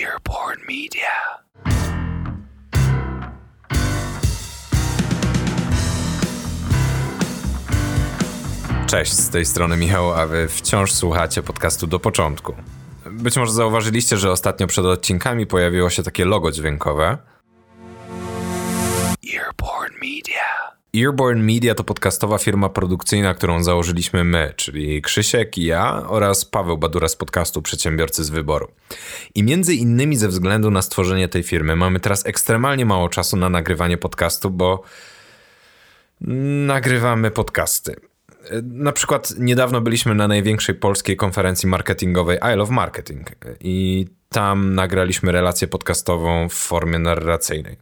Earborn Media. Cześć, z tej strony Michał, a wy wciąż słuchacie podcastu do początku. Być może zauważyliście, że ostatnio przed odcinkami pojawiło się takie logo dźwiękowe. Earborn Media to podcastowa firma produkcyjna, którą założyliśmy my, czyli Krzysiek i ja oraz Paweł Badura z podcastu Przedsiębiorcy z Wyboru. I między innymi ze względu na stworzenie tej firmy mamy teraz ekstremalnie mało czasu na nagrywanie podcastu, bo nagrywamy podcasty. Na przykład niedawno byliśmy na największej polskiej konferencji marketingowej I Love Marketing i tam nagraliśmy relację podcastową w formie narracyjnej.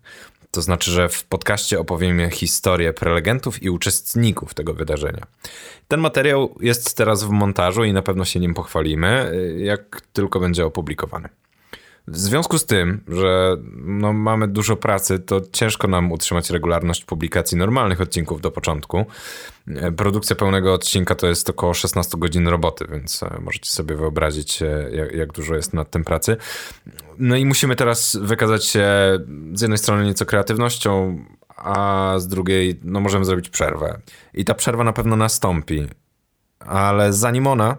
To znaczy, że w podcaście opowiemy historię prelegentów i uczestników tego wydarzenia. Ten materiał jest teraz w montażu i na pewno się nim pochwalimy, jak tylko będzie opublikowany. W związku z tym, że no, mamy dużo pracy, to ciężko nam utrzymać regularność publikacji normalnych odcinków do początku. Produkcja pełnego odcinka to jest około 16 godzin roboty, więc e, możecie sobie wyobrazić, e, jak, jak dużo jest nad tym pracy. No i musimy teraz wykazać się z jednej strony nieco kreatywnością, a z drugiej, no możemy zrobić przerwę. I ta przerwa na pewno nastąpi. Ale zanim ona,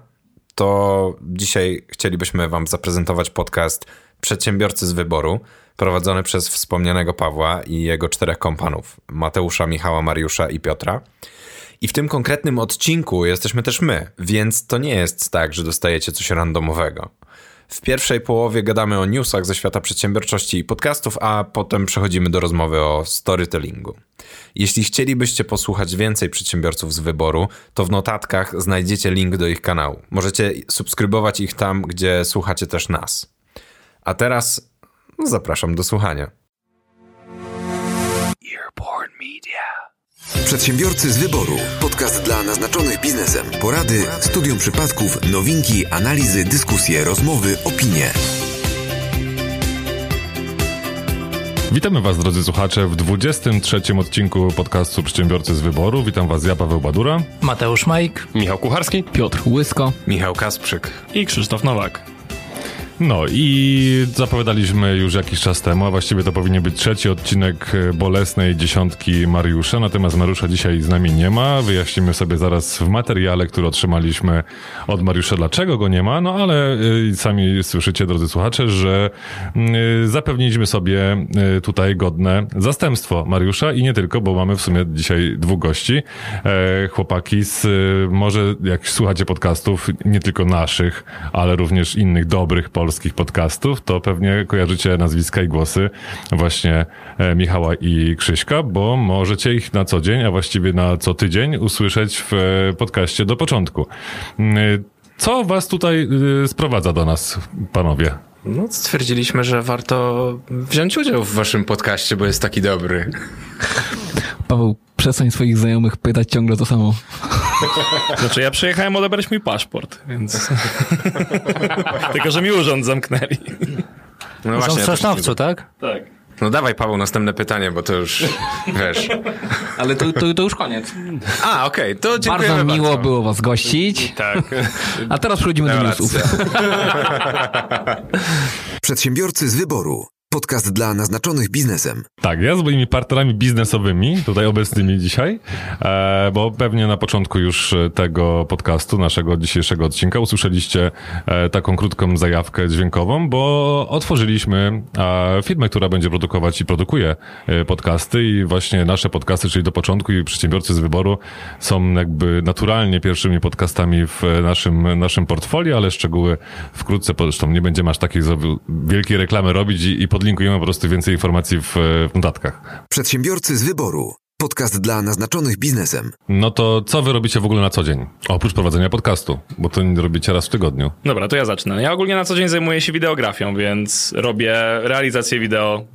to dzisiaj chcielibyśmy Wam zaprezentować podcast Przedsiębiorcy z Wyboru, prowadzony przez wspomnianego Pawła i jego czterech kompanów Mateusza, Michała, Mariusza i Piotra. I w tym konkretnym odcinku jesteśmy też my, więc to nie jest tak, że dostajecie coś randomowego. W pierwszej połowie gadamy o newsach ze świata przedsiębiorczości i podcastów, a potem przechodzimy do rozmowy o storytellingu. Jeśli chcielibyście posłuchać więcej przedsiębiorców z wyboru, to w notatkach znajdziecie link do ich kanału. Możecie subskrybować ich tam, gdzie słuchacie też nas. A teraz zapraszam do słuchania. Media. Przedsiębiorcy z wyboru. Podcast dla naznaczonych biznesem. Porady, studium przypadków, nowinki, analizy, dyskusje, rozmowy, opinie. Witamy Was, drodzy słuchacze, w 23 odcinku podcastu Przedsiębiorcy z Wyboru. Witam Was ja, Paweł Badura, Mateusz Majk, Michał Kucharski, Piotr Łysko, Michał Kasprzyk i Krzysztof Nowak. No i zapowiadaliśmy już jakiś czas temu, a właściwie to powinien być trzeci odcinek e, bolesnej dziesiątki Mariusza, natomiast Mariusza dzisiaj z nami nie ma. Wyjaśnimy sobie zaraz w materiale, który otrzymaliśmy od Mariusza, dlaczego go nie ma, no ale e, sami słyszycie, drodzy słuchacze, że mm, e, zapewniliśmy sobie tutaj godne zastępstwo Mariusza i nie tylko, bo mamy w sumie dzisiaj dwóch gości. Chłopaki z, może jak słuchacie podcastów, nie tylko naszych, ale również innych dobrych polskich, polskich podcastów, to pewnie kojarzycie nazwiska i głosy właśnie e, Michała i Krzyśka, bo możecie ich na co dzień, a właściwie na co tydzień usłyszeć w e, podcaście do początku. Mm, e, co was tutaj sprowadza do nas, panowie? No, stwierdziliśmy, że warto wziąć udział w waszym podcaście, bo jest taki dobry. Paweł, przestań swoich znajomych pytać ciągle to samo. Znaczy ja przyjechałem odebrać mój paszport, więc... Tylko, że mi urząd zamknęli. No właśnie, w Sosnowcu, tak? Tak. No dawaj Paweł, następne pytanie, bo to już, wiesz... Ale to, to, to już koniec. A, okej, okay, to dziękuję bardzo. miło było was gościć. Tak. A teraz przechodzimy do newsów. Przedsiębiorcy z wyboru. Podcast dla naznaczonych biznesem. Tak, ja z moimi partnerami biznesowymi, tutaj obecnymi dzisiaj, e, bo pewnie na początku już tego podcastu, naszego dzisiejszego odcinka, usłyszeliście e, taką krótką zajawkę dźwiękową, bo otworzyliśmy e, firmę, która będzie produkować i produkuje podcasty i właśnie nasze podcasty, czyli do początku i przedsiębiorcy z wyboru są jakby naturalnie pierwszymi podcastami w naszym, naszym portfolio, ale szczegóły wkrótce, zresztą nie będziemy aż takiej wielkiej reklamy robić i, i podlinkujemy po prostu więcej informacji w, w notatkach. Przedsiębiorcy z wyboru. Podcast dla naznaczonych biznesem. No to co wy robicie w ogóle na co dzień? Oprócz prowadzenia podcastu, bo to nie robicie raz w tygodniu. Dobra, to ja zacznę. Ja ogólnie na co dzień zajmuję się wideografią, więc robię realizację wideo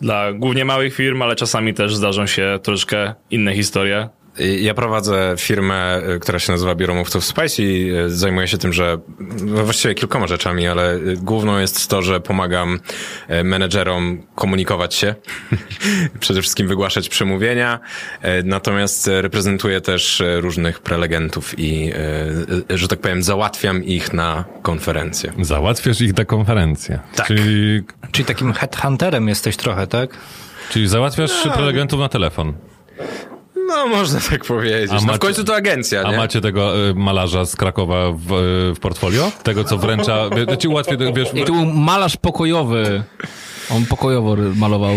dla głównie małych firm, ale czasami też zdarzą się troszkę inne historie Ja prowadzę firmę, y, która się nazywa Biuro Mówców Spice i y, zajmuję się tym, że no właściwie kilkoma rzeczami, ale y, główną jest to, że pomagam menedżerom komunikować się, przede wszystkim wygłaszać przemówienia, natomiast reprezentuję też różnych prelegentów i, że tak powiem, załatwiam ich na konferencje. Załatwiasz ich na konferencję. Tak. Czyli, Czyli takim headhunterem jesteś trochę, tak? Czyli załatwiasz no. prelegentów na telefon. No, można tak powiedzieć. A no, macie, w końcu to agencja, A nie? macie tego y, malarza z Krakowa w, y, w portfolio? Tego, co wręcza... Ci łatwiej, wiesz... I to był malarz pokojowy. On pokojowo malował.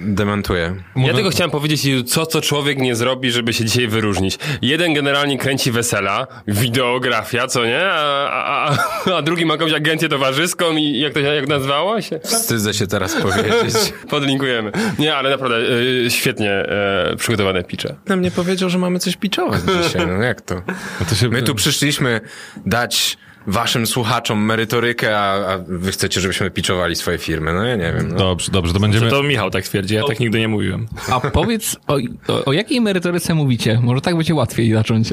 Dementuję. Ja tylko chciałem powiedzieć, co co człowiek nie zrobi, żeby się dzisiaj wyróżnić. Jeden generalnie kręci wesela, wideografia, co nie? A, a, a, a drugi ma jakąś agencję towarzyską i jak to się jak nazywało się? Wstydzę się teraz powiedzieć. Podlinkujemy. Nie, ale naprawdę y, świetnie y, przygotowane picze. Nam nie powiedział, że mamy coś piczować dzisiaj. No jak to? To się... My tu przyszliśmy dać waszym słuchaczom merytorykę, a, a wy chcecie, żebyśmy piczowali swoje firmy. No ja nie wiem. No. Dobrze, dobrze, to będziemy... To Michał tak twierdzi, ja o... tak nigdy nie mówiłem. A powiedz, o, o, o, jakiej merytoryce mówicie? Może tak będzie łatwiej zacząć.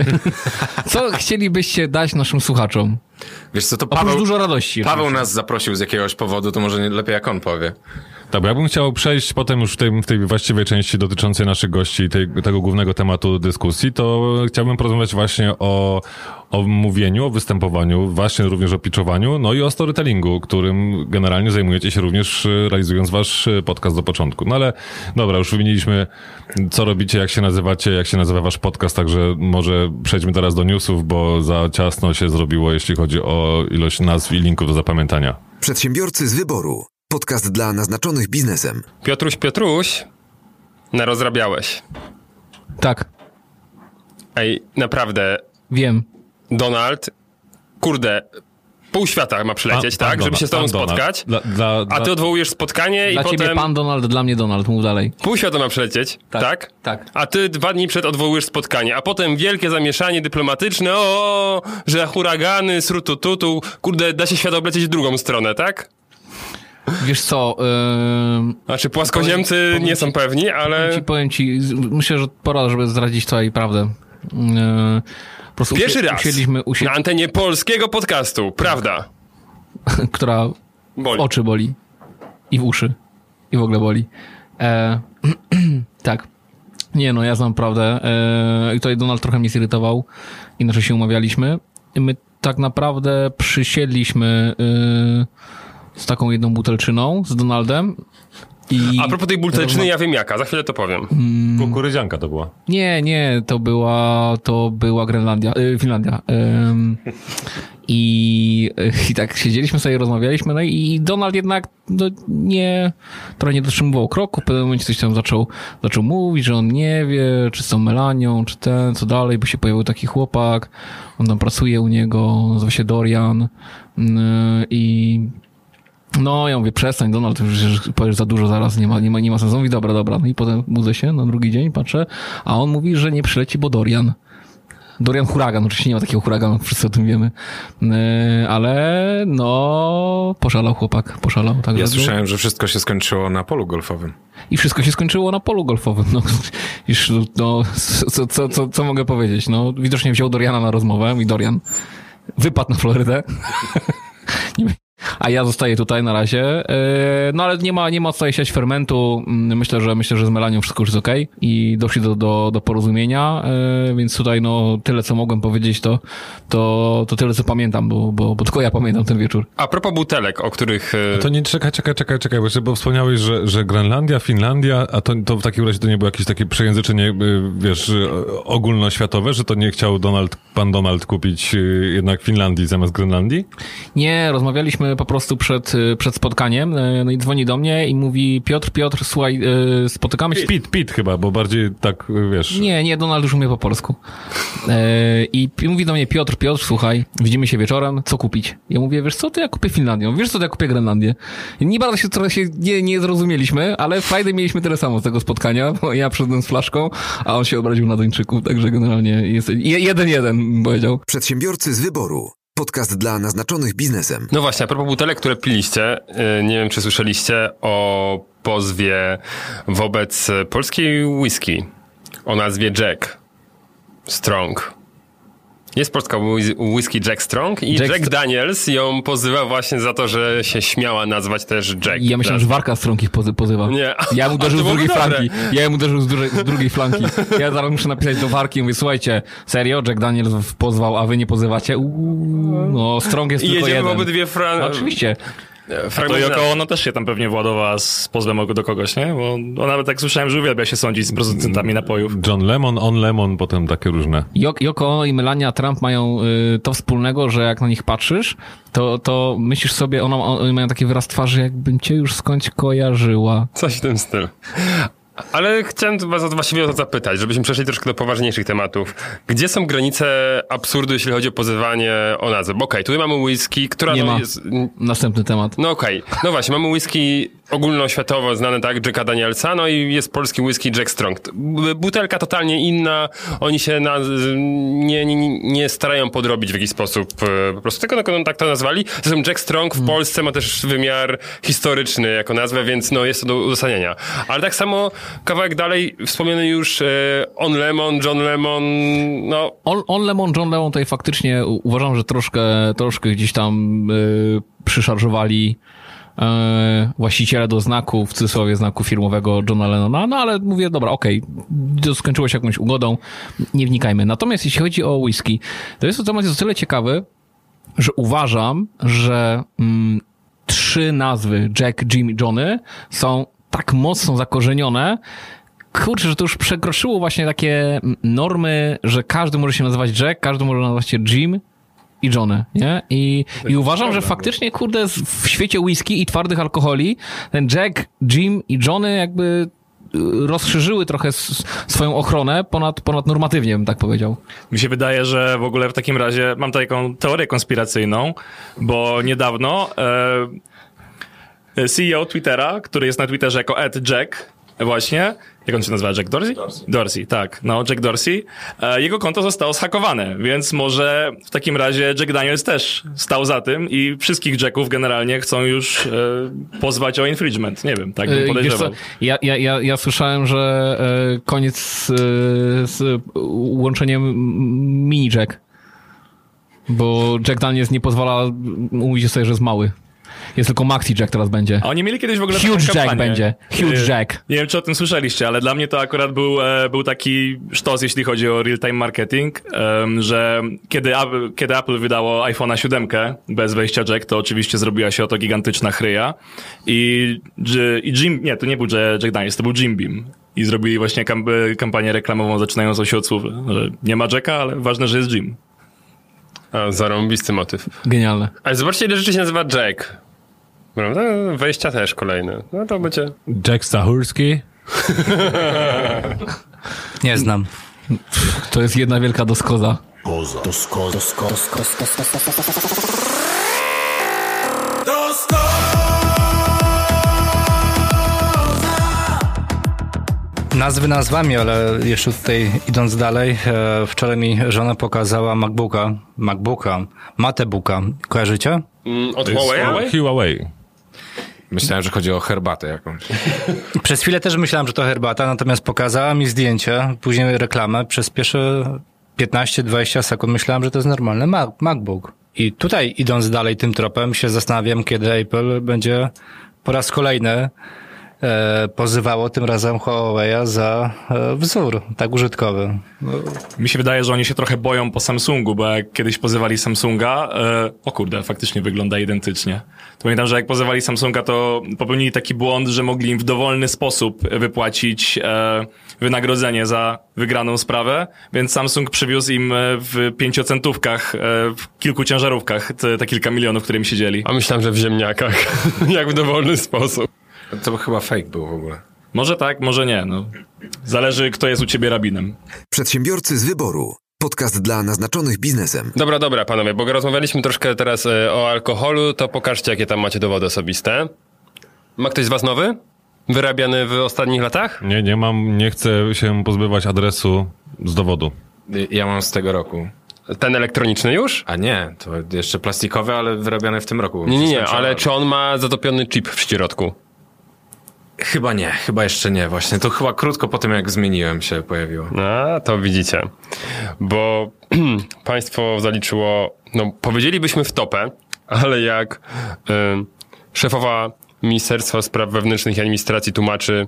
Co chcielibyście dać naszym słuchaczom? Wiesz co, to Paweł... Oprócz dużo radości. Paweł nas zaprosił z jakiegoś powodu, to może nie, lepiej jak on powie. Bo ja bym chciał przejść potem już w tej, w tej właściwej części dotyczącej naszych gości i tego głównego tematu dyskusji, to chciałbym porozmawiać właśnie o, o mówieniu, o występowaniu, właśnie również o pitchowaniu, no i o storytellingu, którym generalnie zajmujecie się również e, realizując wasz e, podcast do początku. No ale dobra, już wymieniliśmy, co robicie, jak się nazywacie, jak się nazywa wasz podcast, także może przejdźmy teraz do newsów, bo za ciasno się zrobiło, jeśli chodzi o ilość nazw i linków do zapamiętania. Przedsiębiorcy z wyboru. Podcast dla naznaczonych biznesem. Piotruś, Piotruś, narozrabiałeś. Tak. Ej, naprawdę. Wiem. Donald, kurde, pół świata ma przylecieć, pan, tak? Pan żeby się z tobą spotkać. Dla, dla, dla, a ty odwołujesz spotkanie i potem... Dla ciebie pan Donald, dla mnie Donald, mów dalej. Pół świata ma przylecieć, tak? Tak. tak. A ty dwa dni przed odwołujesz spotkanie, a potem wielkie zamieszanie dyplomatyczne, o, że huragany, srutututu, kurde, da się świat oblecieć w drugą stronę, tak? Wiesz co... Yy, znaczy płaskoziemcy powiem, powiem nie są pewni, ale... Powiem ci, powiem ci, myślę, że pora, żeby zdradzić tutaj prawdę. Yy, po prostu Pierwszy raz usiedliśmy, usiedli... na antenie polskiego podcastu, prawda? Która boli. w oczy boli. I w uszy. I w ogóle boli. E, tak. Nie no, ja znam prawdę. E, I tutaj Donald trochę mnie zirytował. Inaczej się umawialiśmy. My tak naprawdę przysiedliśmy... Yy, z taką jedną butelczyną, z Donaldem. I A propos tej butelczyny, ja wiem jaka, za chwilę to powiem. Mm. Kukurydzianka to była. Nie, nie, to była, to była Grenlandia, y, Finlandia. Ym, i, I tak siedzieliśmy sobie, rozmawialiśmy, no i Donald jednak no, nie, trochę nie dotrzymywał kroku, w pewnym momencie coś tam zaczął, zaczął mówić, że on nie wie, czy z tą Melanią, czy ten, co dalej, bo się pojawił taki chłopak, on tam pracuje u niego, nazywa się Dorian yy, i no, ja mówię, przestań, Donald, już powiesz za dużo zaraz, nie ma, nie ma, nie ma sensu. Mówi, dobra, dobra. No i potem budzę się na drugi dzień, patrzę, a on mówi, że nie przyleci, bo Dorian. Dorian huragan, oczywiście nie ma takiego huraganu, wszyscy o tym wiemy, e, ale no, poszalał chłopak, poszalał. Tak ja słyszałem, że wszystko się skończyło na polu golfowym. I wszystko się skończyło na polu golfowym. No, już, no co, co, co, co mogę powiedzieć? No, widocznie wziął Doriana na rozmowę i Dorian wypadł na Florydę. a ja zostaję tutaj na razie. E, no ale nie ma, nie ma co siać fermentu. Mm, myślę, że myślę, że z Melanią wszystko już jest okej okay. i doszli do, do, do porozumienia, e, więc tutaj no tyle, co mogłem powiedzieć, to, to, to tyle, co pamiętam, bo, bo, bo tylko ja pamiętam ten wieczór. A propos butelek, o których... E, to nie, czekaj, czekaj, czekaj, czekaj, bo wspomniałeś, że, że Grenlandia, Finlandia, a to, to w takim razie to nie było jakieś takie przejęzyczenie, wiesz, ogólnoświatowe, że to nie chciał Donald, pan Donald kupić jednak Finlandii zamiast Grenlandii? Nie, rozmawialiśmy po prostu przed, y, przed spotkaniem, y, no i dzwoni do mnie i mówi Piotr, Piotr, słuchaj, y, spotykamy się... Pit, Pit chyba, bo bardziej tak, wiesz... Nie, nie, Donald już umie po polsku. I mówi do mnie Piotr, Piotr, słuchaj, widzimy się wieczorem, co kupić? Ja mówię, wiesz co, to ja kupię Finlandię. Wiesz co, to ja kupię Grenlandię. Nie bardzo się trochę się nie, nie zrozumieliśmy, ale Friday mieliśmy tyle samo z tego spotkania, bo ja przyszedłem z flaszką, a on się obraził na Duńczyków, także generalnie jest jeden jeden, powiedział. Przedsiębiorcy z wyboru. Podcast dla naznaczonych biznesem. No właśnie, a propos butelek, które piliście, y, nie wiem, czy słyszeliście o pozwie wobec polskiej whisky. o nazwie Jack Strong. Jest polska whis- whisky Jack Strong i Jack Jack, Daniels ją pozywa właśnie za to, że się śmiała nazwać też Jack. Ja myślałem, że Warka Strong ich pozy- pozywa. Nie. Ja mu uderzył z drugiej flanki. Ja mu uderzył z, drugiej- z drugiej flanki. Ja zaraz muszę napisać do Warki i mówię, słuchajcie, serio, Jack Daniels pozwał, a wy nie pozywacie? Uuu, no, Strong jest I tylko jedziemy w jeden. obydwie fran... No, oczywiście. To fragmenty. Joko Ono też się tam pewnie władowała z pozwem do kogoś, nie? Bo ona nawet tak słyszałem, że uwielbia się sądzić z producentami napojów. John Lemon, On Lemon, potem takie różne. Jok- Yoko Ono i Melania Trump mają y, to wspólnego, że jak na nich patrzysz, to, to myślisz sobie, ono, oni mają taki wyraz twarzy, jakbym cię już skądś kojarzyła. Coś w tym stylu. Ale chciałem was właściwie o to zapytać, żebyśmy przeszli troszkę do poważniejszych tematów. Gdzie są granice absurdu, jeśli chodzi o pozywanie o nazwę? Bo okej, tutaj mamy whisky, która Nie no ma. jest... Następny temat. No okej, no właśnie, mamy whisky ogólnoświatowo znane, tak, Jacka Danielsa, no i jest polski whisky Jack Strong. Butelka totalnie inna, oni się na, nie, nie, nie starają podrobić w jakiś sposób, e, po prostu tylko no, tak to nazwali. Zresztą Jack Strong w Polsce ma też wymiar historyczny jako nazwę, więc no jest to do uzasadnienia. Ale tak samo kawałek dalej, wspomniany już e, On Lemon, John Lemon, no On, on Lemon, John Lemon tutaj faktycznie uważam, że troszkę, troszkę gdzieś tam y, przyszarżowali y, właściciele do znaku, w cudzysłowie znaku firmowego Johna Lennona, no ale mówię, dobra, okej, to skończyło się jakąś ugodą, nie wnikajmy. Natomiast jeśli chodzi o whisky, to jest to temat jest o tyle ciekawy, że uważam, że mm, trzy nazwy Jack, Jim i Johnny są tak mocno zakorzenione, kurczę, że to już przekroczyło właśnie takie normy, że każdy może się nazywać Jack, każdy może nazywać się Jim i Johnny, nie? I, i uważam, że faktycznie, kurde, w świecie whisky i twardych alkoholi ten Jack, Jim i Johnny jakby y, rozszerzyły trochę swoją ochronę ponad, ponad normatywnie, bym tak powiedział. Mi się wydaje, że w ogóle w takim razie mam taką teorię konspiracyjną, bo niedawno e, CEO Twittera, który jest na Twitterze jako Jack, właśnie, jak on się nazywa, Jack Dorsey? Dorsey. tak, no, Jack Dorsey. E, jego konto zostało zhakowane, więc może w takim razie Jack Daniels też stał za tym i wszystkich Jacków generalnie chcą już e, pozwać o infringement. Nie wiem, tak bym Wiesz co, podejrzewał. ja, ja, ja, ja słyszałem, że e, koniec z, e, z łączeniem mini Jack. Bo Jack Daniels nie pozwala mówić sobie, że jest mały. Jest tylko Maxi Jack teraz będzie. A oni mieli kiedyś w ogóle Huge taką Jack kampanię. będzie. Huge E, Jack. Nie wiem, czy o tym słyszeliście, ale dla mnie to akurat był, e, był taki sztos, jeśli chodzi o real-time marketing, że kiedy, Apple- kiedy Apple wydało iPhone'a 7 bez wejścia jack, to oczywiście zrobiła się oto gigantyczna chryja i, i Jim, nie, to nie był Jack Daniels, to był Jim Beam. I zrobili właśnie kam- kampanię reklamową zaczynającą się od słów, że nie ma Jacka, ale ważne, że jest Jim. a, zarąbisty motyw. Genialne. Ale zobaczcie, ile rzeczy się nazywa Jack. Prawda? Wejścia też kolejne. No to będzie... Jack Stachurski. Nie znam. To jest jedna wielka doskoza. Nazwy nazwami, ale jeszcze tutaj idąc dalej, e, wczoraj mi żona pokazała MacBooka, MacBooka, Matebooka. Kojarzycie? Mm, od Huawei? Huawei. Myślałem, że chodzi o herbatę jakąś. Przez chwilę też myślałem, że to herbata, natomiast pokazała mi zdjęcie, później reklamę. Przez pierwsze 15-20 sekund myślałem, że to jest normalny Mac, MacBook. I tutaj idąc dalej tym tropem się zastanawiam, kiedy Apple będzie po raz kolejny pozywało tym razem Huawei'a za e, wzór tak użytkowy. Mi się wydaje, że oni się trochę boją po Samsungu, bo jak kiedyś pozywali Samsunga, e, o kurde, faktycznie wygląda identycznie. To pamiętam, że jak pozywali Samsunga, to popełnili taki błąd, że mogli im w dowolny sposób wypłacić e, wynagrodzenie za wygraną sprawę, więc Samsung przywiózł im e, w pięciocentówkach, e, w kilku ciężarówkach te, te kilka milionów, które im siedzieli. A myślałem, że w ziemniakach. Jak w dowolny sposób. To chyba fake był w ogóle. Może tak, może nie. No. Zależy, kto jest u ciebie rabinem. Przedsiębiorcy z wyboru. Podcast dla naznaczonych biznesem. Dobra, dobra, panowie, bo rozmawialiśmy troszkę teraz e, o alkoholu, to pokażcie, jakie tam macie dowody osobiste. Ma ktoś z was nowy? Wyrabiany w ostatnich latach? Nie, nie mam, nie chcę się pozbywać adresu z dowodu. Y, Ja mam z tego roku. Ten elektroniczny już? A nie, to jeszcze plastikowe, ale wyrabiane w tym roku. Nie, nie, nie, ale czy on ma zatopiony chip w środku? Chyba nie, chyba jeszcze nie właśnie. To chyba krótko po tym, jak zmieniłem się pojawiło. A, to widzicie. Bo państwo zaliczyło, no powiedzielibyśmy w topę, ale jak y, szefowa Ministerstwa Spraw Wewnętrznych i Administracji tłumaczy,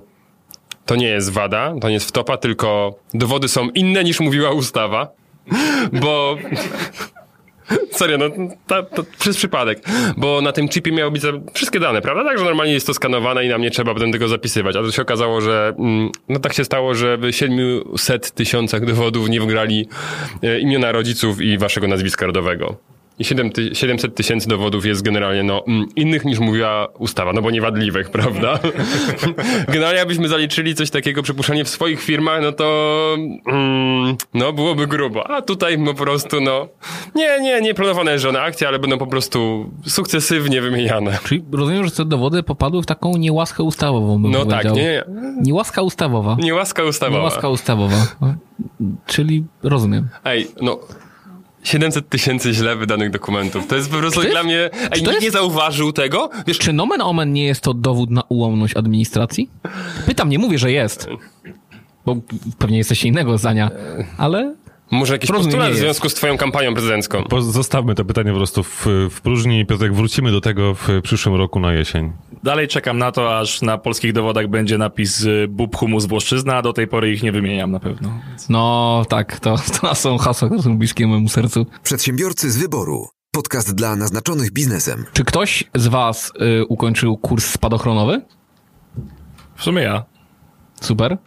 to nie jest wada, to nie jest wtopa, tylko dowody są inne niż mówiła ustawa, bo... Serio, no ta, to przez przypadek, bo na tym chipie miały być wszystkie dane, prawda? Także normalnie jest to skanowane i nam nie trzeba potem tego zapisywać. A to się okazało, że mm, no tak się stało, że w 700 tysiącach dowodów nie wgrali e, imiona rodziców i waszego nazwiska rodowego. I 7 ty- 700 tysięcy dowodów jest generalnie no, mm, innych niż mówiła ustawa, no bo niewadliwych, prawda? generalnie jakbyśmy zaliczyli coś takiego, przypuszczenie w swoich firmach, no to mm, no byłoby grubo. A tutaj po prostu no nie, nie, nie planowane jest żadna akcja, ale będą po prostu sukcesywnie wymieniane. Czyli rozumiem, że te dowody popadły w taką niełaskę ustawową, bym No tak, powiedział. nie, nie. Niełaska ustawowa. Niełaska ustawowa. Niełaska ustawowa. No, Czyli rozumiem. Ej, no 700 tysięcy źle wydanych dokumentów. To jest po prostu dla mnie... Ej, nikt jest- nie zauważył tego? Wiesz, Czy nomen omen nie jest to dowód na ułomność administracji? Pytam, nie mówię, że jest. Bo pewnie jesteście innego zdania, ale może jakiś postulat nie w jest. związku z twoją kampanią prezydencką. Zostawmy to pytanie po prostu w, w próżni i Piotrek, wrócimy do tego w przyszłym roku na jesień. Dalej czekam na to, aż na polskich dowodach będzie napis y, bób, humus, włoszczyzna, a do tej pory ich nie wymieniam na pewno. no tak, to, to są hasła, które są bliskie mojemu sercu. Przedsiębiorcy z wyboru. Podcast dla naznaczonych biznesem. Czy ktoś z was y, ukończył kurs spadochronowy? W sumie ja. Super.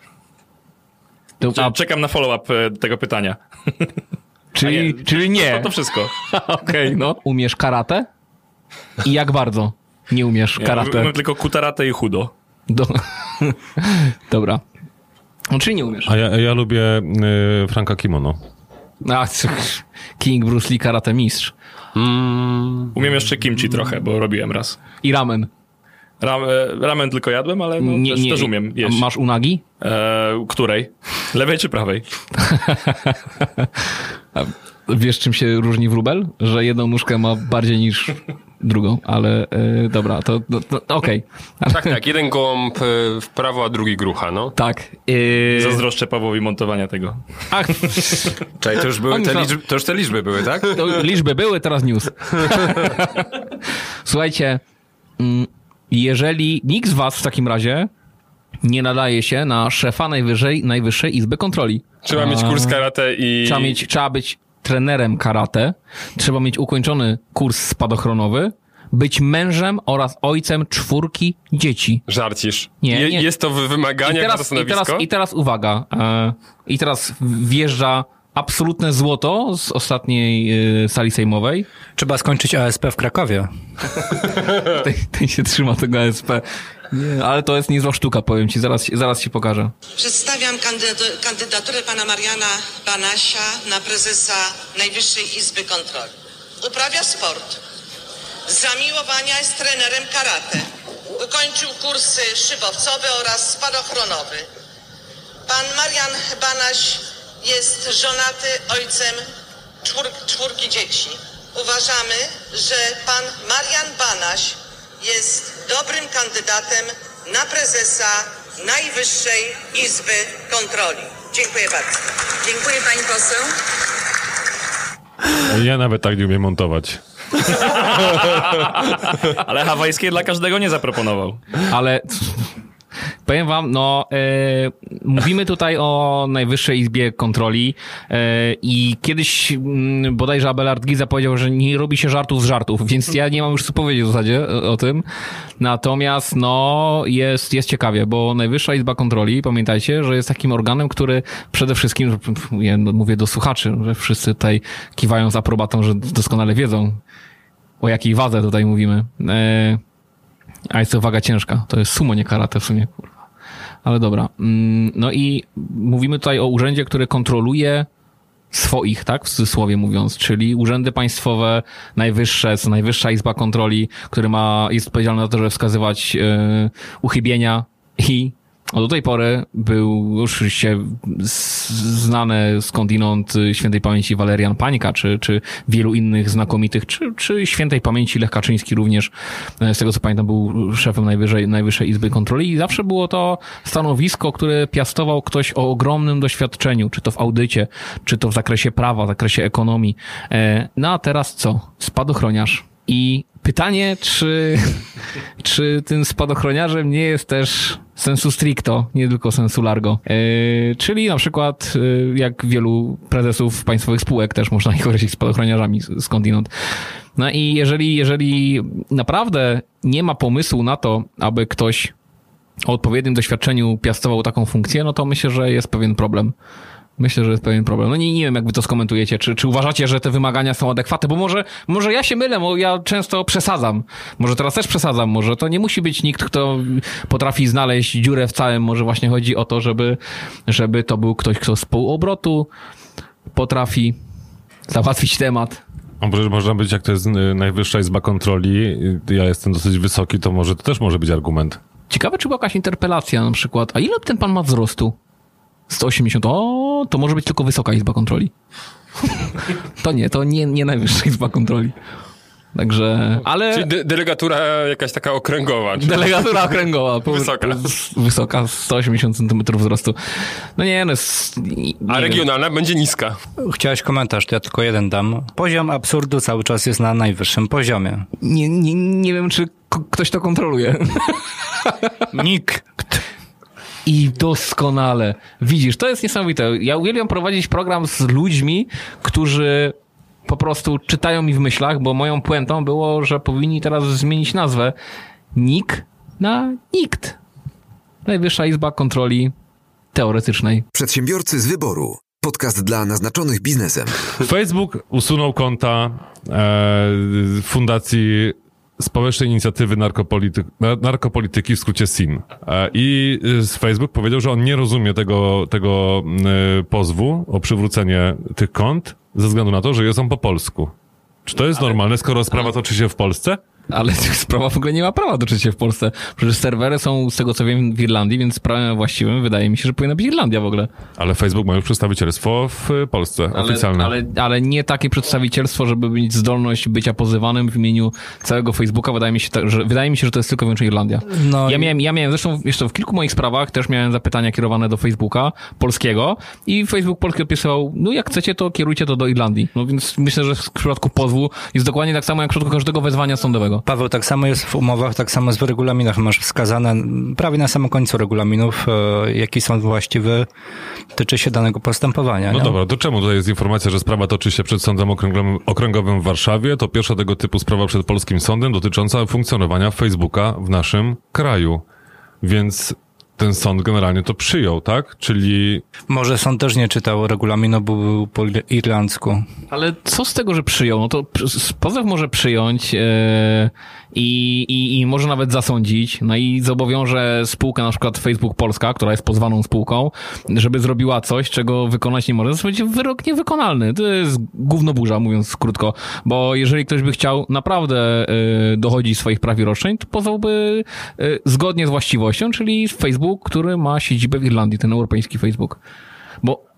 To, a, Czekam na follow-up y, tego pytania. czyli, nie, czyli nie. To, to wszystko. Okej, no. Umiesz karate? I jak bardzo nie umiesz karate? Mam tylko kutarate i chudo. Do... Dobra. No, czyli nie umiesz. A ja, ja lubię y, Franka Kimono. A, King Bruce Lee karate mistrz. Umiem jeszcze kimchi trochę, bo robiłem raz. I ramen. Ram, e, ramen tylko jadłem, ale no, też, też umiem A jeść. Masz unagi? E, której? Lewej czy prawej? Wiesz, czym się różni wróbel? Że jedną nóżkę ma bardziej niż drugą, ale e, dobra, to, to, to okej. Tak, tak, jeden gołąb e, w prawo, a drugi grucha, no. Tak. Yy... Zazdroszczę Pawłowi montowania tego. Ach, Czekaj, to już, były te liczby, to już te liczby były, tak? to liczby były, teraz news. Słuchajcie, mm, jeżeli nikt z was w takim razie nie nadaje się na szefa najwyżej, Najwyższej Izby Kontroli. Trzeba mieć kurs karate i... Trzeba, mieć, trzeba być trenerem karate, trzeba mieć ukończony kurs spadochronowy, być mężem oraz ojcem czwórki dzieci. Żarcisz. Nie, Je, nie. Jest to w wymaganiach I na to teraz, i, teraz, I teraz uwaga. E, I teraz wjeżdża absolutne złoto z ostatniej e, sali sejmowej. Trzeba skończyć ASP w Krakowie. Ten, ten się trzyma tego ASP. Nie, ale to jest niezła sztuka, powiem ci. Zaraz, zaraz ci pokażę. Przedstawiam kandydat- kandydaturę pana Mariana Banasia na prezesa Najwyższej Izby Kontroli. Uprawia sport. Z zamiłowania jest trenerem karate. Ukończył kursy szybowcowe oraz spadochronowy. Pan Marian Banaś jest żonaty ojcem czwór, czwórki dzieci. Uważamy, że pan Marian Banaś jest dobrym kandydatem na prezesa Najwyższej Izby Kontroli. Dziękuję bardzo. Dziękuję pani poseł. Ja nawet tak nie umiem montować. Ale hawajskie dla każdego nie zaproponował. Ale powiem wam, no, e, mówimy tutaj o Najwyższej Izbie Kontroli e, i kiedyś mm, bodajże Abelard Giza powiedział, że nie robi się żartów z żartów, więc ja nie mam już co powiedzieć w zasadzie o, o tym. Natomiast, no, jest, jest ciekawie, bo Najwyższa Izba Kontroli, pamiętajcie, że jest takim organem, który przede wszystkim, ja mówię do słuchaczy, że wszyscy tutaj kiwają z aprobatą, że doskonale wiedzą, o jakiej wadze tutaj mówimy. E, a jest to waga ciężka. To jest sumo, nie karate w sumie, kurwa. Ale dobra. Mm, No i mówimy tutaj o urzędzie, który kontroluje swoich, tak? W cudzysłowie mówiąc, czyli urzędy państwowe, najwyższe, Najwyższa Izba Kontroli, który ma, jest odpowiedzialny za to, żeby wskazywać e, uchybienia i do tej pory był już się z- znane skądinąd y, świętej pamięci Walerian Pańka, czy, czy wielu innych znakomitych, czy, czy świętej pamięci Lech Kaczyński również, e, z tego co pamiętam, był szefem Najwyżej, Najwyższej Izby Kontroli i zawsze było to stanowisko, które piastował ktoś o ogromnym doświadczeniu, czy to w audycie, czy to w zakresie prawa, w zakresie ekonomii. E, No a teraz co? Spadochroniarz. I pytanie, czy, czy tym spadochroniarzem nie jest też sensu stricto, nie tylko sensu largo. Yy, czyli na przykład, yy, jak wielu prezesów państwowych spółek też można ich określić spadochroniarzami skądinąd. No i jeżeli, jeżeli naprawdę nie ma pomysłu na to, aby ktoś o odpowiednim doświadczeniu piastował taką funkcję, no to myślę, że jest pewien problem. Myślę, że jest pewien problem. No nie, nie wiem, jak wy to skomentujecie. Czy, czy uważacie, że te wymagania są adekwatne? Bo może, może ja się mylę, bo ja często przesadzam. Może teraz też przesadzam. Może to nie musi być nikt, kto potrafi znaleźć dziurę w całym. Może właśnie chodzi o to, żeby, żeby to był ktoś, kto z półobrotu potrafi załatwić temat. A może można być, jak to jest y, Najwyższa Izba Kontroli, y, ja jestem dosyć wysoki, to może to też może być argument. Ciekawe, czy była jakaś interpelacja na przykład. A ile ten pan ma wzrostu? 180. O, to może być tylko Wysoka Izba Kontroli. to nie, to nie, nie Najwyższa Izba Kontroli. Także, ale Czyli de- delegatura jakaś taka okręgowa. Czy... delegatura okręgowa. po- Wysoka. Wysoka, 180 cm wzrostu. No nie, no jest... Nie, A wiem. regionalna będzie niska. Chciałeś komentarz, to ja tylko jeden dam. Poziom absurdu cały czas jest na najwyższym poziomie. Nie, nie, nie wiem, czy ktoś to kontroluje. Nikt. I doskonale. Widzisz, to jest niesamowite. Ja uwielbiam prowadzić program z ludźmi, którzy po prostu czytają mi w myślach, bo moją puentą było, że powinni teraz zmienić nazwę NIK na NIKT. Najwyższa Izba Kontroli Teoretycznej. Przedsiębiorcy z wyboru. Podcast dla naznaczonych biznesem. Facebook usunął konta e, Fundacji Społecznej Inicjatywy Narkopolity na- Narkopolityki, w skrócie SIN. E, I z Facebook powiedział, że on nie rozumie tego, tego y, pozwu o przywrócenie tych kont ze względu na to, że jest on po polsku. Czy to jest normalne, skoro sprawa toczy się w Polsce? Ale sprawa w ogóle nie ma prawa toczyć się w Polsce. Przecież serwery są, z tego co wiem, w Irlandii, więc prawem właściwym wydaje mi się, że powinna być Irlandia w ogóle. Ale Facebook ma już przedstawicielstwo w Polsce, oficjalne. Ale, ale nie takie przedstawicielstwo, żeby mieć zdolność bycia pozywanym w imieniu całego Facebooka. Wydaje mi się, tak, że, wydaje mi się, że to jest tylko i wyłącznie Irlandia. No ja, i- miałem, ja miałem zresztą jeszcze w kilku moich sprawach też miałem zapytania kierowane do Facebooka polskiego i Facebook polski odpisywał, no jak chcecie, to kierujcie to do Irlandii. No więc myślę, że w przypadku pozwu jest dokładnie tak samo jak w przypadku każdego wezwania sądowego. Paweł, tak samo jest w umowach, tak samo jest w regulaminach. Masz wskazane prawie na samym końcu regulaminów, e, jaki są właściwy, tyczy się danego postępowania. No nie? dobra, to czemu tutaj jest informacja, że sprawa toczy się przed Sądem Okręgowym, Okręgowym w Warszawie? To pierwsza tego typu sprawa przed polskim sądem dotycząca funkcjonowania Facebooka w naszym kraju. Więc ten sąd generalnie to przyjął, tak? Czyli Może sąd też nie czytał regulaminu, bo był po irlandzku. Ale co z tego, że przyjął? No to pozew może przyjąć e, i, i, i może nawet zasądzić, no i zobowiąże spółkę, na przykład Facebook Polska, która jest pozwaną spółką, żeby zrobiła coś, czego wykonać nie może. To będzie wyrok niewykonalny. To jest gówno burza, mówiąc krótko, bo jeżeli ktoś by chciał naprawdę e, dochodzić swoich praw i roszczeń, to pozwałby e, zgodnie z właściwością, czyli Facebook, który ma siedzibę w Irlandii, ten europejski Facebook. Bo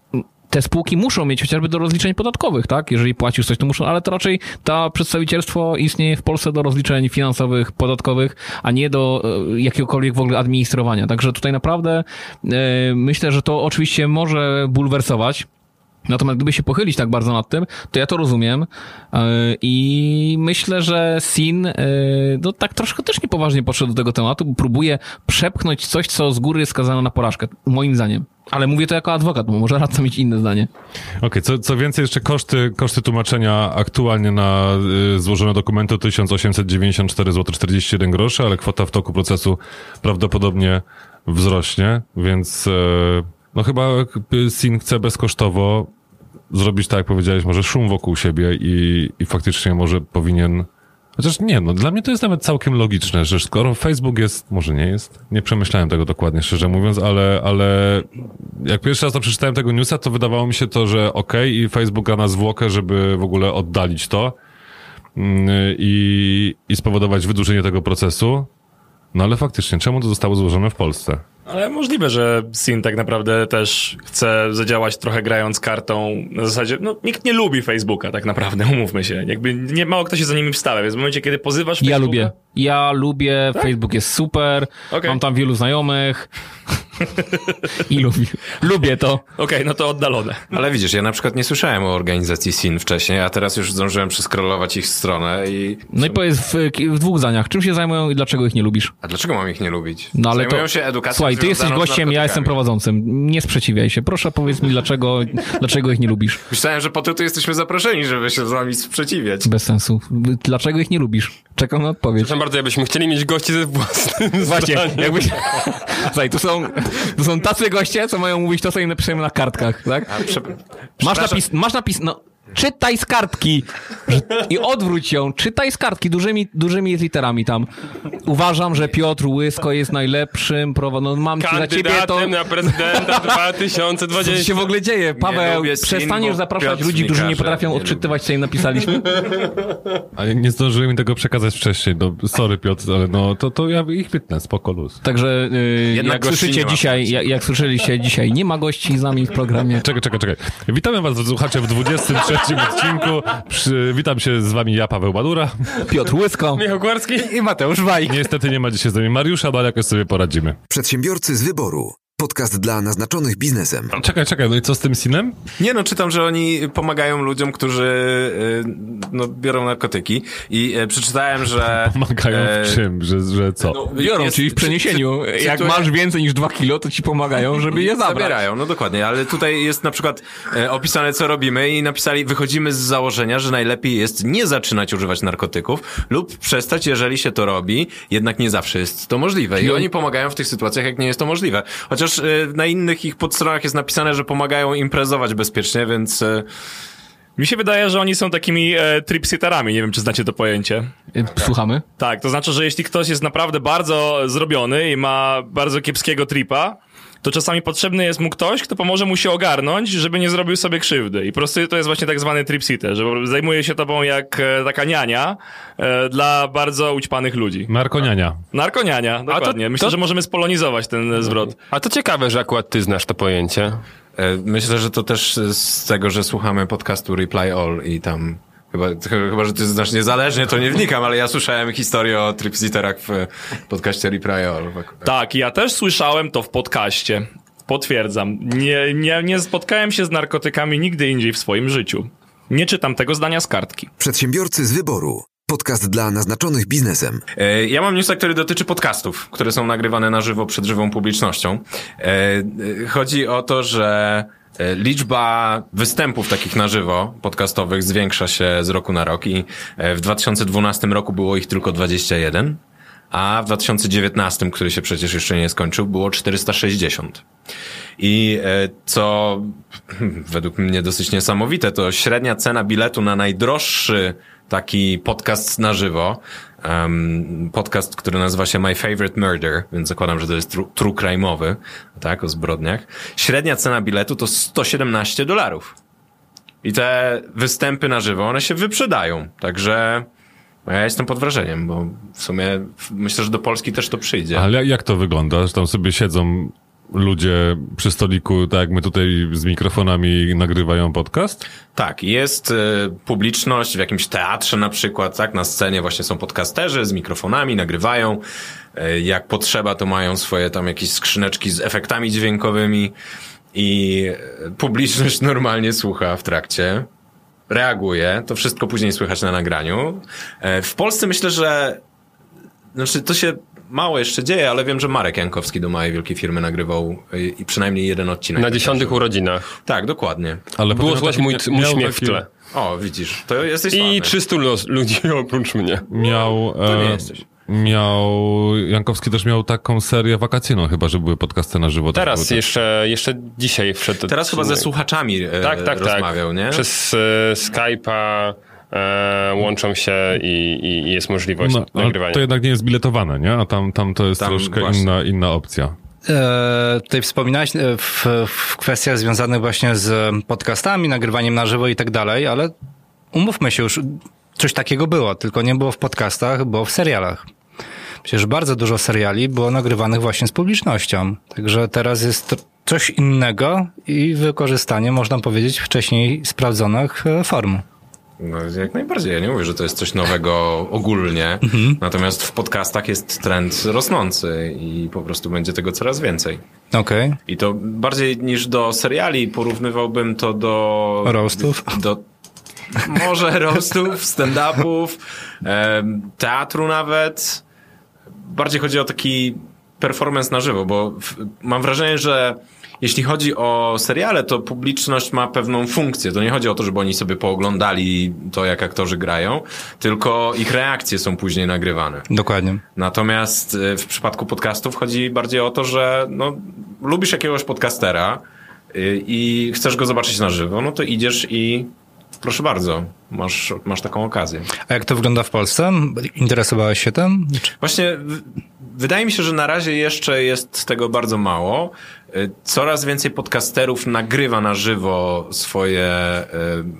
te spółki muszą mieć chociażby do rozliczeń podatkowych, tak? Jeżeli płacisz coś, to muszą, ale to raczej to przedstawicielstwo istnieje w Polsce do rozliczeń finansowych, podatkowych, a nie do e, jakiegokolwiek w ogóle administrowania. Także tutaj naprawdę e, myślę, że to oczywiście może bulwersować. Natomiast gdyby się pochylić tak bardzo nad tym, to ja to rozumiem e, i myślę, że Sin e, no tak troszkę też niepoważnie podszedł do tego tematu, bo próbuje przepchnąć coś, co z góry jest skazane na porażkę, moim zdaniem. Ale mówię to jako adwokat, bo może radca mieć inne zdanie. Okej, co, co więcej, jeszcze koszty, koszty tłumaczenia aktualnie na y, złożone dokumenty to 1894 zł 41 groszy, ale kwota w toku procesu prawdopodobnie wzrośnie, więc y, no chyba SIN chce bezkosztowo zrobić tak, jak powiedziałeś, może szum wokół siebie i, i faktycznie może powinien Chociaż nie, no dla mnie to jest nawet całkiem logiczne, że skoro Facebook jest, może nie jest, nie przemyślałem tego dokładnie, szczerze mówiąc, ale, ale jak pierwszy raz to przeczytałem tego newsa, to wydawało mi się to, że okej i Facebook na zwłokę, żeby w ogóle oddalić to mm, i, i spowodować wydłużenie tego procesu. No ale faktycznie, czemu to zostało złożone w Polsce? Ale możliwe, że Sin tak naprawdę też chce zadziałać trochę grając kartą. Na zasadzie, no nikt nie lubi Facebooka tak naprawdę, umówmy się. Jakby nie mało kto się za nimi wstawia, więc w momencie, kiedy pozywasz Ja Facebooka... lubię. Ja lubię, Facebook jest super, Okej. mam tam wielu znajomych i lubię, lubię to. Okej, no to oddalone. Ale widzisz, ja na przykład nie słyszałem o organizacji SIN wcześniej, a teraz już zdążyłem przeskrolować ich stronę i... No i powiedz w, w dwóch zdaniach, czym się zajmują i dlaczego ich nie lubisz? A dlaczego mam ich nie lubić? No ale Zajmują to, się edukacją Słuchaj, ty jesteś gościem, ja jestem prowadzącym. Nie sprzeciwiaj się. Proszę powiedz mi, dlaczego, dlaczego ich nie lubisz? Myślałem, że po to tu jesteśmy zaproszeni, żeby się z wami sprzeciwiać. Bez sensu. Dlaczego ich nie lubisz? Czekam na odpowiedź. Przepraszam bardzo, jakbyśmy chcieli mieć gości ze własnym Właśnie, zdaniem. jakbyś... Słuchaj, tu są, tu są tacy goście, co mają mówić to, co im napiszemy na kartkach, tak? A, prze... Masz napis, masz napis, no, czytaj z kartki i odwróć ją, czytaj z kartki, dużymi, dużymi literami tam. Uważam, że Piotr Łysko jest najlepszym prowadzącym, no, mam ci za ciebie to... Kandydatem na prezydenta Co się 2020. w ogóle dzieje? Paweł, przestaniesz zapraszać Piotr ludzi, którzy nie potrafią nie odczytywać, co im napisaliśmy? Ale nie zdążyłem mi tego przekazać wcześniej. No, sorry Piotr, ale no to, to ja ich wytnę, spoko luz. Także yy, jak słyszycie dzisiaj, jak, jak słyszeliście dzisiaj, nie ma gości z nami w programie. Czekaj, czekaj, czekaj. Witamy was, słuchacze, w 23 odcinku. Przy, witam się z wami ja, Paweł Badura. Piotr Łysko Michał Kwarski? i Mateusz Wajk. Niestety nie ma dzisiaj z nami Mariusza, ale jakoś sobie poradzimy. Przedsiębiorcy z wyboru. Podcast dla naznaczonych biznesem. Czekaj, czekaj, no i co z tym sinem? Nie no, czytam, że oni pomagają ludziom, którzy y, no, biorą narkotyki i y, przeczytałem, że... Pomagają e, w czym, że, że co? no, Biorą, jest- czyli w przeniesieniu. Jak masz więcej niż dwa kilo, to ci pomagają, żeby je zabrać. Zabierają, no dokładnie, ale tutaj jest na przykład e, opisane, co robimy i napisali, wychodzimy z założenia, że najlepiej jest nie zaczynać używać narkotyków lub przestać, jeżeli się to robi, jednak nie zawsze jest to możliwe. I oni pomagają w tych sytuacjach, jak nie jest to możliwe. Chociaż e, na innych ich podstronach jest napisane, że pomagają imprezować bezpiecznie, więc... E, Mi się wydaje, że oni są takimi e, tripsitterami, nie wiem, czy znacie to pojęcie. Y, Słuchamy. Tak, to znaczy, że jeśli ktoś jest naprawdę bardzo zrobiony i ma bardzo kiepskiego tripa, to czasami potrzebny jest mu ktoś, kto pomoże mu się ogarnąć, żeby nie zrobił sobie krzywdy. I po prostu to jest właśnie tak zwany tripsitter, że zajmuje się tobą jak e, taka niania e, dla bardzo ućpanych ludzi. Narkoniania. Narkoniania, dokładnie. Myślę, to- że możemy spolonizować ten e, zwrot. A to ciekawe, że akurat ty znasz to pojęcie. e, myślę, że to też z tego, że słuchamy podcastu Reply All i tam... Chyba, chyba, że ty znasz niezależnie, to nie wnikam, ale ja słyszałem historię o tripsitterach w podcaście All. Tak, ja też słyszałem to w podcaście. Potwierdzam. Nie, nie, nie spotkałem się z narkotykami nigdy indziej w swoim życiu. Nie czytam tego zdania z kartki. Przedsiębiorcy z wyboru. Podcast dla naznaczonych biznesem. E, Ja mam newsa, który dotyczy podcastów, które są nagrywane na żywo przed żywą publicznością. E, e, Chodzi o to, że liczba występów takich na żywo podcastowych zwiększa się z roku na rok i e, w 2012 roku było ich tylko 21, a w 2019, który się przecież jeszcze nie skończył, było 460. I e, co według mnie dosyć niesamowite, to średnia cena biletu na najdroższy taki podcast na żywo, em, podcast, który nazywa się My Favorite Murder, więc zakładam, że to jest true, true crime'owy, tak, o zbrodniach. Średnia cena biletu to 117 dolarów. I te występy na żywo, one się wyprzedają, także ja jestem pod wrażeniem, bo w sumie myślę, że do Polski też to przyjdzie. Ale jak to wygląda? Że tam sobie siedzą ludzie przy stoliku, tak jak my tutaj z mikrofonami nagrywają podcast? Tak, jest y, publiczność w jakimś teatrze na przykład, tak, na scenie właśnie są podcasterzy z mikrofonami, nagrywają. Y, jak potrzeba, to mają swoje tam jakieś skrzyneczki z efektami dźwiękowymi i y, publiczność normalnie słucha w trakcie, reaguje, to wszystko później słychać na nagraniu. W Polsce myślę, że znaczy, to się mało jeszcze dzieje, ale wiem, że Marek Jankowski do małej wielkiej firmy nagrywał y, i przynajmniej jeden odcinek. Na dziesiątych urodzinach. Tak, dokładnie. Ale Było słychać mój, mój śmiech w tle. O, widzisz, to jesteś I sławny. 300 los, ludzi oprócz mnie. Miał, To nie e, jesteś. miał, Jankowski też miał taką serię wakacyjną chyba, że były podcasty na żywo. Tak Teraz były jeszcze, jeszcze dzisiaj wszedł Teraz chyba ze słuchaczami e, tak, tak, rozmawiał, tak. nie? Przez e, Skype'a e, łączą się i, i, jest możliwość No, nagrywania. to jednak nie jest biletowane, nie? A tam, tam to jest Tam troszkę właśnie. inna, inna opcja. E, tutaj wspominałeś e, w, w kwestiach związanych właśnie z podcastami, nagrywaniem na żywo i tak dalej, ale umówmy się już, coś takiego było, tylko nie było w podcastach, było w serialach. Przecież bardzo dużo seriali było nagrywanych właśnie z publicznością. Także teraz jest coś innego i wykorzystanie, można powiedzieć, wcześniej sprawdzonych e, form. No, jak najbardziej. Ja nie mówię, że to jest coś nowego ogólnie. Natomiast w podcastach jest trend rosnący i po prostu będzie tego coraz więcej. Okej. I to bardziej niż do seriali porównywałbym to do... Roastów? Do, może roastów, stand-upów, teatru nawet. Bardziej chodzi o taki performance na żywo, bo mam wrażenie, że jeśli chodzi o seriale, to publiczność ma pewną funkcję. To nie chodzi o to, żeby oni sobie pooglądali to, jak aktorzy grają, tylko ich reakcje są później nagrywane. Dokładnie. Natomiast y, w przypadku podcastów chodzi bardziej o to, że no, lubisz jakiegoś podcastera y, i chcesz go zobaczyć na żywo, no to idziesz i proszę bardzo, masz, masz taką okazję. A jak to wygląda w Polsce? Interesowałeś się tym? Właśnie wydaje mi się, że na razie jeszcze jest tego bardzo mało. Coraz więcej podcasterów nagrywa na żywo swoje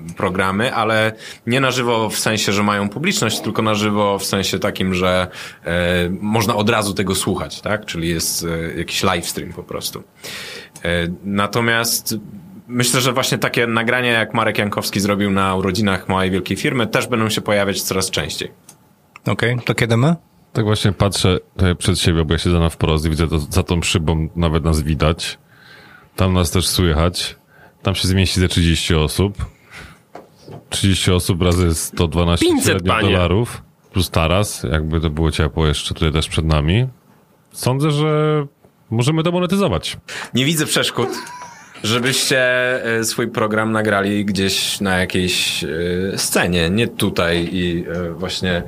y, programy, ale nie na żywo w sensie, że mają publiczność, tylko na żywo w sensie takim, że y, można od razu tego słuchać, tak? Czyli jest y, jakiś live stream po prostu. Natomiast myślę, że właśnie takie nagrania, jak Marek Jankowski zrobił na urodzinach małej wielkiej firmy, też będą się pojawiać coraz częściej. Okej, to kiedy my? Tak właśnie patrzę tutaj przed siebie, bo ja siedzę na wprost i widzę to, za tą szybą nawet nas widać. Tam nas też słychać. Tam się zmieści ze 30 osób. 30 osób razy 112 500, średnio panie. dolarów. Plus taras, jakby to było ciepło jeszcze tutaj też przed nami. Sądzę, że możemy to monetyzować. Nie widzę przeszkód, żebyście e, swój program nagrali gdzieś na jakiejś e, scenie, nie tutaj i e, właśnie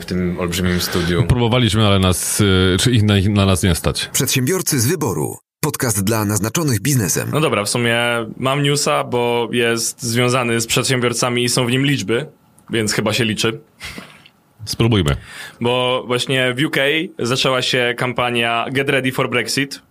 w tym olbrzymim studiu. Próbowaliśmy, ale nas, czy ich na, na nas nie stać. Przedsiębiorcy z wyboru. Podcast dla naznaczonych biznesem. No dobra, w sumie mam newsa, bo jest związany z przedsiębiorcami i są w nim liczby, więc chyba się liczy. Spróbujmy. Bo właśnie w UK zaczęła się kampania Get Ready for Brexit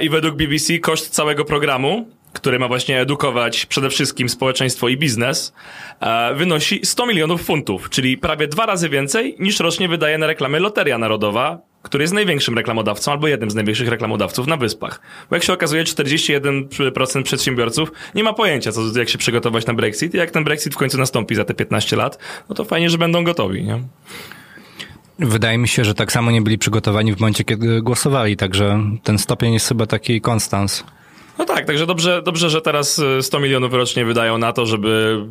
i według BBC koszt całego programu, który ma właśnie edukować przede wszystkim społeczeństwo i biznes, e, wynosi 100 milionów funtów, czyli prawie dwa razy więcej niż rocznie wydaje na reklamy Loteria Narodowa, który jest największym reklamodawcą albo jednym z największych reklamodawców na wyspach. Bo jak się okazuje, 41% przedsiębiorców nie ma pojęcia, co, jak się przygotować na Brexit i jak ten Brexit w końcu nastąpi za te 15 lat, no to fajnie, że będą gotowi, nie? Wydaje mi się, że tak samo nie byli przygotowani w momencie, kiedy głosowali, także ten stopień jest chyba taki konstans. No tak, także dobrze, dobrze, że teraz y, 100 milionów rocznie wydają na to, żeby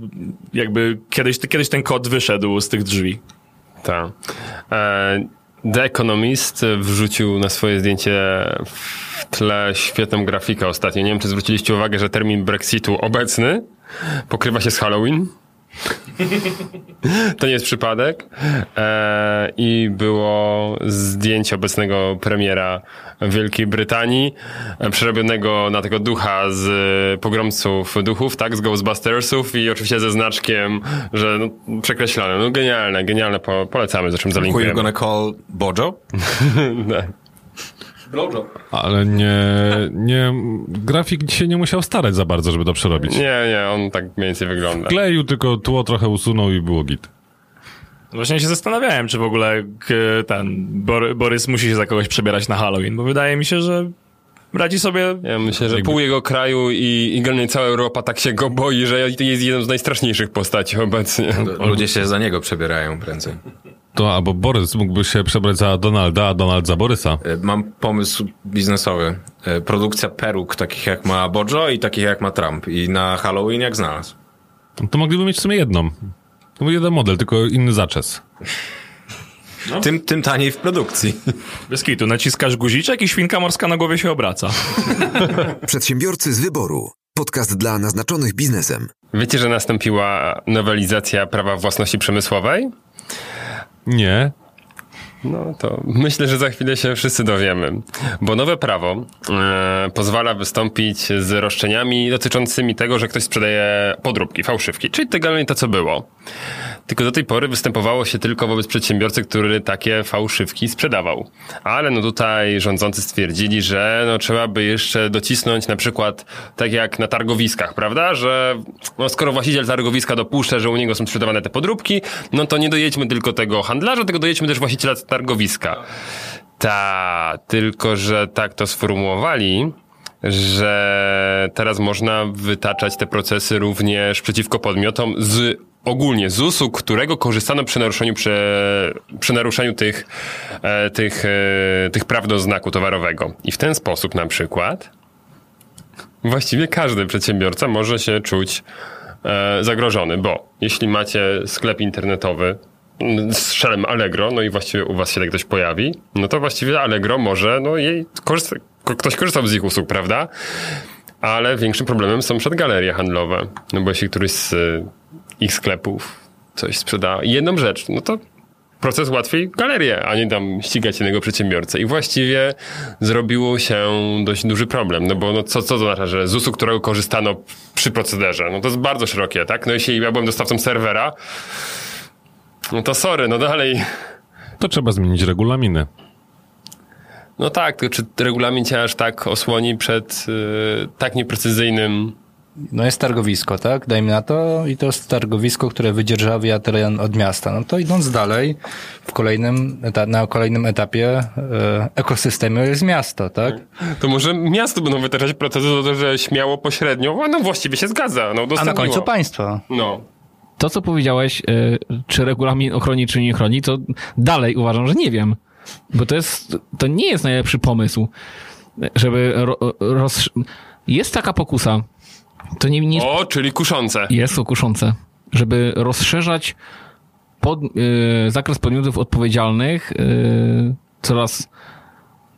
jakby kiedyś, kiedyś ten kod wyszedł z tych drzwi. Tak. E, The Economist wrzucił na swoje zdjęcie w tle świetną grafikę ostatnio. Nie wiem, czy zwróciliście uwagę, że termin Brexitu obecny pokrywa się z Halloween. To nie jest przypadek. E, I było zdjęcie obecnego premiera Wielkiej Brytanii, e, przerobionego na tego ducha z pogromców duchów, tak, z Ghostbustersów i oczywiście ze znaczkiem, że no, przekreślone. No genialne, genialne, po, polecamy, zresztą Who you zalinkujemy. gonna call Bojo? Tak. Ale nie, nie, grafik się nie musiał starać za bardzo, żeby to przerobić. Nie, nie, on tak mniej więcej wygląda. Kleił, tylko tło trochę usunął i było git. Właśnie się zastanawiałem, czy w ogóle ten Bor- Borys musi się za kogoś przebierać na Halloween, bo wydaje mi się, że radzi sobie Ja myślę, że pół jego kraju i, i generalnie cała Europa tak się go boi, że jest jedną z najstraszniejszych postaci obecnie. Ludzie się za niego przebierają prędzej. To albo Borys mógłby się przebrać za Donalda, a Donald za Borysa. E, Mam pomysł biznesowy. E, Produkcja peruk takich jak ma Bojo i takich jak ma Trump. I na Halloween jak znalazł. To mogliby mieć w sumie jedną. To był jeden model, tylko inny zaczes. Tym, tym taniej w produkcji. bez kitu. Naciskasz guziczek i świnka morska na głowie się obraca. Przedsiębiorcy z wyboru. Podcast dla naznaczonych biznesem. Wiecie, że nastąpiła nowelizacja prawa własności przemysłowej? Nie. No to myślę, że za chwilę się wszyscy dowiemy. Bo nowe prawo e, pozwala wystąpić z roszczeniami dotyczącymi tego, że ktoś sprzedaje podróbki, fałszywki, czyli generalnie to, co było. Tylko do tej pory występowało się tylko wobec przedsiębiorcy, który takie fałszywki sprzedawał. Ale no tutaj rządzący stwierdzili, że no trzeba by jeszcze docisnąć na przykład tak jak na targowiskach, prawda? Że no skoro właściciel targowiska dopuszcza, że u niego są sprzedawane te podróbki, no to nie dojedźmy tylko tego handlarza, tylko dojedźmy też właściciela targowiska. Ta, tylko że tak to sformułowali, że teraz można wytaczać te procesy również przeciwko podmiotom z ogólnie z usług, którego korzystano przy naruszeniu, przy, przy naruszeniu tych, e, tych, e, tych praw do znaku towarowego. I w ten sposób na przykład właściwie każdy przedsiębiorca może się czuć e, zagrożony, bo jeśli macie sklep internetowy z szelem Allegro, no i właściwie u was się tak ktoś pojawi, no to właściwie Allegro może, no jej korzysta, ko- ktoś korzystał z ich usług, prawda? Ale większym problemem są przed galerie handlowe. No bo jeśli któryś z y, ich sklepów coś sprzeda jedną rzecz, no to proces łatwiej galerię, a nie tam ścigać jednego przedsiębiorcę. I właściwie zrobiło się dość duży problem, no bo no co, co to oznacza, że z usług, którego korzystano przy procederze? No to jest bardzo szerokie, tak? No jeśli ja byłem dostawcą serwera, no to sorry, no dalej. To trzeba zmienić regulaminy. No tak, tylko czy regulamin cię aż tak osłoni przed y, tak nieprecyzyjnym No jest targowisko, tak? Dajmy na to i to jest targowisko, które wydzierżawia teren od miasta. No to idąc dalej, w kolejnym, na kolejnym etapie e, ekosystemu jest miasto, tak? To może miasto będą wytaczać procesy za to, że śmiało pośrednio, no właściwie się zgadza. No, A na końcu państwo. No. To, co powiedziałeś, y, czy regulamin ochroni, czy nie chroni, to dalej uważam, że nie wiem. Bo to jest, to nie jest najlepszy pomysł, żeby ro, roz... Jest taka pokusa, to nie, nie O, czyli kuszące. jest to kuszące, żeby rozszerzać pod, y, zakres podmiotów odpowiedzialnych y, coraz,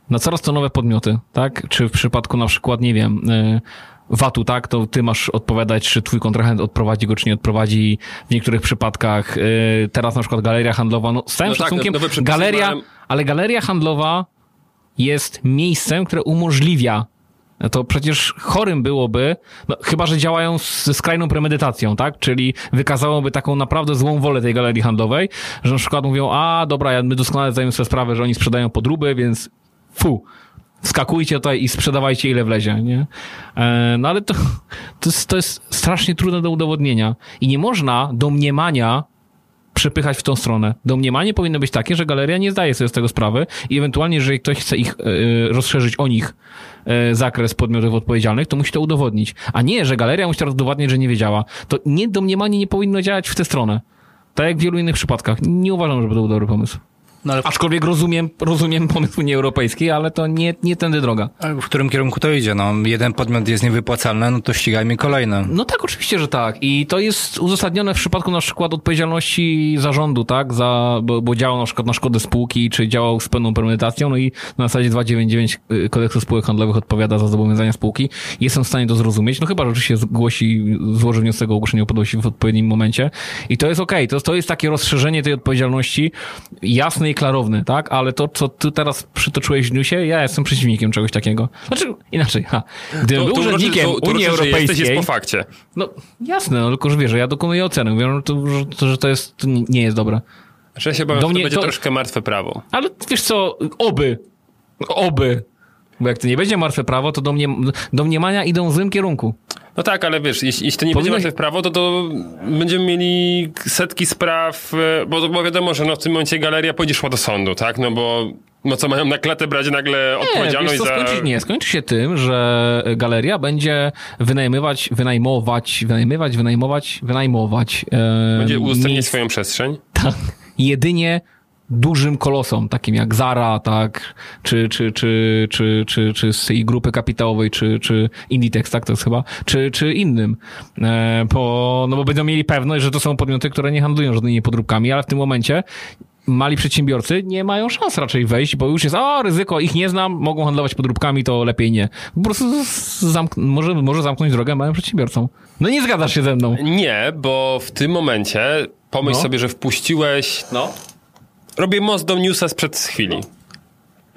na coraz to nowe podmioty, tak? Czy w przypadku na przykład, nie wiem, y, VAT-u, tak? To ty masz odpowiadać, czy twój kontrahent odprowadzi go, czy nie odprowadzi. W niektórych przypadkach y, teraz na przykład galeria handlowa, no z całym No tak, szacunkiem, nowe przepisy galeria, mają- ale galeria handlowa jest miejscem, które umożliwia to przecież chorym byłoby, no, chyba że działają ze skrajną premedytacją, tak? Czyli wykazałoby taką naprawdę złą wolę tej galerii handlowej, że na przykład mówią, a dobra, ja- my doskonale zdajemy sobie sprawę, że oni sprzedają podróby, więc fu, skakujcie tutaj i sprzedawajcie ile wlezie, nie? E, no ale to, to, jest, to jest strasznie trudne do udowodnienia i nie można domniemania przepychać w tą stronę. Domniemanie powinno być takie, że galeria nie zdaje sobie z tego sprawy i ewentualnie, jeżeli ktoś chce ich e, rozszerzyć o nich e, zakres podmiotów odpowiedzialnych, to musi to udowodnić. A nie, że galeria musi teraz udowadniać, że nie wiedziała. To nie domniemanie nie powinno działać w tę stronę. Tak jak w wielu innych przypadkach. Nie uważam, żeby to był dobry pomysł. No ale Aczkolwiek rozumiem, rozumiem pomysł Unii Europejskiej, ale to nie, nie tędy droga. ale w którym kierunku to idzie? No, jeden podmiot jest niewypłacalny, no to ścigajmy kolejne. No tak, oczywiście, że tak. I to jest uzasadnione w przypadku na przykład odpowiedzialności zarządu, tak? Za, bo, bo działał na przykład na szkodę spółki, czy działał z pełną premedytacją, no i na zasadzie 299 kodeksu spółek handlowych odpowiada za zobowiązania spółki. Jestem w stanie to zrozumieć, no chyba, że oczywiście zgłosi, złoży wniosek o ogłoszenie upadłości w odpowiednim momencie. I to jest okej, to, to jest takie rozszerzenie tej odpowiedzialności i klarowne, tak? Ale to, co ty teraz przytoczyłeś w newsie, ja jestem przeciwnikiem czegoś takiego. Znaczy, inaczej, ha. Gdybym był urzędnikiem tu, tu Unii że Europejskiej... jesteś jest po fakcie. No jasne, no tylko że wiesz, że ja dokonuję oceny. Mówię, że to, że to, że to jest, to nie jest dobre. Że się obawiam, Do że to mnie będzie to- troszkę martwe prawo. Ale wiesz co, oby, oby. Bo jak to nie będzie martwe prawo, to do mnie, domniemania idą w złym kierunku. No tak, ale wiesz, jeśli, jeśli nie Powinno- będzie martwe prawo, to, to będziemy mieli setki spraw, e, bo, bo wiadomo, że no, w tym momencie galeria pójdzie szła do sądu, tak? No bo no co mają na klatę brać nagle Nie, odpowiedzialność co, za... skończy, nie, skończy się tym, że galeria będzie wynajmować, wynajmować, wynajmować, wynajmować, wynajmować. E, Będzie udostępniać swoją przestrzeń. tak, jedynie dużym kolosom, takim jak Zara, tak, czy, czy, czy, czy, czy, czy z tej grupy kapitałowej, czy, czy Inditex, tak, to jest chyba, czy, czy innym. E, bo, no bo będą mieli pewność, że to są podmioty, które nie handlują żadnymi podróbkami, ale w tym momencie mali przedsiębiorcy nie mają szans raczej wejść, bo już jest, o, ryzyko, ich nie znam, mogą handlować podróbkami, to lepiej nie. Po prostu zamk- może, może zamknąć drogę małym przedsiębiorcom. No nie zgadzasz się ze mną. Nie, bo w tym momencie pomyśl No. sobie, że wpuściłeś... No. Robię most do newsa sprzed chwili.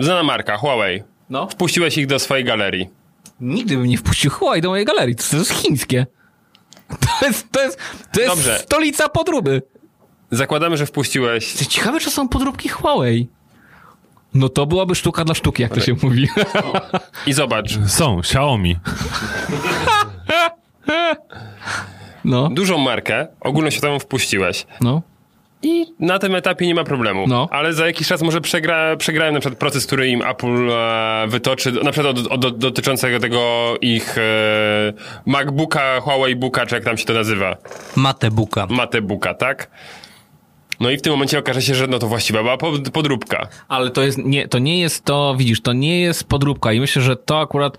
Znana marka, Huawei. No. Wpuściłeś ich do swojej galerii. Nigdy bym nie wpuścił Huawei do mojej galerii. To jest chińskie. To jest, to jest, to jest Dobrze. stolica podróby. zakładamy, że wpuściłeś... Ciekawe, czy są podróbki Huawei. No to byłaby sztuka dla sztuki, jak to się mówi. I zobacz, Są, Xiaomi. No, dużą markę ogólnoświatową wpuściłś. no. I na tym etapie nie ma problemu. No. Ale za jakiś czas może przegra, przegrałem na przykład proces, który im Apple e, wytoczy, na przykład od, od, dotyczącego tego ich e, MacBooka, Huawei Booka, czy jak tam się to nazywa. Matebuka. Matebooka, tak? No i w tym momencie okaże się, że no to właściwa była pod- podróbka. Ale to jest, nie, to nie jest to, widzisz, to nie jest podróbka i myślę, że to akurat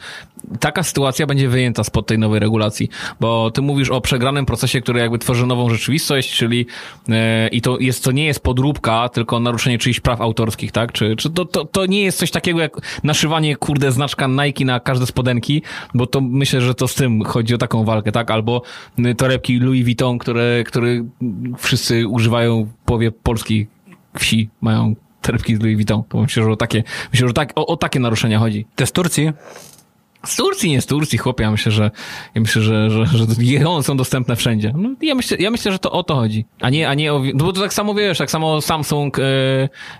taka sytuacja będzie wyjęta spod tej nowej regulacji, bo ty mówisz o przegranym procesie, który jakby tworzy nową rzeczywistość, czyli e, i to jest, to nie jest podróbka, tylko naruszenie czyichś praw autorskich, tak? Czy, czy to, to, to nie jest coś takiego jak naszywanie, kurde, znaczka Nike na każde spodenki, bo to myślę, że to z tym chodzi o taką walkę, tak? Albo y, torebki Louis Vuitton, które, które wszyscy używają w połowie polskiej wsi, mają torebki z Louis Vuitton. To myślę, że o takie, myślę, że tak, o, o takie naruszenia chodzi. Te z Turcji? Z Turcji, nie z Turcji, chłopie, ja myślę, że, ja myślę, że, że, że one są dostępne wszędzie. No, ja, myślę, ja myślę, że to o to chodzi. A nie, a nie o, no bo to tak samo wiesz, tak samo Samsung, e,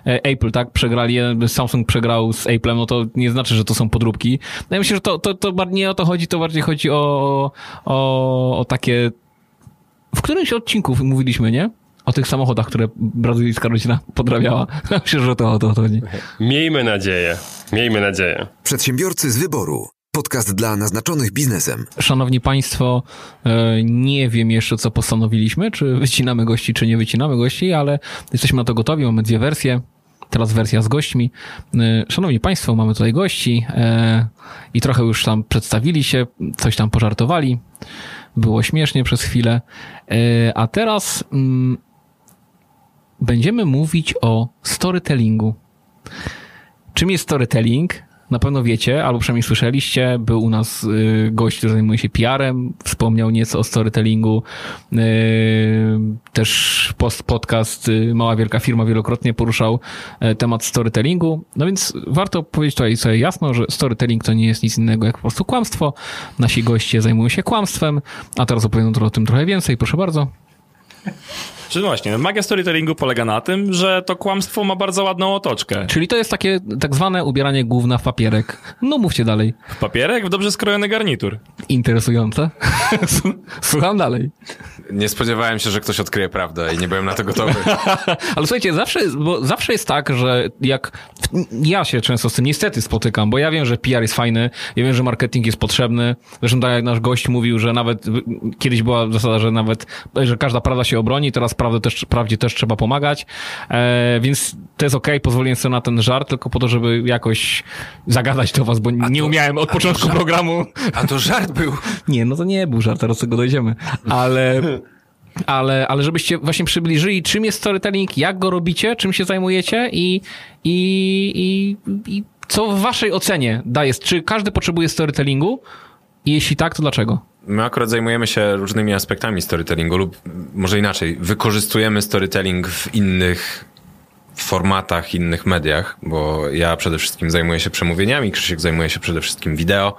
e, Apple, tak, przegrali, e, Samsung przegrał z Applem, no to nie znaczy, że to są podróbki. No ja myślę, że to, to, to nie o to chodzi, to bardziej chodzi o, o, o takie, w którymś odcinku mówiliśmy, nie? O tych samochodach, które brazylijska rodzina podrabiała. Ja myślę, że to o to chodzi. Miejmy nadzieję. Miejmy nadzieję. Przedsiębiorcy z wyboru. Podcast dla naznaczonych biznesem. Szanowni Państwo, e, nie wiem jeszcze, co postanowiliśmy, czy wycinamy gości, czy nie wycinamy gości, ale jesteśmy na to gotowi, mamy dwie wersje. Teraz wersja z gośćmi. E, Szanowni Państwo, mamy tutaj gości e, i trochę już tam przedstawili się, coś tam pożartowali. Było śmiesznie przez chwilę. A teraz mm, będziemy mówić o storytellingu. Czym jest storytelling? Na pewno wiecie, albo przynajmniej słyszeliście. Był u nas y, gość, który zajmuje się PR-em, wspomniał nieco o storytellingu. Y, też post podcast y, Mała Wielka Firma wielokrotnie poruszał y, temat storytellingu. No więc warto powiedzieć tutaj sobie jasno, że storytelling to nie jest nic innego jak po prostu kłamstwo. Nasi goście zajmują się kłamstwem, a teraz opowiem o tym trochę więcej. Proszę bardzo. Czy no właśnie, magia storytellingu polega na tym, że to kłamstwo ma bardzo ładną otoczkę. Czyli to jest takie tak zwane ubieranie główna w papierek. No mówcie dalej. W papierek w dobrze skrojony garnitur. Interesujące. Słucham dalej. Nie spodziewałem się, że ktoś odkryje prawdę i nie byłem na to gotowy. Ale słuchajcie, zawsze, bo zawsze jest tak, że jak ja się często z tym niestety spotykam, bo ja wiem, że PR jest fajny, ja wiem, że marketing jest potrzebny. Zresztą tak jak nasz gość mówił, że nawet kiedyś była zasada, że nawet, że każda prawda się obroni, teraz prawdę też, prawdzie też trzeba pomagać. E, więc to jest okej, pozwoliłem sobie na ten żart, tylko po to, żeby jakoś zagadać do was, bo nie to- umiałem od a początku żart. programu. A to żart był. Nie, no to nie był żart, teraz do tego dojdziemy. Ale, ale, ale żebyście właśnie przybliżyli, czym jest storytelling, jak go robicie, czym się zajmujecie i, i, i, i co w waszej ocenie daje, czy każdy potrzebuje storytellingu? I jeśli tak, to dlaczego? My akurat zajmujemy się różnymi aspektami storytellingu lub może inaczej, wykorzystujemy storytelling w innych formatach, innych mediach, bo ja przede wszystkim zajmuję się przemówieniami, Krzysiek zajmuje się przede wszystkim wideo.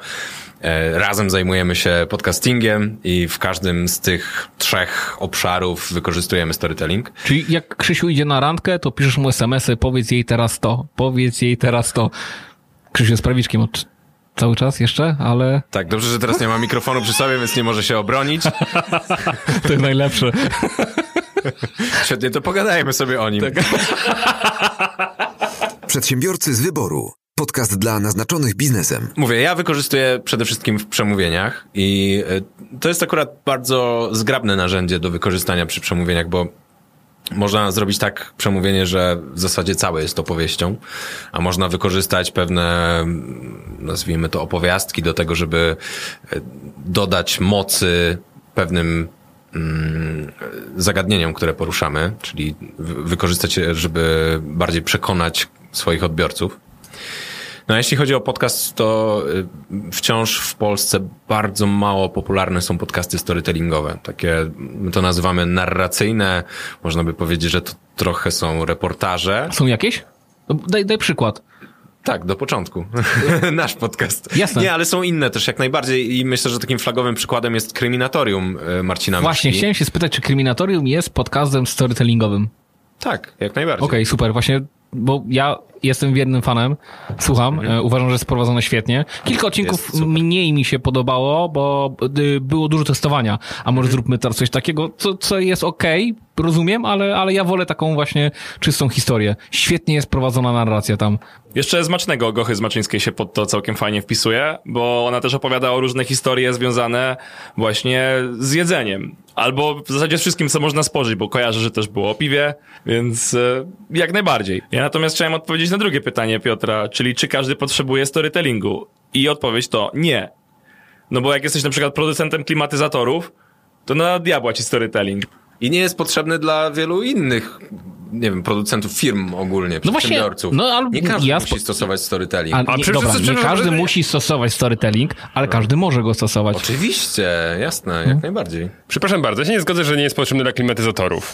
E, Razem zajmujemy się podcastingiem i w każdym z tych trzech obszarów wykorzystujemy storytelling. Czyli jak Krzysiu idzie na randkę, to piszesz mu SMS-y, powiedz jej teraz to, powiedz jej teraz to. Krzysiu jest prawiczkiem od cały czas jeszcze, ale Tak, dobrze, że teraz nie ma mikrofonu przy sobie, więc nie może się obronić. to jest najlepsze. Świetnie, to pogadajmy sobie o nim. Przedsiębiorcy z wyboru. Podcast dla naznaczonych biznesem. Mówię, ja wykorzystuję przede wszystkim w przemówieniach i y, to jest akurat bardzo zgrabne narzędzie do wykorzystania przy przemówieniach, bo można zrobić tak przemówienie, że w zasadzie całe jest opowieścią, a można wykorzystać pewne, nazwijmy to opowiastki do tego, żeby y, dodać mocy pewnym mm, zagadnieniom, które poruszamy, czyli wy- wykorzystać je, żeby bardziej przekonać swoich odbiorców. No a jeśli chodzi o podcast, to y, wciąż w Polsce bardzo mało popularne są podcasty storytellingowe. Takie, my to nazywamy narracyjne, można by powiedzieć, że to trochę są reportaże. Są jakieś? No, Daj, daj przykład. Tak, do początku. Nasz podcast. Jasne. Nie, ale są inne też jak najbardziej i myślę, że takim flagowym przykładem jest Kryminatorium e, Marcina Właśnie, Myszki. chciałem się spytać, czy Kryminatorium jest podcastem storytellingowym? Tak, jak najbardziej. Okej, super, właśnie, bo ja jestem wiernym fanem, słucham, e, uważam, że jest prowadzone świetnie. Kilka odcinków mniej mi się podobało, bo y, było dużo testowania, a może zróbmy teraz coś takiego, co, co jest okej, rozumiem, ale, ale ja wolę taką właśnie czystą historię. Świetnie jest prowadzona narracja tam. Jeszcze Zmacznego Gochy Zmaczyńskiej się pod to całkiem fajnie wpisuje, bo ona też opowiada o różne historie związane właśnie z jedzeniem. Albo w zasadzie z wszystkim, co można spożyć, bo kojarzę, że też było o piwie, więc e, jak najbardziej. Ja natomiast chciałem odpowiedzieć na drugie pytanie Piotra, czyli czy każdy potrzebuje storytellingu? I odpowiedź to nie. No bo jak jesteś na przykład producentem klimatyzatorów, to na diabła ci storytelling. I nie jest potrzebny dla wielu innych, nie wiem, producentów firm ogólnie, No właśnie, przedsiębiorców. no ale nie każdy ja musi spo- stosować storytelling. A, A nie, przecież dobra, nie każdy musi stosować storytelling, ale każdy może go stosować. Oczywiście, jasne, jak najbardziej. Przepraszam bardzo, ja się nie zgodzę, że nie jest potrzebny dla klimatyzatorów.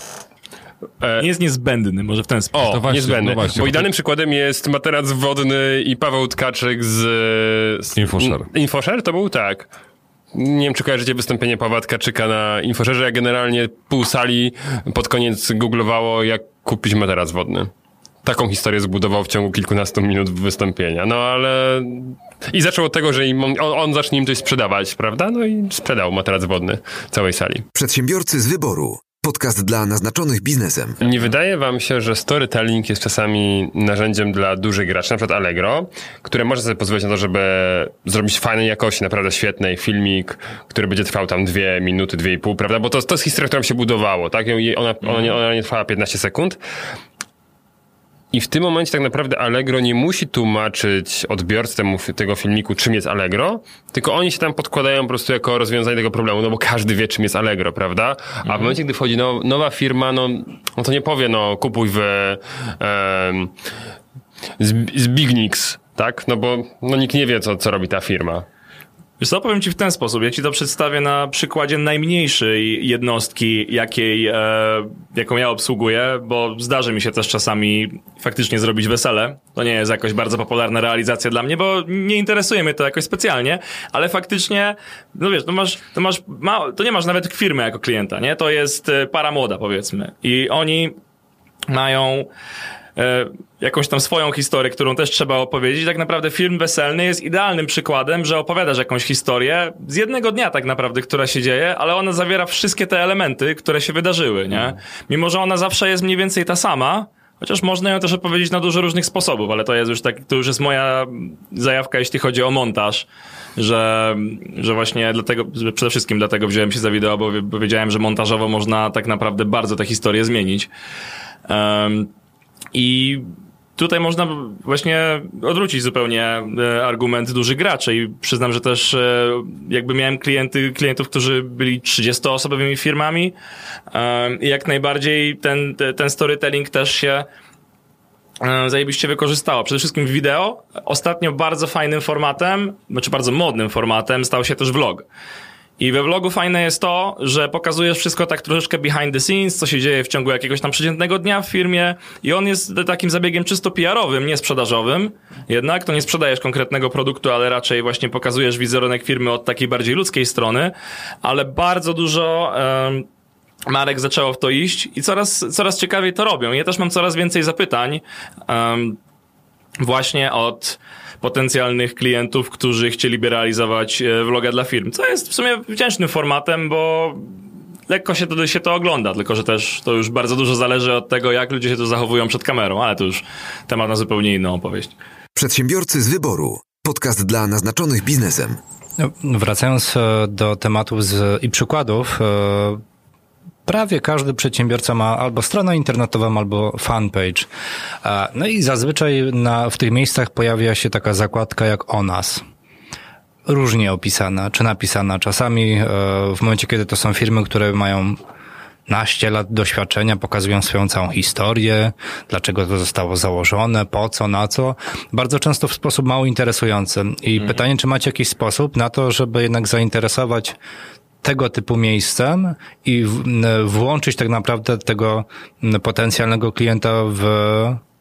Nie jest niezbędny, może w ten sposób. O, To właśnie, niezbędny. no właśnie, bo bo to- idealnym przykładem jest materac wodny i Paweł Tkaczyk z... z Infoshare. Infoshare to był? Tak. Nie wiem, czy kojarzycie wystąpienie Pawła Tkaczyka na Infoszerze, jak generalnie pół sali pod koniec googlowało, jak kupić materac wodny. Taką historię zbudował w ciągu kilkunastu minut wystąpienia. No ale... I zaczął od tego, że im on, on zacznie im coś sprzedawać, prawda? No i sprzedał materac wodny całej sali. Przedsiębiorcy z wyboru. Podcast dla naznaczonych biznesem. Nie wydaje wam się, że storytelling jest czasami narzędziem dla dużych graczy, na przykład Allegro, które może sobie pozwolić na to, żeby zrobić fajnej jakości, naprawdę świetny filmik, który będzie trwał tam dwie minuty, dwie i pół, prawda? Bo to, to jest historia, którą się budowało, tak? I Ona, ona, nie, ona nie trwała 15 sekund. I w tym momencie tak naprawdę Allegro nie musi tłumaczyć odbiorcy tego filmiku, czym jest Allegro, tylko oni się tam podkładają po prostu jako rozwiązanie tego problemu, no bo każdy wie, czym jest Allegro, prawda? A w momencie, gdy wchodzi now, nowa firma, no, no to nie powie, no kupuj w em, z, z Big Nix, tak? No bo no, nikt nie wie, co, co robi ta firma. Wiesz co, powiem ci w ten sposób. Ja ci to przedstawię na przykładzie najmniejszej jednostki, jakiej, e, jaką ja obsługuję, bo zdarzy mi się też czasami faktycznie zrobić wesele. To nie jest jakoś bardzo popularna realizacja dla mnie, bo nie interesuje mnie to jakoś specjalnie, ale faktycznie, no wiesz, to masz, to masz, ma, to nie masz nawet firmy jako klienta, nie? To jest e, para młoda, powiedzmy. I oni mają jakąś tam swoją historię, którą też trzeba opowiedzieć. Tak naprawdę film weselny jest idealnym przykładem, że opowiadasz jakąś historię z jednego dnia tak naprawdę, która się dzieje, ale ona zawiera wszystkie te elementy, które się wydarzyły, nie? Mimo, że ona zawsze jest mniej więcej ta sama, Chociaż można ją też opowiedzieć na dużo różnych sposobów, ale to jest już tak, to już jest moja zajawka, jeśli chodzi o montaż, że, że właśnie dlatego, przede wszystkim dlatego wziąłem się za wideo, bo, wiedziałem, że montażowo można tak naprawdę bardzo tę historię zmienić. Em, I tutaj można właśnie odwrócić zupełnie e, argument dużych graczy i przyznam, że też e, jakby miałem klienty, klientów, którzy byli 30-osobowymi firmami em, i jak najbardziej ten, te- ten storytelling też się e, zajebiście wykorzystało. Przede wszystkim wideo. Ostatnio bardzo fajnym formatem, znaczy bardzo modnym formatem stał się też vlog. I we vlogu fajne jest to, że pokazujesz wszystko tak troszeczkę behind the scenes, co się dzieje w ciągu jakiegoś tam przeciętnego dnia w firmie i on jest takim zabiegiem czysto PR-owym, nie sprzedażowym. Jednak to nie sprzedajesz konkretnego produktu, ale raczej właśnie pokazujesz wizerunek firmy od takiej bardziej ludzkiej strony, ale bardzo dużo... em, Marek zaczęło w to iść i coraz, coraz ciekawiej to robią. Ja też mam coraz więcej zapytań em, właśnie od potencjalnych klientów, którzy chcieliby realizować e, vloga dla firm. Co jest w sumie wdzięcznym formatem, bo lekko się to, się to ogląda, tylko że też to już bardzo dużo zależy od tego, jak ludzie się tu zachowują przed kamerą, ale to już temat na zupełnie inną opowieść. Przedsiębiorcy z wyboru. Podcast dla naznaczonych biznesem. No, Wracając e, do tematów z, i przykładów, e, prawie każdy przedsiębiorca ma albo stronę internetową, albo fanpage. No i zazwyczaj na, w tych miejscach pojawia się taka zakładka jak o nas. Różnie opisana, czy napisana. Czasami e, w momencie, kiedy to są firmy, które mają naście lat doświadczenia, pokazują swoją całą historię, dlaczego to zostało założone, po co, na co. Bardzo często w sposób mało interesujący. I pytanie, czy macie jakiś sposób na to, żeby jednak zainteresować tego typu miejscem i włączyć tak naprawdę tego potencjalnego klienta w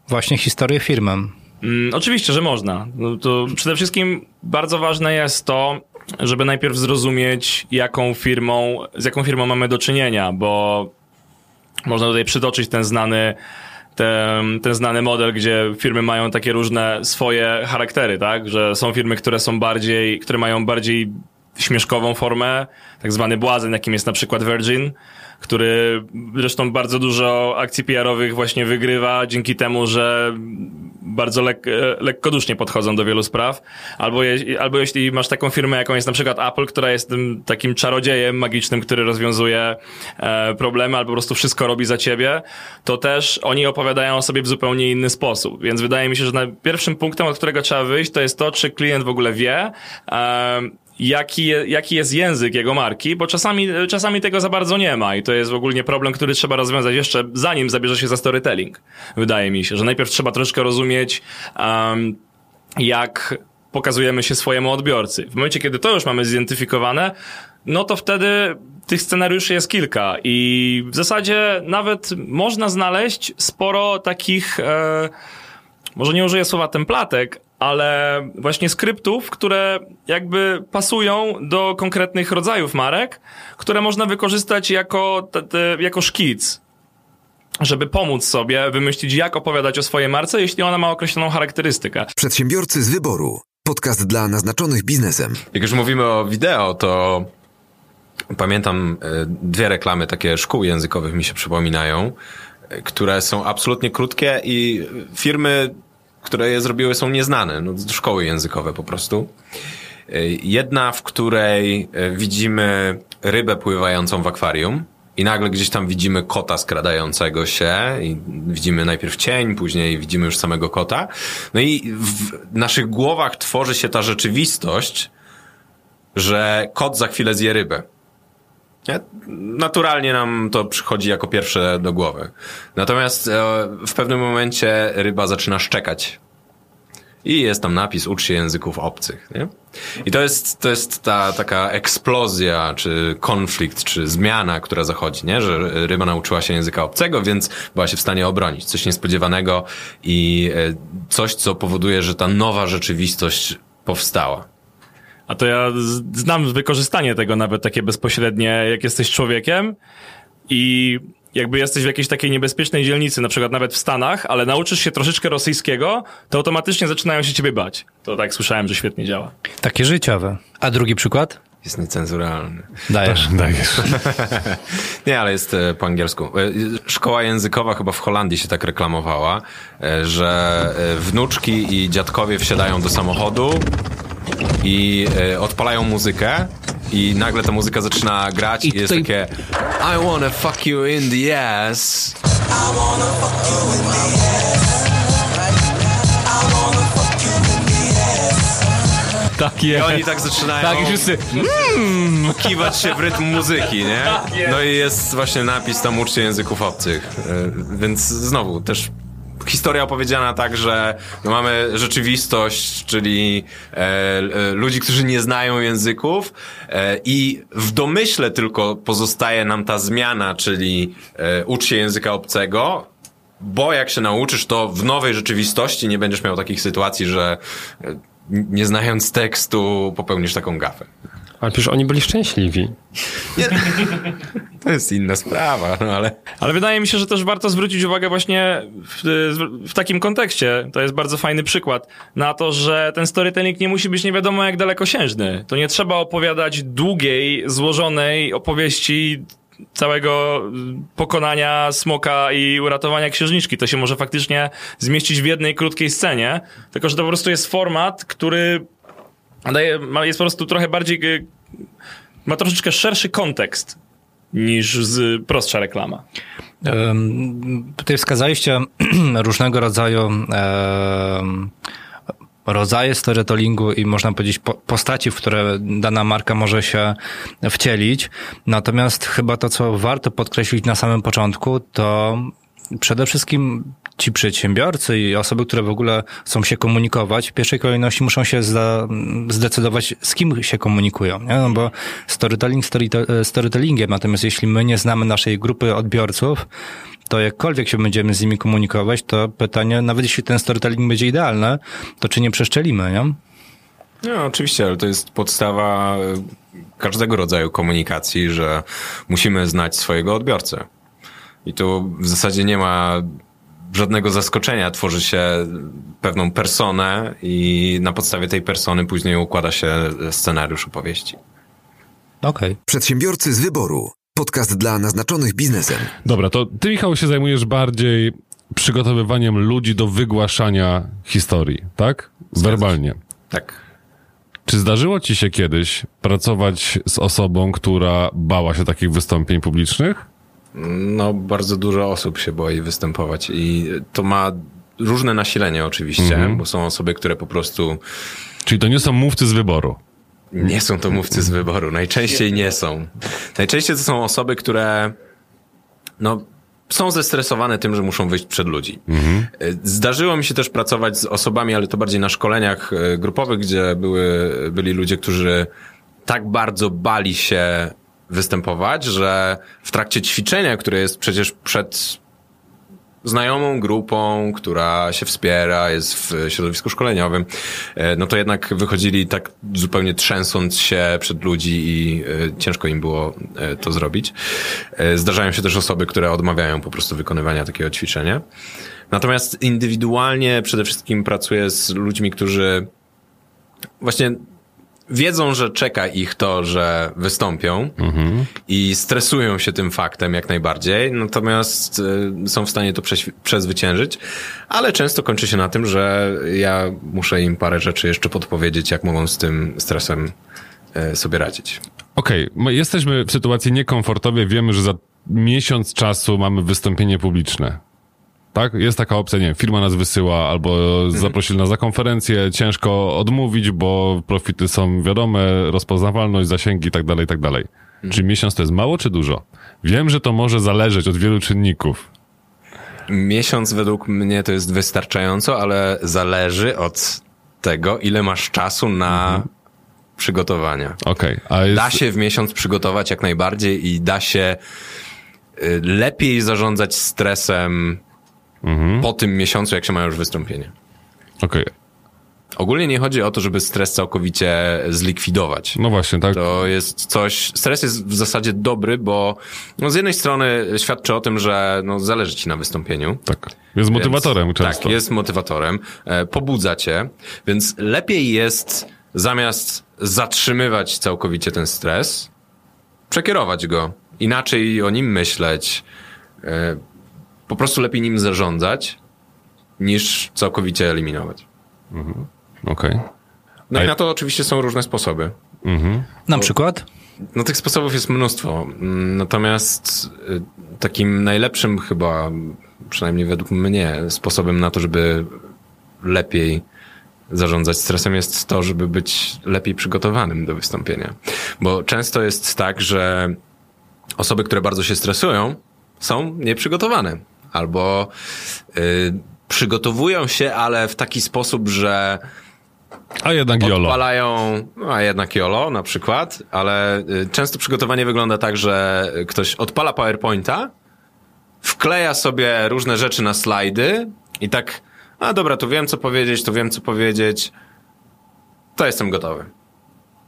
właśnie historię firmy. Mm, oczywiście, że można. No to przede wszystkim bardzo ważne jest to, żeby najpierw zrozumieć, jaką firmą, z jaką firmą mamy do czynienia, bo można tutaj przytoczyć ten znany ten, ten znany model, gdzie firmy mają takie różne swoje charaktery, tak? Że są firmy, które są bardziej, które mają bardziej śmieszkową formę, tak zwany błazen, jakim jest na przykład Virgin, który zresztą bardzo dużo akcji PR-owych właśnie wygrywa dzięki temu, że bardzo lek, lekkodusznie podchodzą do wielu spraw. Albo, je, albo jeśli masz taką firmę, jaką jest na przykład Apple, która jest tym takim czarodziejem magicznym, który rozwiązuje e, problemy, albo po prostu wszystko robi za ciebie, to też oni opowiadają o sobie w zupełnie inny sposób. Więc wydaje mi się, że pierwszym punktem, od którego trzeba wyjść, to jest to, czy klient w ogóle wie, e, jaki, jaki jest język jego marki, bo czasami, czasami tego za bardzo nie ma i to jest w ogóle problem, który trzeba rozwiązać jeszcze zanim zabierze się za storytelling. Wydaje mi się, że najpierw trzeba troszkę rozumieć, um, jak pokazujemy się swojemu odbiorcy. W momencie, kiedy to już mamy zidentyfikowane, no to wtedy tych scenariuszy jest kilka i w zasadzie nawet można znaleźć sporo takich, e, może nie użyję słowa templatek, ale właśnie skryptów, które jakby pasują do konkretnych rodzajów marek, które można wykorzystać jako, te, te, jako szkic, żeby pomóc sobie wymyślić, jak opowiadać o swojej marce, jeśli ona ma określoną charakterystykę. Przedsiębiorcy z wyboru. Podcast dla naznaczonych biznesem. Jak już mówimy o wideo, to pamiętam e, dwie reklamy takie szkół językowych mi się przypominają, e, które są absolutnie krótkie i firmy które je zrobiły, są nieznane. No, szkoły językowe po prostu. Jedna, w której e, widzimy rybę pływającą w akwarium i nagle gdzieś tam widzimy kota skradającego się i widzimy najpierw cień, później widzimy już samego kota. No i w naszych głowach tworzy się ta rzeczywistość, że kot za chwilę zje rybę. Naturalnie nam to przychodzi jako pierwsze do głowy. Natomiast e, w pewnym momencie ryba zaczyna szczekać. I jest tam napis ucz się języków obcych. Nie? I to jest, to jest ta taka eksplozja, czy konflikt, czy zmiana, która zachodzi, nie? że ryba nauczyła się języka obcego, więc była się w stanie obronić. Coś niespodziewanego i e, coś, co powoduje, że ta nowa rzeczywistość powstała. A to ja znam wykorzystanie tego nawet takie bezpośrednie, jak jesteś człowiekiem i jakby jesteś w jakiejś takiej niebezpiecznej dzielnicy, na przykład nawet w Stanach, ale nauczysz się troszeczkę rosyjskiego, to automatycznie zaczynają się ciebie bać. To tak słyszałem, że świetnie działa. Takie życiowe. A drugi przykład? Jest niecenzuralny. Dajesz. Dajesz. Nie, ale jest e, po angielsku. E, szkoła językowa chyba w Holandii się tak reklamowała, e, że wnuczki i dziadkowie wsiadają do samochodu i odpalają muzykę i nagle ta muzyka zaczyna grać i, i jest takie I wanna fuck you in the ass. I wanna fuck you in the ass. Tak jest. I oni tak zaczynają tak, i wszyscy mm, kiwać się w rytm muzyki, nie? No i jest właśnie napis tam uczcie języków obcych. E, więc znowu też historia opowiedziana tak, że no mamy rzeczywistość, czyli e, e, ludzi, którzy nie znają języków e, i w domyśle tylko pozostaje nam ta zmiana, czyli e, ucz się języka obcego, bo jak się nauczysz, to w nowej rzeczywistości nie będziesz miał takich sytuacji, że e, nie znając tekstu popełnisz taką gafę. Ale przecież oni byli szczęśliwi. Nie, to jest inna sprawa, no ale... Ale wydaje mi się, że też warto zwrócić uwagę właśnie w, w, takim kontekście, to jest bardzo fajny przykład, na to, że ten storytelling nie musi być nie wiadomo jak dalekosiężny. To nie trzeba opowiadać długiej, złożonej opowieści całego pokonania smoka i uratowania księżniczki. To się może faktycznie zmieścić w jednej krótkiej scenie, tylko że to po prostu jest format, który daje, jest po prostu trochę bardziej, e, ma troszeczkę szerszy kontekst niż z prostsza reklama. Tutaj wskazaliście różnego rodzaju rodzaje storytellingu i można powiedzieć postaci, w które dana marka może się wcielić. Natomiast chyba to, co warto podkreślić na samym początku, to przede wszystkim ci przedsiębiorcy i osoby, które w ogóle chcą się komunikować, w pierwszej kolejności muszą się zdecydować, z kim się komunikują, nie? No bo storytelling storyte- storytellingiem, natomiast jeśli my nie znamy naszej grupy odbiorców, to jakkolwiek się będziemy z nimi komunikować, to pytanie, nawet jeśli ten storytelling będzie idealny, to czy nie przeszczelimy, nie? No, oczywiście, ale to jest podstawa e, każdego rodzaju komunikacji, że musimy znać swojego odbiorcę. I tu w zasadzie nie ma żadnego zaskoczenia. Tworzy się pewną personę i na podstawie tej persony później układa się scenariusz opowieści. Okej. Przedsiębiorcy z wyboru. Podcast dla naznaczonych biznesem. Dobra, to ty, Michał, się zajmujesz bardziej przygotowywaniem ludzi do wygłaszania historii, tak? Werbalnie. Tak. Czy zdarzyło ci się kiedyś pracować z osobą, która bała się takich wystąpień publicznych? No, bardzo dużo osób się boi występować i to ma różne nasilenie oczywiście, bo są osoby, które po prostu Czyli to nie są mówcy z wyboru. Nie są to mówcy z wyboru. Najczęściej nie są. Najczęściej to są osoby, które no, są zestresowane tym, że muszą wyjść przed ludzi. Zdarzyło mi się też pracować z osobami, ale to bardziej na szkoleniach e, grupowych, gdzie były, byli ludzie, którzy tak bardzo bali się występować, że w trakcie ćwiczenia, które jest przecież przed znajomą grupą, która się wspiera, jest w środowisku szkoleniowym, e, no to jednak wychodzili tak zupełnie trzęsąc się przed ludzi i e, ciężko im było e, to zrobić. Zdarzają się też osoby, które odmawiają po prostu wykonywania takiego ćwiczenia. Natomiast indywidualnie przede wszystkim pracuję z ludźmi, którzy właśnie wiedzą, że czeka ich to, że wystąpią i stresują się tym faktem jak najbardziej, natomiast y, są w stanie to przezwyciężyć, ale często kończy się na tym, że ja muszę im parę rzeczy jeszcze podpowiedzieć, jak mogą z tym stresem y, sobie radzić. Okej, my jesteśmy w sytuacji niekomfortowej, wiemy, że za miesiąc czasu mamy wystąpienie publiczne. Tak? Jest taka opcja, nie wiem, firma nas wysyła albo zaprosili nas na konferencję, ciężko odmówić, bo profity są wiadome, rozpoznawalność, zasięgi i tak dalej, i tak dalej. Czy miesiąc to jest mało, czy dużo? Wiem, że to może zależeć od wielu czynników. Miesiąc według mnie to jest wystarczająco, ale zależy od tego, ile masz czasu na przygotowania. Okej, a jest... Da się w miesiąc przygotować jak najbardziej i da się y, lepiej zarządzać stresem po tym miesiącu, jak się ma już wystąpienie. Okej, Ogólnie nie chodzi o to, żeby stres całkowicie zlikwidować. no właśnie, tak. To jest coś, stres jest w zasadzie dobry, bo no, z jednej strony świadczy o tym, że no, zależy ci na wystąpieniu. Tak. Jest motywatorem Więc, często. Tak, jest motywatorem. E, pobudza cię, więc lepiej jest zamiast zatrzymywać całkowicie ten stres, przekierować go, inaczej o nim myśleć, e, po prostu lepiej nim zarządzać, niż całkowicie eliminować. Okej. No A- i na to oczywiście są różne sposoby. Na przykład? No tych sposobów jest mnóstwo. Natomiast y, takim najlepszym chyba, przynajmniej według mnie, sposobem na to, żeby lepiej zarządzać stresem jest to, żeby być lepiej przygotowanym do wystąpienia. Bo często jest tak, że osoby, które bardzo się stresują, są nieprzygotowane. Albo y, przygotowują się, ale w taki sposób, że A jednak Jolo. Odpalają, no, a jednak YOLO na przykład, ale y, często przygotowanie wygląda tak, że ktoś odpala PowerPointa, wkleja sobie różne rzeczy na slajdy i tak, a dobra, tu wiem co powiedzieć, tu wiem co powiedzieć, to jestem gotowy.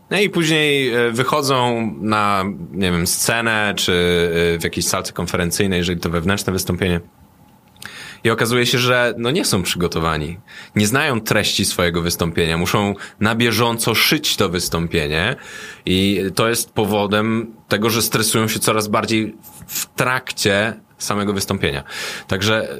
No i później y, wychodzą na, nie wiem, scenę, czy y, w jakiejś salce konferencyjnej, jeżeli to wewnętrzne wystąpienie. I okazuje się, że no nie są przygotowani. Nie znają treści swojego wystąpienia. Muszą na bieżąco szyć to wystąpienie. I to jest powodem tego, że stresują się coraz bardziej w trakcie samego wystąpienia. Także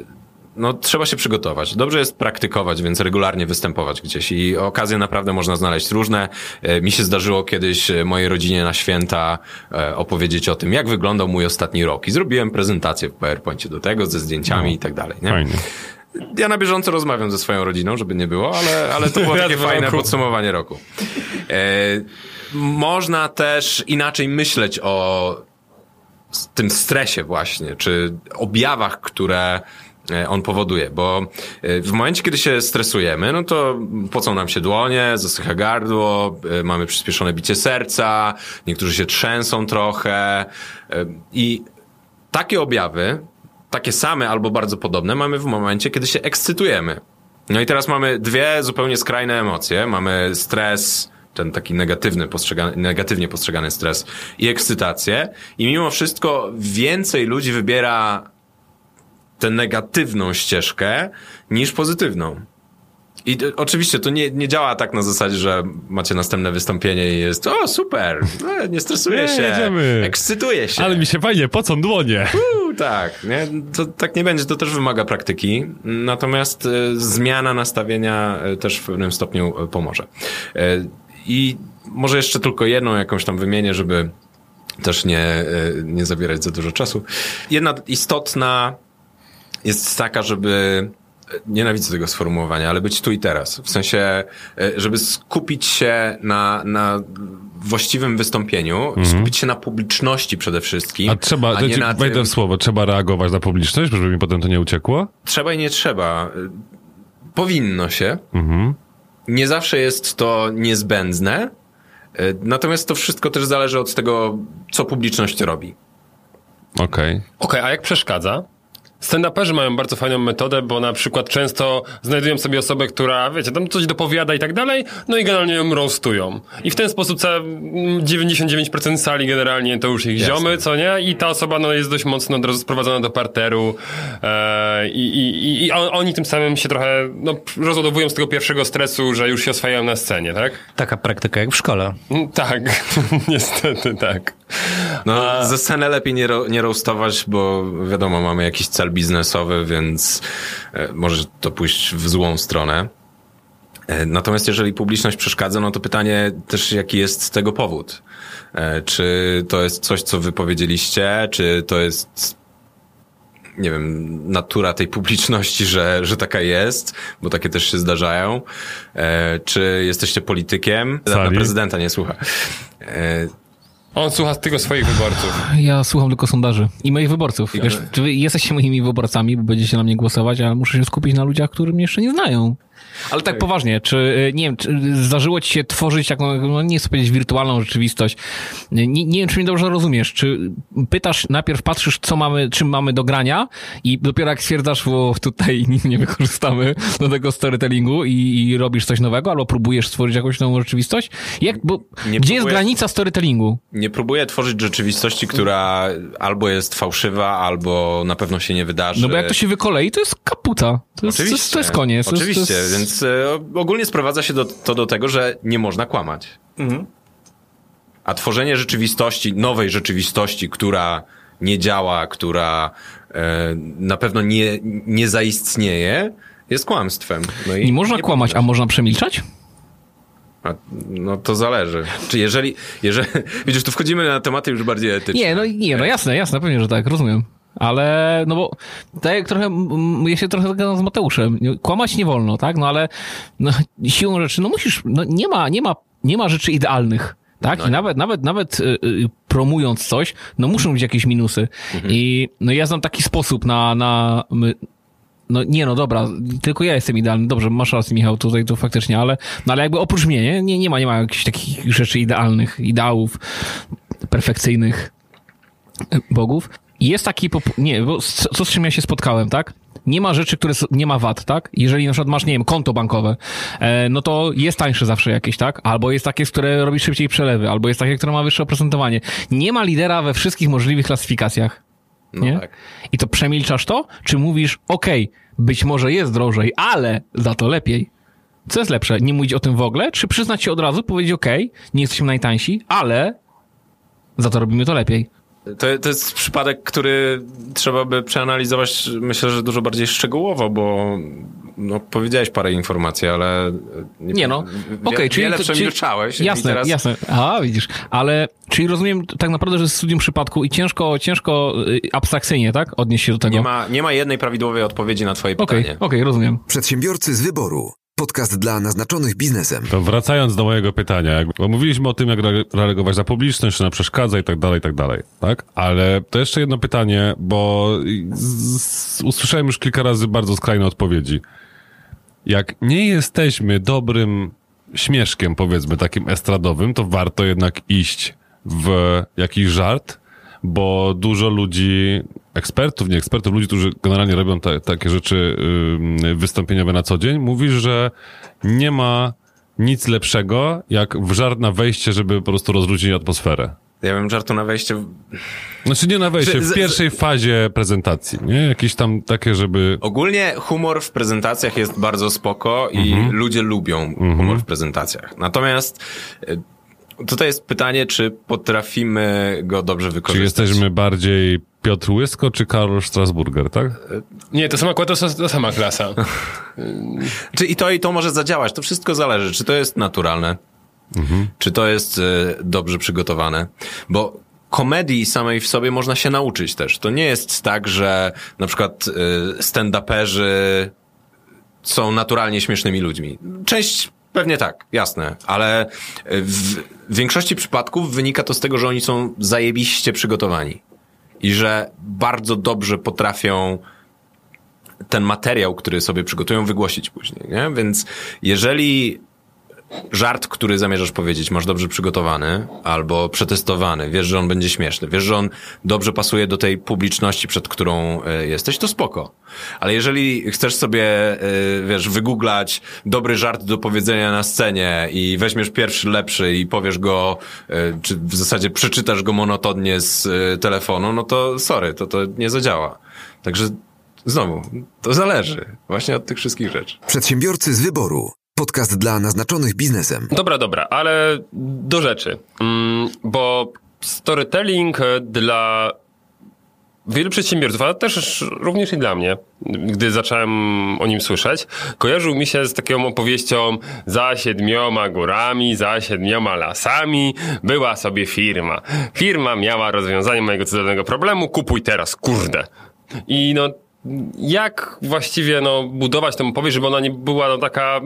no, trzeba się przygotować. Dobrze jest praktykować, więc regularnie występować gdzieś. I okazje naprawdę można znaleźć różne. E, Mi się zdarzyło kiedyś e, mojej rodzinie na święta e, opowiedzieć o tym, jak wyglądał mój ostatni rok. I zrobiłem prezentację w PowerPoincie do tego, ze zdjęciami i tak dalej. Nie? Fajnie. Ja na bieżąco rozmawiam ze swoją rodziną, żeby nie było, ale, ale to było takie fajne podsumowanie roku. Można też inaczej myśleć o tym stresie właśnie, czy objawach, które on powoduje, bo e, w momencie, kiedy się stresujemy, no to pocą nam się dłonie, zasycha gardło, e, mamy przyspieszone bicie serca, niektórzy się trzęsą trochę e, i takie objawy, takie same albo bardzo podobne mamy w momencie, kiedy się ekscytujemy. No i teraz mamy dwie zupełnie skrajne emocje. Mamy stres, ten taki negatywny, postrzegany, negatywnie postrzegany stres i ekscytację. I mimo wszystko więcej ludzi wybiera tę negatywną ścieżkę niż pozytywną. I to, oczywiście to nie, nie działa tak na zasadzie, że macie następne wystąpienie i jest o super, no, nie stresuję Nie, się, jedziemy. ekscytuję się. Ale mi się fajnie, pocą dłonie. Uuu, tak, nie? To tak nie będzie, to też wymaga praktyki. Natomiast e, zmiana nastawienia e, też w pewnym stopniu e, pomoże. E, I może jeszcze tylko jedną jakąś tam wymienię, żeby też nie, e, nie zabierać za dużo czasu. Jedna istotna jest taka, żeby nienawidzę tego sformułowania, ale być tu i teraz. W sensie, e, żeby skupić się na, na właściwym wystąpieniu, skupić się na publiczności przede wszystkim. A trzeba, a nie na wejdę tym, w słowo, trzeba reagować na publiczność, żeby mi potem to nie uciekło? Trzeba i nie trzeba. Powinno się. Mhm. Nie zawsze jest to niezbędne. y, Natomiast to wszystko też zależy od tego, co publiczność robi. Okej. Okej, a jak przeszkadza? Stand-uperzy mają bardzo fajną metodę, bo na przykład często znajdują sobie osobę, która, wiecie, tam coś dopowiada i tak dalej, no i generalnie ją roastują. I w ten sposób całe mm, 99% sali generalnie to już ich Jasne. ziomy, co nie? I ta osoba no, jest dość mocno od razu sprowadzona do parteru e, i, i, i, on- oni tym samym się trochę no, rozładowują z tego pierwszego stresu, że już się oswajają na scenie, tak? Taka praktyka jak w szkole. Mm, Tak, niestety tak. No, ze sceny lepiej nie, ro, nie roastować, bo wiadomo, mamy jakiś cel biznesowy, więc e, może to pójść w złą stronę. E, Natomiast jeżeli publiczność przeszkadza, no to pytanie też, jaki jest tego powód. E, Czy to jest coś, co wy powiedzieliście, czy to jest nie wiem, natura tej publiczności, że, że taka jest, bo takie też się zdarzają. E, czy jesteście politykiem? Sali? prezydenta nie słucha. E, On słucha tylko swoich wyborców. Ja słucham tylko sondaży i moich wyborców. Wiesz, wy jesteście moimi wyborcami, bo będziecie na mnie głosować, ale muszę się skupić na ludziach, którzy mnie jeszcze nie znają. Ale tak poważnie, czy, y, nie wiem, czy zdarzyło ci się tworzyć taką, no nie chcę powiedzieć wirtualną rzeczywistość. Nie, nie wiem, czy mnie dobrze rozumiesz. Czy pytasz, najpierw patrzysz, co mamy, czym mamy do grania i dopiero jak stwierdzasz, bo tutaj nic nie wykorzystamy do tego storytellingu i, i robisz coś nowego, albo próbujesz stworzyć jakąś nową rzeczywistość? Jak, bo, Nie gdzie jest próbuję- granica storytellingu? Nie próbuję tworzyć rzeczywistości, która albo jest fałszywa, albo na pewno się nie wydarzy. No bo jak to się wykolei, to jest kaputa. To jest, to jest, to jest koniec. Jest- Oczywiście, to jest... więc e, ogólnie sprowadza się do, to do tego, że nie można kłamać. A tworzenie rzeczywistości, nowej rzeczywistości, która nie działa, która e, na pewno nie, nie zaistnieje, jest kłamstwem. No i Nie można kłamać, a można przemilczać? A, no to zależy. Czy jeżeli, jeżeli, widzisz, tu wchodzimy na tematy już bardziej etyczne. Nie, no nie, no jasne, jasne, pewnie, że tak, rozumiem. Ale, no bo tak jak trochę, mm, ja się trochę zgadzam z Mateuszem. Kłamać nie wolno, tak? No ale no, siłą rzeczy, no musisz, no nie ma, nie ma, nie ma rzeczy idealnych. Tak? I nawet, nawet, nawet y, y, promując coś, no muszą być jakieś minusy. I no ja znam taki sposób na, na no nie, no dobra, tylko ja jestem idealny. Dobrze, masz rację, Michał, tutaj to faktycznie, ale, no ale jakby oprócz mnie, nie, nie, nie ma, nie ma jakichś takich rzeczy idealnych, ideałów perfekcyjnych bogów. Jest taki, nie, bo co z czym ja się spotkałem, tak? Nie ma rzeczy, które nie ma wad, tak? Jeżeli na przykład masz, nie wiem, konto bankowe, e, no to jest tańsze zawsze jakieś, tak? Albo jest takie, które robi szybciej przelewy, albo jest takie, które ma wyższe oprocentowanie. Nie ma lidera we wszystkich możliwych klasyfikacjach. No nie? tak. I to przemilczasz to? Czy mówisz, okej, być może jest drożej, ale za to lepiej? Co jest lepsze? Nie mówić o tym w ogóle? Czy przyznać się od razu, powiedzieć, okej, nie jesteśmy najtańsi, ale za to robimy to lepiej? To, to jest przypadek, który trzeba by przeanalizować, myślę, że dużo bardziej szczegółowo, bo no, powiedziałeś parę informacji, ale Nie no, wie- okej, czyli... wiele przemilczałeś. i Jasne, teraz jasne. A, widzisz. Ale, czyli rozumiem tak naprawdę, że jest studium przypadku i ciężko, ciężko y, abstrakcyjnie, tak? Odnieść się do tego. Nie ma, nie ma jednej prawidłowej odpowiedzi na twoje Okej, pytanie. okej, rozumiem. Przedsiębiorcy z wyboru. Podcast dla naznaczonych biznesem. To wracając do mojego pytania, bo mówiliśmy o tym, jak re- reagować na publiczność, czy na przeszkadza i tak dalej, i tak dalej, tak? Ale to jeszcze jedno pytanie, bo usłyszałem już kilka razy bardzo skrajne odpowiedzi. Jak nie jesteśmy dobrym śmieszkiem, powiedzmy, takim estradowym, to warto jednak iść w jakiś żart, bo dużo ludzi, ekspertów, nie ekspertów, ludzi, którzy generalnie robią te, takie rzeczy ym, wystąpieniowe na co dzień, mówi, że nie ma nic lepszego, jak w żart na wejście, żeby po prostu rozluźnić atmosferę. Ja wiem, żartu na wejście. Znaczy nie na wejście, w pierwszej fazie prezentacji, nie? Jakieś tam takie, żeby... Ogólnie humor w prezentacjach jest bardzo spoko i Mhm. ludzie lubią humor w prezentacjach. Natomiast e, tutaj jest pytanie, czy potrafimy go dobrze Czy wykorzystać. jesteśmy bardziej Piotr Łysko, czy Karol Strasburger, tak? Nie, to sama, to, to sama klasa. Czy i to i to może zadziałać? To wszystko zależy. Czy to jest naturalne? Czy to jest e, dobrze przygotowane? Bo komedii samej w sobie można się nauczyć też. To nie jest tak, że na przykład e, stand-uperzy są naturalnie śmiesznymi ludźmi. Część pewnie tak, jasne, ale w większości przypadków wynika to z tego, że oni są zajebiście przygotowani i że bardzo dobrze potrafią ten materiał, który sobie przygotują, wygłosić później, nie? Więc jeżeli żart, który zamierzasz powiedzieć, masz dobrze przygotowany albo przetestowany, wiesz, że on będzie śmieszny, wiesz, że on dobrze pasuje do tej publiczności, przed którą e, jesteś, to spoko. Ale jeżeli chcesz sobie, e, wiesz, wygooglać dobry żart do powiedzenia na scenie i weźmiesz pierwszy lepszy i powiesz go, e, czy w zasadzie przeczytasz go monotonnie z telefonu, no to sorry, to to nie zadziała. Także znowu, to zależy właśnie od tych wszystkich rzeczy. Przedsiębiorcy z wyboru. Podcast dla naznaczonych biznesem. Dobra, dobra, ale do rzeczy. Mm, bo storytelling e, dla wielu przedsiębiorców, ale też również i dla mnie, gdy zacząłem o nim słyszeć, kojarzył mi się z taką opowieścią za siedmioma górami, za siedmioma lasami była sobie firma. Firma miała rozwiązanie mojego cudownego problemu, kupuj teraz, kurde. I no, jak właściwie no, budować tę opowieść, żeby ona nie była no, taka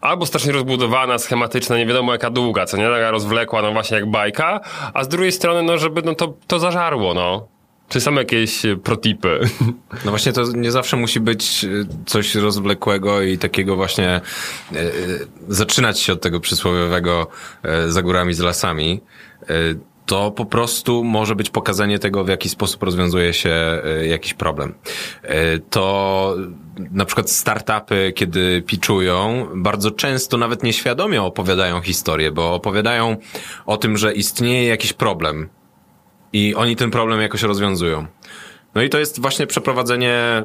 albo strasznie rozbudowana, schematyczna, nie wiadomo jaka długa, co nie, taka rozwlekła, no właśnie jak bajka, a z drugiej strony, no żeby no, to, to zażarło, no. Czy są jakieś e, protipy? No właśnie to nie zawsze musi być y, coś rozwlekłego i takiego właśnie y, y, zaczynać się od tego przysłowiowego y, za górami z lasami. Y, to po prostu może być pokazanie tego, w jaki sposób rozwiązuje się y, jakiś problem. Y, To na przykład startupy, kiedy pitchują, bardzo często nawet nieświadomie opowiadają historię, bo opowiadają o tym, że istnieje jakiś problem i oni ten problem jakoś rozwiązują. No i to jest właśnie przeprowadzenie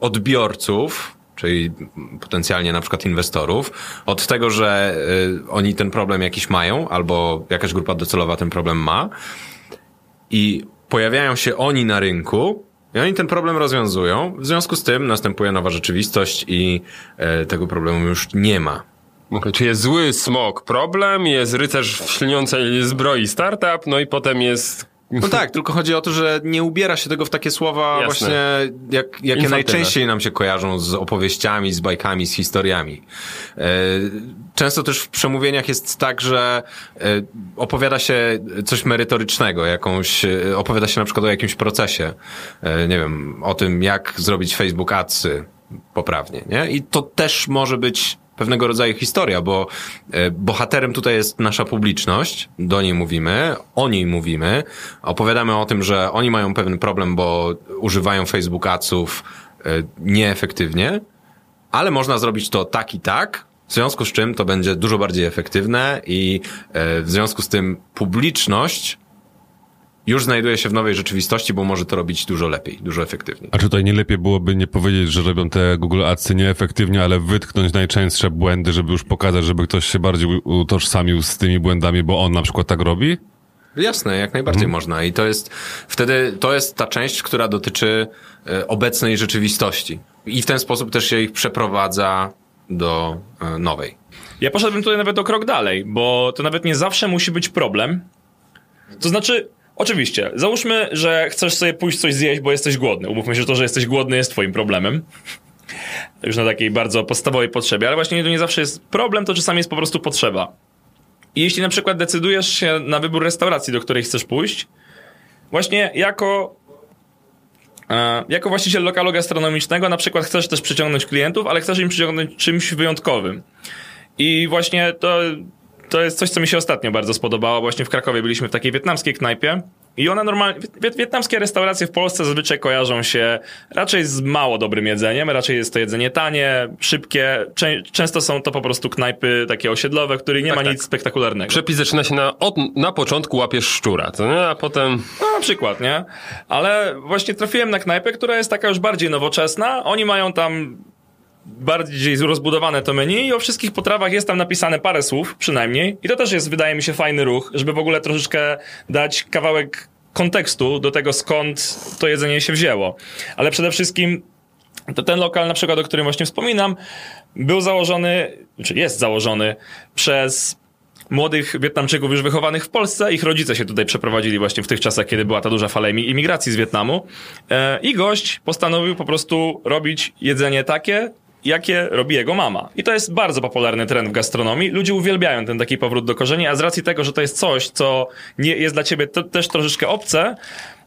odbiorców, czyli potencjalnie na przykład inwestorów, od tego, że y, oni ten problem jakiś mają, albo jakaś grupa docelowa ten problem ma i pojawiają się oni na rynku i oni ten problem rozwiązują. W związku z tym następuje nowa rzeczywistość i y, tego problemu już nie ma. Okej, Czy jest zły smok problem, jest rycerz w śliniącej zbroi startup, no i potem jest... No tak, tylko chodzi o to, że nie ubiera się tego w takie słowa Jasne. właśnie, jak, jakie Infantylne. najczęściej nam się kojarzą z opowieściami, z bajkami, z historiami. E, Często też w przemówieniach jest tak, że e, opowiada się coś merytorycznego, jakąś, e, opowiada się na przykład o jakimś procesie, nie wiem, o tym, jak zrobić Facebook Adsy poprawnie, nie? I to też może być pewnego rodzaju historia, bo e, bohaterem tutaj jest nasza publiczność, do niej mówimy, o niej mówimy, opowiadamy o tym, że oni mają pewien problem, bo używają Facebook Adsów e, nieefektywnie, ale można zrobić to tak i tak, w związku z czym to będzie dużo bardziej efektywne i e, w związku z tym publiczność już znajduje się w nowej rzeczywistości, bo może to robić dużo lepiej, dużo efektywniej. A czy tutaj nie lepiej byłoby nie powiedzieć, że robią te Google Adsy nieefektywnie, ale wytknąć najczęstsze błędy, żeby już pokazać, żeby ktoś się bardziej utożsamił z tymi błędami, bo on na przykład tak robi? Jasne, jak najbardziej można. I to jest wtedy to jest ta część, która dotyczy e, obecnej rzeczywistości. I w ten sposób też się ich przeprowadza do e, nowej. Ja poszedłbym tutaj nawet o krok dalej, bo to nawet nie zawsze musi być problem. To znaczy, oczywiście, załóżmy, że chcesz sobie pójść coś zjeść, bo jesteś głodny. Umówmy się, że to, że jesteś głodny jest twoim problemem. już na takiej bardzo podstawowej potrzebie, ale właśnie to nie zawsze jest problem, to czasami jest po prostu potrzeba. I jeśli na przykład decydujesz się na wybór restauracji, do której chcesz pójść, właśnie jako e, jako właściciel lokalu gastronomicznego na przykład chcesz też przyciągnąć klientów, ale chcesz im przyciągnąć czymś wyjątkowym. I właśnie to, to jest coś, co mi się ostatnio bardzo spodobało. Właśnie w Krakowie byliśmy w takiej wietnamskiej knajpie i ona normalnie, wiet, wietnamskie restauracje w Polsce zazwyczaj kojarzą się raczej z mało dobrym jedzeniem, raczej jest to jedzenie tanie, szybkie, Czę, często są to po prostu knajpy takie osiedlowe, w których nie Tak, ma tak. nic spektakularnego. Przepis zaczyna się na, od, na początku łapiesz szczura, co nie? A potem... No, na przykład, nie? Ale właśnie trafiłem na knajpę, która jest taka już bardziej nowoczesna. Oni mają tam bardziej rozbudowane to menu i o wszystkich potrawach jest tam napisane parę słów przynajmniej. I to też jest, wydaje mi się, fajny ruch, żeby w ogóle troszeczkę dać kawałek kontekstu do tego, skąd to jedzenie się wzięło. Ale przede wszystkim to ten lokal, na przykład, o którym właśnie wspominam, był założony, czy jest założony przez młodych Wietnamczyków już wychowanych w Polsce. Ich rodzice się tutaj przeprowadzili właśnie w tych czasach, kiedy była ta duża fala imi- imigracji z Wietnamu. E, I gość postanowił po prostu robić jedzenie takie, jakie robi jego mama. I to jest bardzo popularny trend w gastronomii. Ludzie uwielbiają ten taki powrót do korzeni, a z racji tego, że to jest coś, co nie jest dla ciebie to, też troszeczkę obce,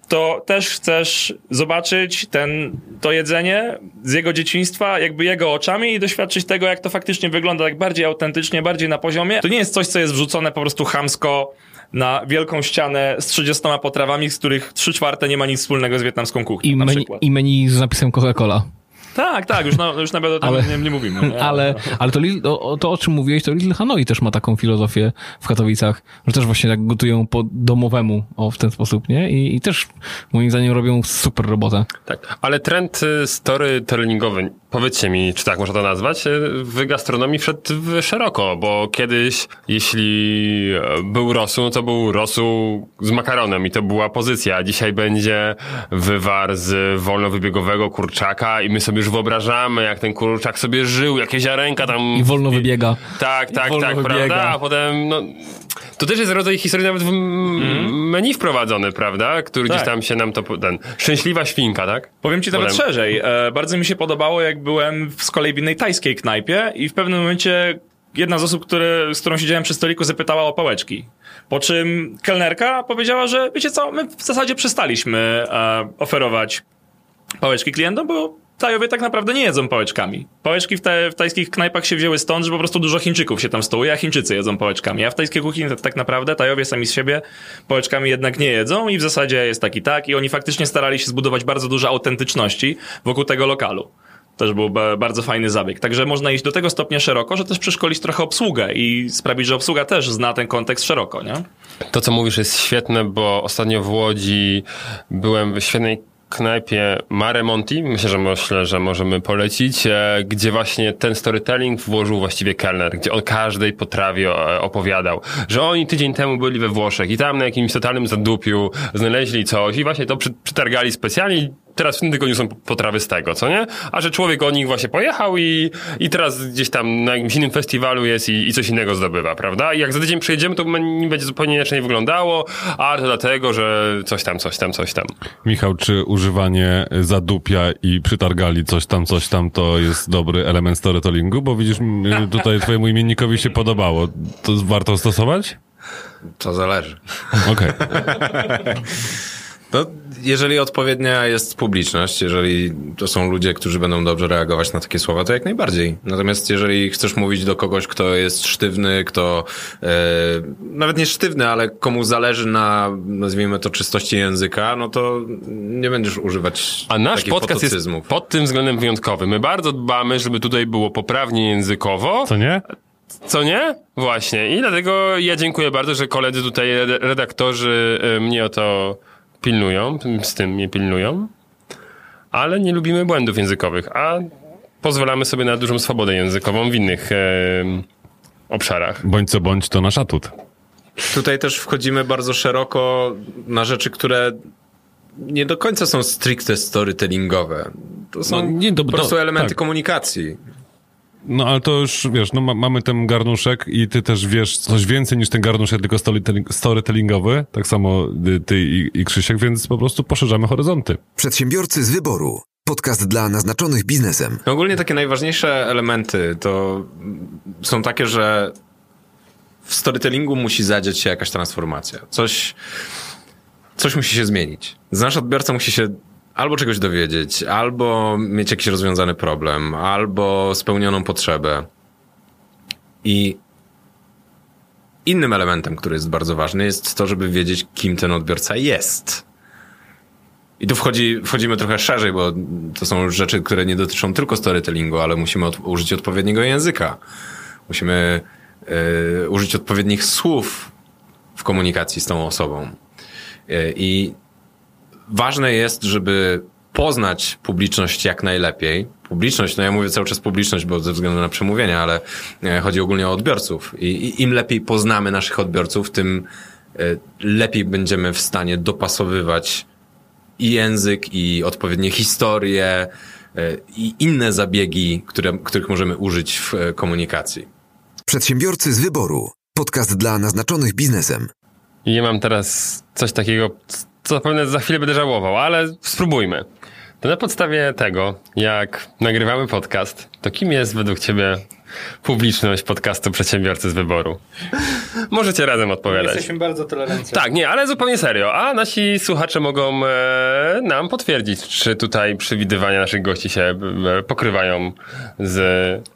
to też chcesz zobaczyć ten, to jedzenie z jego dzieciństwa, jakby jego oczami i doświadczyć tego, jak to faktycznie wygląda, tak bardziej autentycznie, bardziej na poziomie. To nie jest coś, co jest wrzucone po prostu chamsko na wielką ścianę z 30 potrawami, z których 3 czwarte nie ma nic wspólnego z wietnamską kuchnią, I na menu. I menu z napisem Coca-Cola. Tak, tak, już, na, już nawet o tym Ale- nie, nie mówimy. Nie? Ale, ale to, o, to, o czym mówiłeś, to Little Hanoi też ma taką filozofię w Katowicach, że też właśnie tak gotują po domowemu, o, w ten sposób, nie? I, i też moim zdaniem robią super robotę. Tak, ale trend y, storytellingowy, powiedzcie mi, czy tak można to nazwać, y, w gastronomii wszedł w szeroko, bo kiedyś, jeśli e, był rosół, to był rosół z makaronem i to była pozycja, a dzisiaj będzie wywar z wolnowybiegowego kurczaka i my sobie już wyobrażamy, jak ten kurczak sobie żył, jakie ziarenka tam... I wolno wybiega. Tak, tak, tak, wybiega. prawda? A potem, no, to też jest rodzaj historii nawet w mm. menu wprowadzony, prawda? Który Tak. gdzieś tam się nam to, ten, szczęśliwa świnka, tak? Powiem ci nawet szerzej. E, bardzo mi się podobało, jak byłem w, z kolei w innej tajskiej knajpie i w pewnym momencie jedna z osób, które, z którą siedziałem przy stoliku, zapytała o pałeczki. Po czym kelnerka powiedziała, że wiecie co, my w zasadzie przestaliśmy e, oferować pałeczki klientom, bo Tajowie tak naprawdę nie jedzą pałeczkami. Pałeczki w, te, w tajskich knajpach się wzięły stąd, że po prostu dużo Chińczyków się tam stołuje, a Chińczycy jedzą pałeczkami. A w tajskiej kuchni tak naprawdę Tajowie sami z siebie pałeczkami jednak nie jedzą i w zasadzie jest tak i tak. I oni faktycznie starali się zbudować bardzo dużo autentyczności wokół tego lokalu. Też był ba- bardzo fajny zabieg. Także można iść do tego stopnia szeroko, że też przeszkolić trochę obsługę i sprawić, że obsługa też zna ten kontekst szeroko, nie? To, co mówisz, jest świetne, bo ostatnio w Łodzi byłem w świetnej knajpie Mare Monti, myślę, że myślę, że możemy polecić, e, gdzie właśnie ten storytelling włożył właściwie kelner, gdzie on każdej potrawie e, opowiadał, że oni tydzień temu byli we Włoszech i tam na jakimś totalnym zadupiu znaleźli coś i właśnie to przy, przytargali specjalnie teraz w tym tygodniu są potrawy z tego, co nie? A że człowiek o nich właśnie pojechał i, i teraz gdzieś tam na jakimś innym festiwalu jest i, i coś innego zdobywa, prawda? I jak za tydzień przyjedziemy, to będzie zupełnie inaczej wyglądało, a to dlatego, że coś tam, coś tam, coś tam. Michał, czy używanie zadupia i przytargali coś tam, coś tam, to jest dobry element storytellingu? Bo widzisz, m, tutaj twojemu imiennikowi się podobało. To warto stosować? To zależy. Okej. No, jeżeli odpowiednia jest publiczność, jeżeli to są ludzie, którzy będą dobrze reagować na takie słowa, to jak najbardziej. Natomiast jeżeli chcesz mówić do kogoś, kto jest sztywny, kto e, nawet nie sztywny, ale komu zależy na, nazwijmy to, czystości języka, no to nie będziesz używać A nasz takich podcast jest pod tym względem wyjątkowy. My bardzo dbamy, żeby tutaj było poprawnie językowo, Co nie? co nie? Właśnie. I dlatego ja dziękuję bardzo, że koledzy tutaj, red- redaktorzy y, mnie o to pilnują, z tym mnie pilnują. Ale nie lubimy błędów językowych, a pozwalamy sobie na dużą swobodę językową w innych em, obszarach. Bądź co bądź, to nasz atut. Tutaj też wchodzimy bardzo szeroko na rzeczy, które nie do końca są stricte storytellingowe. To są No, nie, to- po prostu elementy tak. komunikacji. No ale to już, wiesz, no ma, mamy ten garnuszek i ty też wiesz coś więcej niż ten garnuszek, tylko storytelling, storytellingowy, tak samo ty i, i Krzysiek, więc po prostu poszerzamy horyzonty. Przedsiębiorcy z wyboru. Podcast dla naznaczonych biznesem. No ogólnie takie najważniejsze elementy to są takie, że w storytellingu musi zadziać się jakaś transformacja. Coś, coś musi się zmienić. Nasz odbiorca musi się albo czegoś dowiedzieć, albo mieć jakiś rozwiązany problem, albo spełnioną potrzebę. I innym elementem, który jest bardzo ważny, jest to, żeby wiedzieć, kim ten odbiorca jest. I tu wchodzi, wchodzimy trochę szerzej, bo to są rzeczy, które nie dotyczą tylko storytellingu, ale musimy od, użyć odpowiedniego języka. Musimy y, użyć odpowiednich słów w komunikacji z tą osobą. Y, I ważne jest, żeby poznać publiczność jak najlepiej. Publiczność, no ja mówię cały czas publiczność, bo ze względu na przemówienia, ale e, chodzi ogólnie o odbiorców. I, I, im lepiej poznamy naszych odbiorców, tym lepiej będziemy w stanie dopasowywać i język, i odpowiednie historie, i inne zabiegi, które, których możemy użyć w komunikacji. Przedsiębiorcy z wyboru. Podcast dla naznaczonych biznesem. Ja mam teraz coś takiego, co zapewne za chwilę będę żałował, ale spróbujmy. To na podstawie tego, jak nagrywamy podcast, to kim jest według Ciebie publiczność podcastu Przedsiębiorcy z Wyboru? Możecie razem odpowiadać. Jesteśmy bardzo tolerancyjni. Tak, nie, ale zupełnie serio. A nasi słuchacze mogą e, nam potwierdzić, czy tutaj przewidywania naszych gości się e, pokrywają z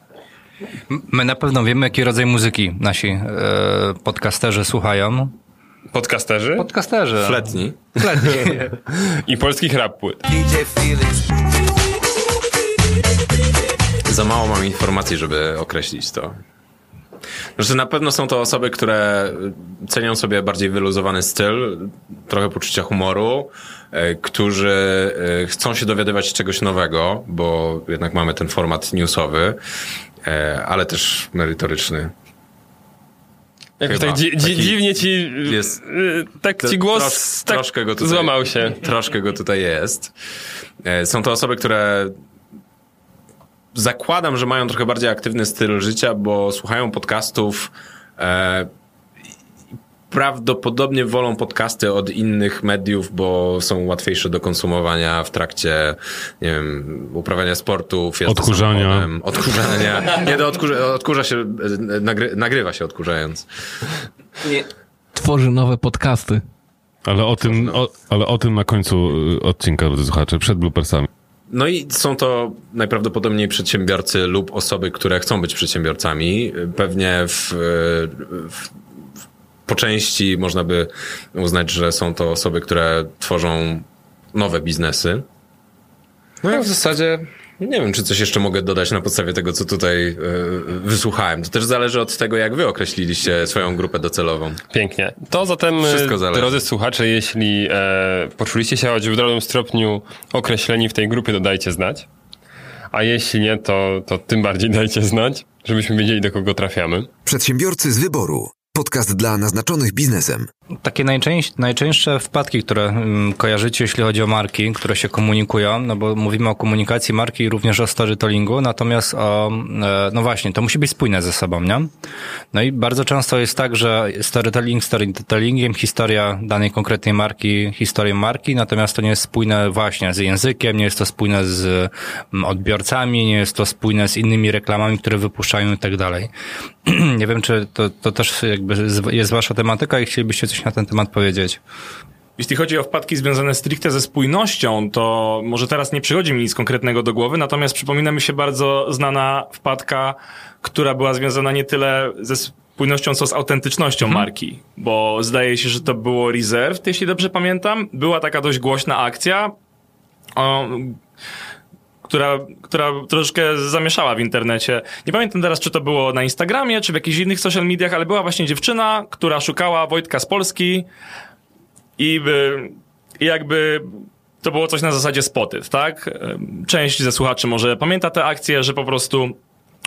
My na pewno wiemy, jaki rodzaj muzyki nasi e, podcasterzy słuchają. Podcasterzy Podcasterzy. Fletni. Fletni. i polskich rap płyt. Za mało mam informacji, żeby określić to. Znaczy, na pewno są to osoby, które cenią sobie bardziej wyluzowany styl, trochę poczucia humoru, e, którzy e, chcą się dowiadywać czegoś nowego, bo jednak mamy ten format newsowy, e, ale też merytoryczny. Jakoś tak dzi- dzi- dziwnie ci, jest- y, tak ci głos Trosz- tak troszkę go tutaj, złamał się. Troszkę go tutaj jest. E, Są to osoby, które zakładam, że mają trochę bardziej aktywny styl życia, bo słuchają podcastów. Prawdopodobnie wolą podcasty od innych mediów, bo są łatwiejsze do konsumowania w trakcie, nie wiem, uprawiania sportu, Odkurzania. Odkurzania. Nie, to odkurza, odkurza się, nagry, nagrywa się odkurzając. Tworzy nowe podcasty. Ale o, tym, o, ale o tym na końcu y, odcinka, drodzy słuchacze, przed bloopersami. No i są to najprawdopodobniej przedsiębiorcy lub osoby, które chcą być przedsiębiorcami. Pewnie w, w, po części można by uznać, że są to osoby, które tworzą nowe biznesy. No i w zasadzie nie wiem, czy coś jeszcze mogę dodać na podstawie tego, co tutaj e, wysłuchałem. To też zależy od tego, jak wy określiliście swoją grupę docelową. Pięknie. To zatem, Wszystko e, zależy. drodzy słuchacze, jeśli e, poczuliście się choć w drobnym stopniu określeni w tej grupie, to dajcie znać. A jeśli nie, to, to tym bardziej dajcie znać, żebyśmy wiedzieli, do kogo trafiamy. Przedsiębiorcy z wyboru. Podcast dla naznaczonych biznesem. Takie najczęś, najczęstsze wpadki, które mm, kojarzycie, jeśli chodzi o marki, które się komunikują, no bo mówimy o komunikacji marki i również o storytellingu, natomiast o, e, no właśnie, to musi być spójne ze sobą, nie? No i bardzo często jest tak, że storytelling storytellingiem, historia danej konkretnej marki, historią marki, natomiast to nie jest spójne właśnie z językiem, nie jest to spójne z odbiorcami, nie jest to spójne z innymi reklamami, które wypuszczają i tak dalej. nie wiem, czy to, to też jakby jest wasza tematyka i chcielibyście coś na ten temat powiedzieć. Jeśli chodzi o wpadki związane stricte ze spójnością, to może teraz nie przychodzi mi nic konkretnego do głowy, natomiast przypomina mi się bardzo znana wpadka, która była związana nie tyle ze spójnością, co z autentycznością marki. Bo zdaje się, że to było Reserved, jeśli dobrze pamiętam. Była taka dość głośna akcja, o, która, która troszkę zamieszała w internecie. Nie pamiętam teraz, czy to było na Instagramie, czy w jakichś innych social mediach, ale była właśnie dziewczyna, która szukała Wojtka z Polski, i, i jakby to było coś na zasadzie spotted, tak? Część ze słuchaczy może pamięta tę akcję, że po prostu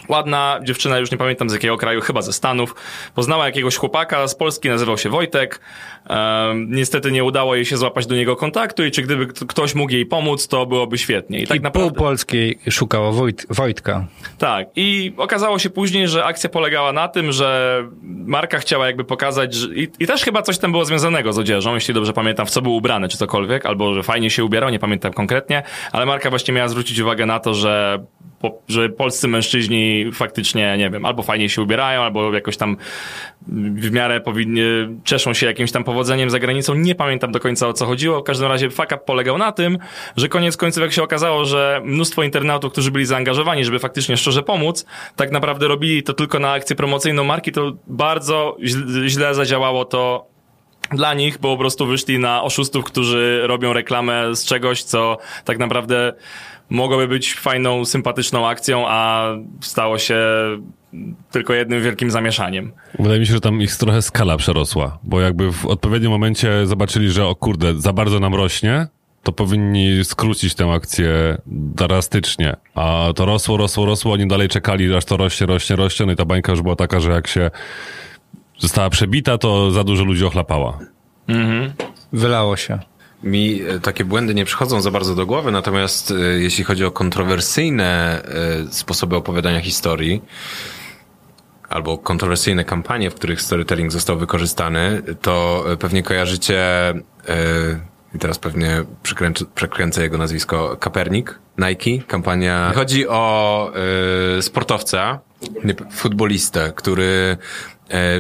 ładna dziewczyna, już nie pamiętam z jakiego kraju, chyba ze Stanów, poznała jakiegoś chłopaka z Polski, nazywał się Wojtek. Em, niestety nie udało jej się złapać do niego kontaktu i czy gdyby ktoś mógł jej pomóc, to byłoby świetnie. I tak I pół naprawdę... Polski szukała Wojt, Wojtka. Tak. I okazało się później, że akcja polegała na tym, że marka chciała jakby pokazać, że, i, i też chyba coś tam było związanego z odzieżą, jeśli dobrze pamiętam, w co był ubrany, czy cokolwiek, albo że fajnie się ubierał, nie pamiętam konkretnie, ale marka właśnie miała zwrócić uwagę na to, że po, że polscy mężczyźni faktycznie, nie wiem, albo fajnie się ubierają, albo jakoś tam w miarę powinni, cieszą się jakimś tam powodzeniem za granicą. Nie pamiętam do końca o co chodziło. W każdym razie fuck up polegał na tym, że koniec końców jak się okazało, że mnóstwo internautów, którzy byli zaangażowani, żeby faktycznie szczerze pomóc, tak naprawdę robili to tylko na akcję promocyjną marki, to bardzo źle, zadziałało to dla nich, bo po prostu wyszli na oszustów, którzy robią reklamę z czegoś, co tak naprawdę mogłoby być fajną, sympatyczną akcją, a stało się tylko jednym wielkim zamieszaniem. Wydaje mi się, że tam ich trochę skala przerosła, bo jakby w odpowiednim momencie zobaczyli, że o kurde, za bardzo nam rośnie, to powinni skrócić tę akcję drastycznie. A to rosło, rosło, rosło, oni dalej czekali, aż to rośnie, rośnie, rośnie, no i ta bańka już była taka, że jak się została przebita, to za dużo ludzi ochlapała. Wylało się. Mi e, takie błędy nie przychodzą za bardzo do głowy, natomiast e, jeśli chodzi o kontrowersyjne e, sposoby opowiadania historii, albo kontrowersyjne kampanie, w których storytelling został wykorzystany, to pewnie kojarzycie, i teraz pewnie przekręcę, jego nazwisko, Kapernik, Nike, kampania. Chodzi o sportowca, futbolistę, który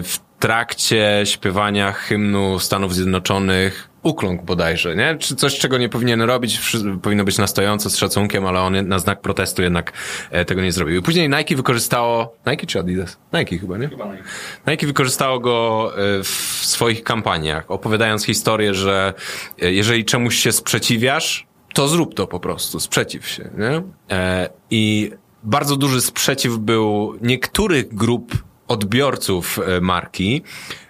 w trakcie śpiewania hymnu Stanów Zjednoczonych ukląkł bodajże, nie? Czy coś, czego nie powinien robić, powinno być na stojąco, z szacunkiem, ale on na znak protestu jednak e, tego nie zrobił. I później Nike wykorzystało, Nike czy Adidas? Nike chyba, nie? Chyba Nike. Nike wykorzystało go e, w swoich kampaniach, opowiadając historię, że e, jeżeli czemuś się sprzeciwiasz, to zrób to po prostu, sprzeciw się, nie? I bardzo duży sprzeciw był niektórych grup odbiorców e, marki.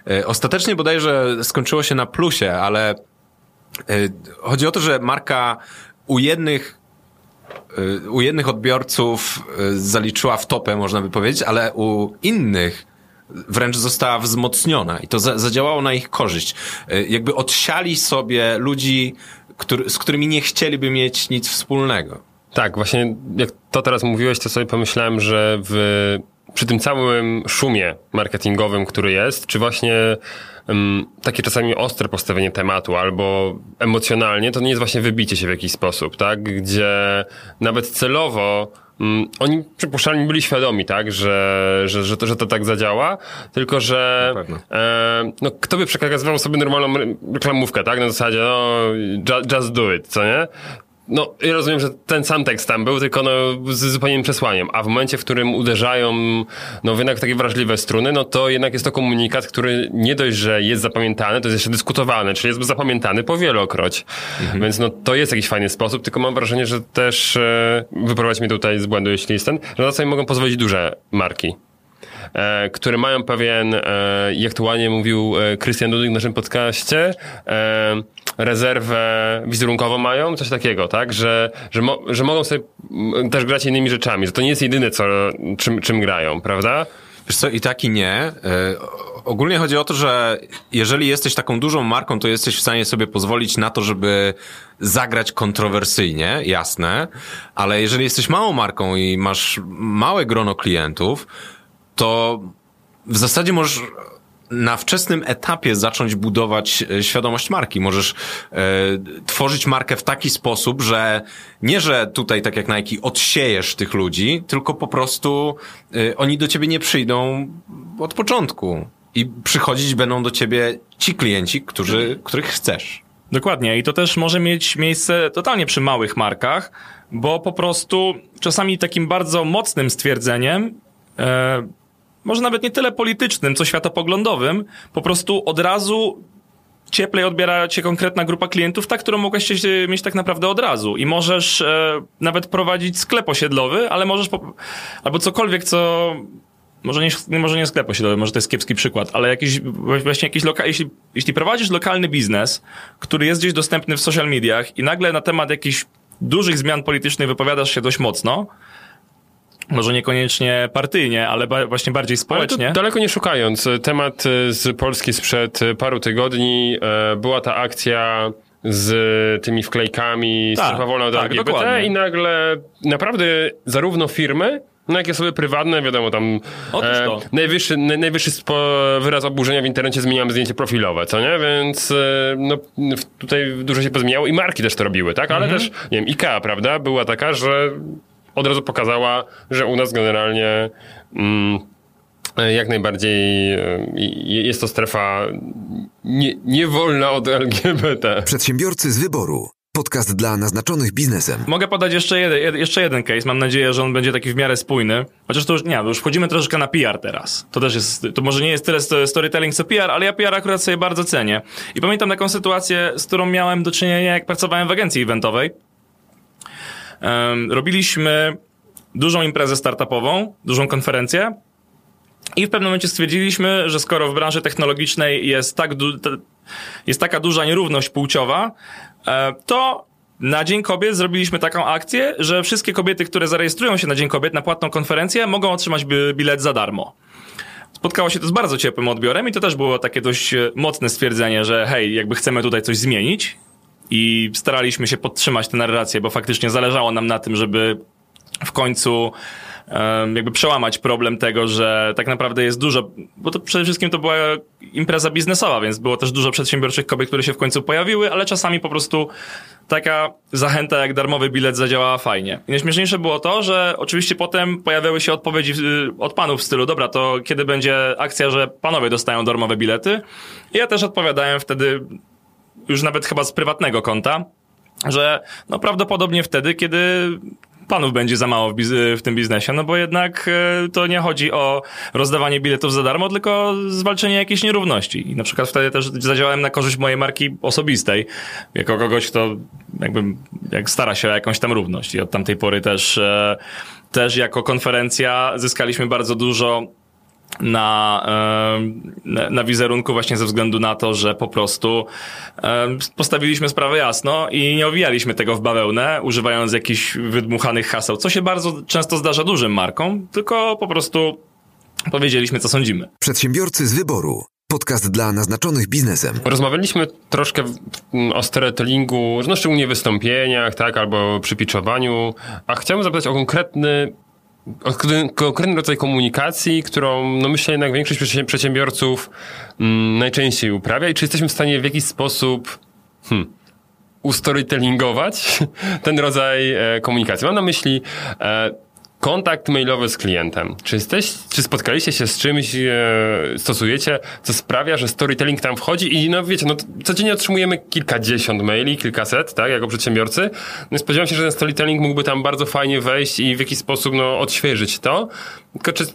E, Ostatecznie bodajże skończyło się na plusie, ale e, chodzi o to, że marka u jednych u jednych odbiorców zaliczyła w topę, można by powiedzieć, ale u innych wręcz została wzmocniona i to za, zadziałało na ich korzyść. Jakby odsiali sobie ludzi, który, z którymi nie chcieliby mieć nic wspólnego. Tak, właśnie jak to teraz mówiłeś, to sobie pomyślałem, że w, przy tym całym szumie marketingowym, który jest, czy właśnie um, takie czasami ostre postawienie tematu albo emocjonalnie, to nie jest właśnie wybicie się w jakiś sposób, tak? Gdzie nawet celowo Mm, oni przypuszczalnie byli świadomi, tak, że, że, że, to, że to tak zadziała, tylko że e, no, kto by przekazywał sobie normalną re- reklamówkę, tak, na zasadzie, no, ju- just do it, co nie? No, ja rozumiem, że ten sam tekst tam był, tylko no, z zupełnie innym przesłaniem. A w momencie, w którym uderzają, no, jednak takie wrażliwe struny, no to jednak jest to komunikat, który nie dość, że jest zapamiętany, to jest jeszcze dyskutowany, czyli jest zapamiętany po wielokroć. Więc no, to jest jakiś fajny sposób, tylko mam wrażenie, że też, e, wyprowadź mnie tutaj z błędu, jeśli jest ten, że na sobie mogą pozwolić duże marki e, które mają pewien, e, jak tu ładnie mówił e, Krystian Dudek w naszym podcaście, e, rezerwę wizerunkową mają, coś takiego, tak? Że, że, mo, że mogą sobie mm, też grać innymi rzeczami, że to nie jest jedyne, co, czym, czym grają, prawda? Wiesz co, i tak i nie. E, Ogólnie chodzi o to, że jeżeli jesteś taką dużą marką, to jesteś w stanie sobie pozwolić na to, żeby zagrać kontrowersyjnie, jasne, ale jeżeli jesteś małą marką i masz małe grono klientów, to w zasadzie możesz na wczesnym etapie zacząć budować e, świadomość marki. Możesz e, tworzyć markę w taki sposób, że nie, że tutaj tak jak Nike odsiejesz tych ludzi, tylko po prostu e, oni do ciebie nie przyjdą od początku. I przychodzić będą do ciebie ci klienci, którzy, których chcesz. Dokładnie i to też może mieć miejsce totalnie przy małych markach, bo po prostu czasami takim bardzo mocnym stwierdzeniem, e, może nawet nie tyle politycznym, co światopoglądowym, po prostu od razu cieplej odbiera cię konkretna grupa klientów, ta, którą mogłeś mieć tak naprawdę od razu. I możesz e, nawet prowadzić sklep osiedlowy, ale możesz, po, albo cokolwiek, co może nie, może nie sklep osiedlowy, może to jest kiepski przykład, ale jakiś, właśnie jakiś loka, jeśli, jeśli prowadzisz lokalny biznes, który jest gdzieś dostępny w social mediach i nagle na temat jakichś dużych zmian politycznych wypowiadasz się dość mocno, może niekoniecznie partyjnie, ale ba, właśnie bardziej Ale społecznie. to daleko nie szukając, temat e, z Polski sprzed paru tygodni, e, była ta akcja z tymi wklejkami, Tak, strefa wolna od tak, LGBT dokładnie. i nagle naprawdę zarówno firmy, No jakie osoby prywatne, wiadomo, tam e, najwyższy, naj, najwyższy wyraz oburzenia w internecie zmieniamy zdjęcie profilowe, co nie? Więc e, no, tutaj dużo się pozmieniało i marki też to robiły, tak? Ale Mhm. też, nie wiem, IKEA, prawda, była taka, że od razu pokazała, że u nas generalnie mm, e, jak najbardziej e, jest to strefa nie, nie wolna od LGBT. Przedsiębiorcy z wyboru. Podcast dla naznaczonych biznesem. Mogę podać jeszcze jeden, jed- jeszcze jeden case. Mam nadzieję, że on będzie taki w miarę spójny. Chociaż to już nie, już wchodzimy troszeczkę na PR teraz. To też jest, to może nie jest tyle sto- storytelling co PR, ale ja PR akurat sobie bardzo cenię. I pamiętam taką sytuację, z którą miałem do czynienia, jak pracowałem w agencji eventowej. Robiliśmy dużą imprezę startupową, dużą konferencję. I w pewnym momencie stwierdziliśmy, że skoro w branży technologicznej jest, tak jest taka duża nierówność płciowa, e, to na Dzień Kobiet zrobiliśmy taką akcję, że wszystkie kobiety, które zarejestrują się na Dzień Kobiet na płatną konferencję, mogą otrzymać bi- bilet za darmo. Spotkało się to z bardzo ciepłym odbiorem i to też było takie dość e, mocne stwierdzenie, że hej, jakby chcemy tutaj coś zmienić i staraliśmy się podtrzymać tę narrację, bo faktycznie zależało nam na tym, żeby w końcu jakby przełamać problem tego, że tak naprawdę jest dużo, bo to przede wszystkim to była impreza biznesowa, więc było też dużo przedsiębiorczych kobiet, które się w końcu pojawiły, ale czasami po prostu taka zachęta jak darmowy bilet zadziałała fajnie. I najśmieszniejsze było to, że oczywiście potem pojawiały się odpowiedzi y, od panów w stylu, dobra, to kiedy będzie akcja, że panowie dostają darmowe bilety? I ja też odpowiadałem wtedy już nawet chyba z prywatnego konta, że no prawdopodobnie wtedy, kiedy panów będzie za mało w, biz- w tym biznesie, no bo jednak e, to nie chodzi o rozdawanie biletów za darmo, tylko zwalczenie jakiejś nierówności. I na przykład wtedy też zadziałałem na korzyść mojej marki osobistej, jako kogoś, kto jakby jak stara się o jakąś tam równość. I od tamtej pory też, e, też jako konferencja zyskaliśmy bardzo dużo na, na, wizerunku właśnie ze względu na to, że po prostu postawiliśmy sprawę jasno i nie owijaliśmy tego w bawełnę, używając jakichś wydmuchanych haseł, co się bardzo często zdarza dużym markom, tylko po prostu powiedzieliśmy, co sądzimy. Przedsiębiorcy z wyboru. Podcast dla naznaczonych biznesem. Rozmawialiśmy troszkę o storytellingu, no szczególnie wystąpieniach, tak, albo przy pitchowaniu, a chciałbym zapytać o konkretny, konkretny rodzaj komunikacji, którą, no myślę, jednak większość przedsię- przedsiębiorców mm, najczęściej uprawia i czy jesteśmy w stanie w jakiś sposób hmm, ustorytellingować ten rodzaj e, komunikacji. Mam na myśli e, kontakt mailowy z klientem. Czy, jesteś, czy spotkaliście się z czymś, e, stosujecie, co sprawia, że storytelling tam wchodzi i no wiecie, no codziennie otrzymujemy kilkadziesiąt maili, kilkaset, tak, jako przedsiębiorcy. No spodziewam się, że ten storytelling mógłby tam bardzo fajnie wejść i w jakiś sposób, no, odświeżyć to. Tylko czy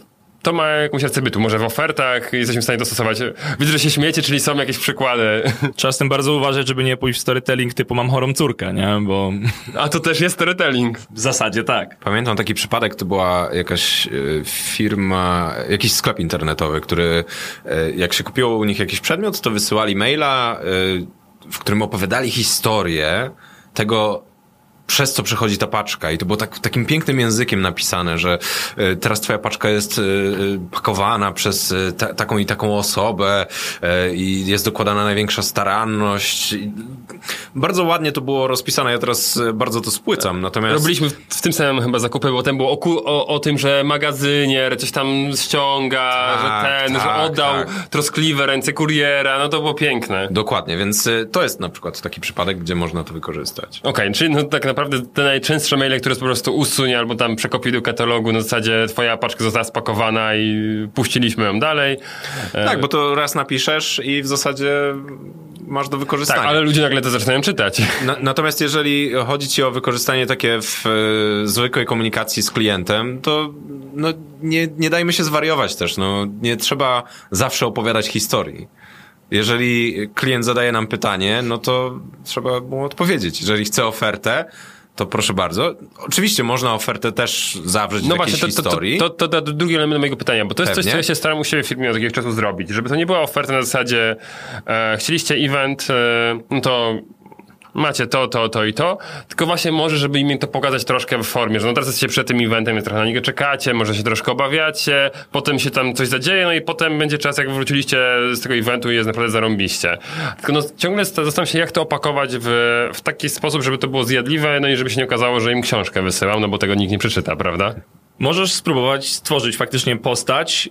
to ma jakąś rację bytu? Może w ofertach jesteśmy w stanie dostosować? Widzę, że się śmiecie, czyli są jakieś przykłady. Trzeba z tym bardzo uważać, żeby nie pójść w storytelling typu mam chorą córkę, nie? Bo A to też jest storytelling. w zasadzie tak. Pamiętam taki przypadek, to była jakaś e, firma, jakiś sklep internetowy, który e, jak się kupiło u nich jakiś przedmiot, to wysyłali maila, e, w którym opowiadali historię tego, przez co przechodzi ta paczka. I to było tak, takim pięknym językiem napisane, że e, teraz twoja paczka jest e, e, pakowana przez ta, taką i taką osobę i jest dokładana największa staranność. Bardzo ładnie to było rozpisane. Ja teraz bardzo to spłycam. Natomiast... Robiliśmy w, tym samym chyba zakupy, bo ten było o, o, o tym, że magazynier coś tam ściąga, Tak, że ten, że tak, oddał tak. troskliwe ręce kuriera, no to było piękne. Dokładnie, więc to jest na przykład taki przypadek, gdzie można to wykorzystać. Okej, czyli no tak naprawdę te najczęstsze maile, które po prostu usuń albo tam przekopiuj do katalogu, na zasadzie twoja paczka została spakowana i puściliśmy ją dalej. E, Tak, bo to raz napiszesz i w zasadzie masz do wykorzystania. tak, ale ludzie nagle to zaczynają czytać. Na, natomiast jeżeli chodzi ci o wykorzystanie takie w y, zwykłej komunikacji z klientem, to no, nie, nie dajmy się zwariować też. No, nie trzeba zawsze opowiadać historii. Jeżeli klient zadaje nam pytanie, no to trzeba mu odpowiedzieć. Jeżeli chce ofertę, to proszę bardzo. Oczywiście można ofertę też zawrzeć No w jakiejś właśnie, to, to, to, historii. to, to, to drugi element mojego pytania, bo to jest coś, Pewnie. co ja się staram u siebie w firmie od jakiegoś czasu zrobić, żeby to nie była oferta na zasadzie e, chcieliście event, e, no to macie to, to, to i to, tylko właśnie może, żeby im to pokazać troszkę w formie, że no teraz jesteście przed tym eventem, jest trochę na niego czekacie, może się troszkę obawiacie, potem się tam coś zadzieje, no i potem będzie czas, jak wróciliście z tego eventu i jest naprawdę zarąbiście. Tylko no ciągle sta- zastanawiam się, jak to opakować w, w taki sposób, żeby to było zjadliwe, no i żeby się nie okazało, że im książkę wysyłam, no bo tego nikt nie przeczyta, prawda? możesz spróbować stworzyć faktycznie postać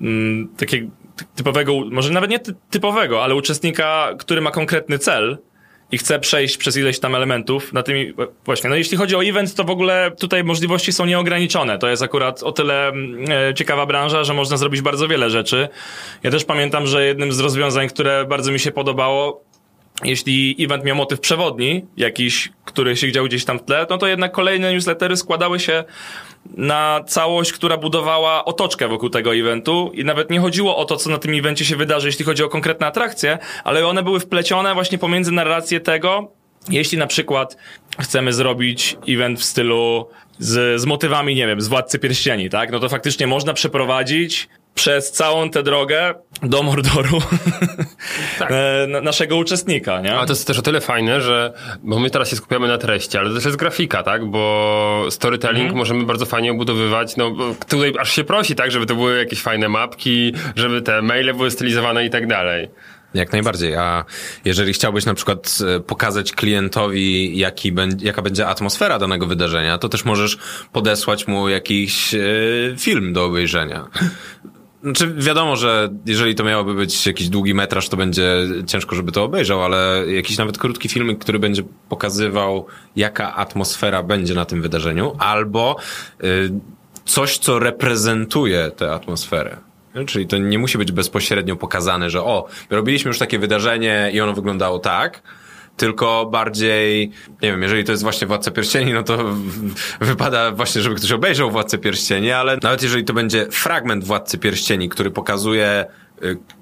mm, takiego typowego, może nawet nie ty- typowego, ale uczestnika, który ma konkretny cel i chce przejść przez ileś tam elementów na tymi, właśnie, no jeśli chodzi o event, to w ogóle tutaj możliwości są nieograniczone. To jest akurat o tyle mm, e, ciekawa branża, że można zrobić bardzo wiele rzeczy. Ja też pamiętam, że jednym z rozwiązań, które bardzo mi się podobało, jeśli event miał motyw przewodni, jakiś, który się działo gdzieś tam w tle, no to jednak kolejne newslettery składały się na całość, która budowała otoczkę wokół tego eventu i nawet nie chodziło o to, co na tym evencie się wydarzy, jeśli chodzi o konkretne atrakcje, ale one były wplecione właśnie pomiędzy narrację tego, jeśli na przykład chcemy zrobić event w stylu z, z motywami, nie wiem, z Władcy Pierścieni, tak? No to faktycznie można przeprowadzić przez całą tę drogę do Mordoru e, na- naszego uczestnika, nie? Ale to jest też o tyle fajne, że bo my teraz się skupiamy na treści, ale to też jest grafika, tak? Bo storytelling Mhm. możemy bardzo fajnie obudowywać. No bo tutaj aż się prosi, tak, żeby to były jakieś fajne mapki, żeby te maile były stylizowane i tak dalej. Jak najbardziej. A jeżeli chciałbyś na przykład e, pokazać klientowi, jaki będzie, jaka będzie atmosfera danego wydarzenia, to też możesz podesłać mu jakiś e, film do obejrzenia. Znaczy, wiadomo, że jeżeli to miałoby być jakiś długi metraż, to będzie ciężko, żeby to obejrzał, ale jakiś nawet krótki filmik, który będzie pokazywał, jaka atmosfera będzie na tym wydarzeniu, albo y, coś, co reprezentuje tę atmosferę. Czyli to nie musi być bezpośrednio pokazane, że o, robiliśmy już takie wydarzenie i ono wyglądało tak, tylko bardziej, nie wiem, jeżeli to jest właśnie Władca Pierścieni, no to wypada właśnie, żeby ktoś obejrzał Władcę Pierścieni, ale nawet jeżeli to będzie fragment Władcy Pierścieni, który pokazuje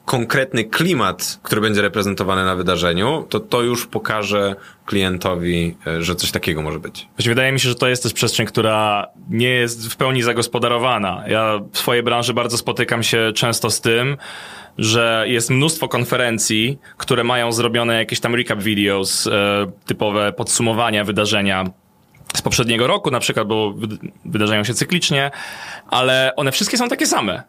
konkretny klimat, który będzie reprezentowany na wydarzeniu, to to już pokaże klientowi, y, że coś takiego może być. Właśnie wydaje mi się, że to jest też przestrzeń, która nie jest w pełni zagospodarowana. Ja w swojej branży bardzo spotykam się często z tym, że jest mnóstwo konferencji, które mają zrobione jakieś tam recap videos, e, typowe podsumowania wydarzenia z poprzedniego roku na przykład, bo wyd- wydarzają się cyklicznie, ale one wszystkie są takie same.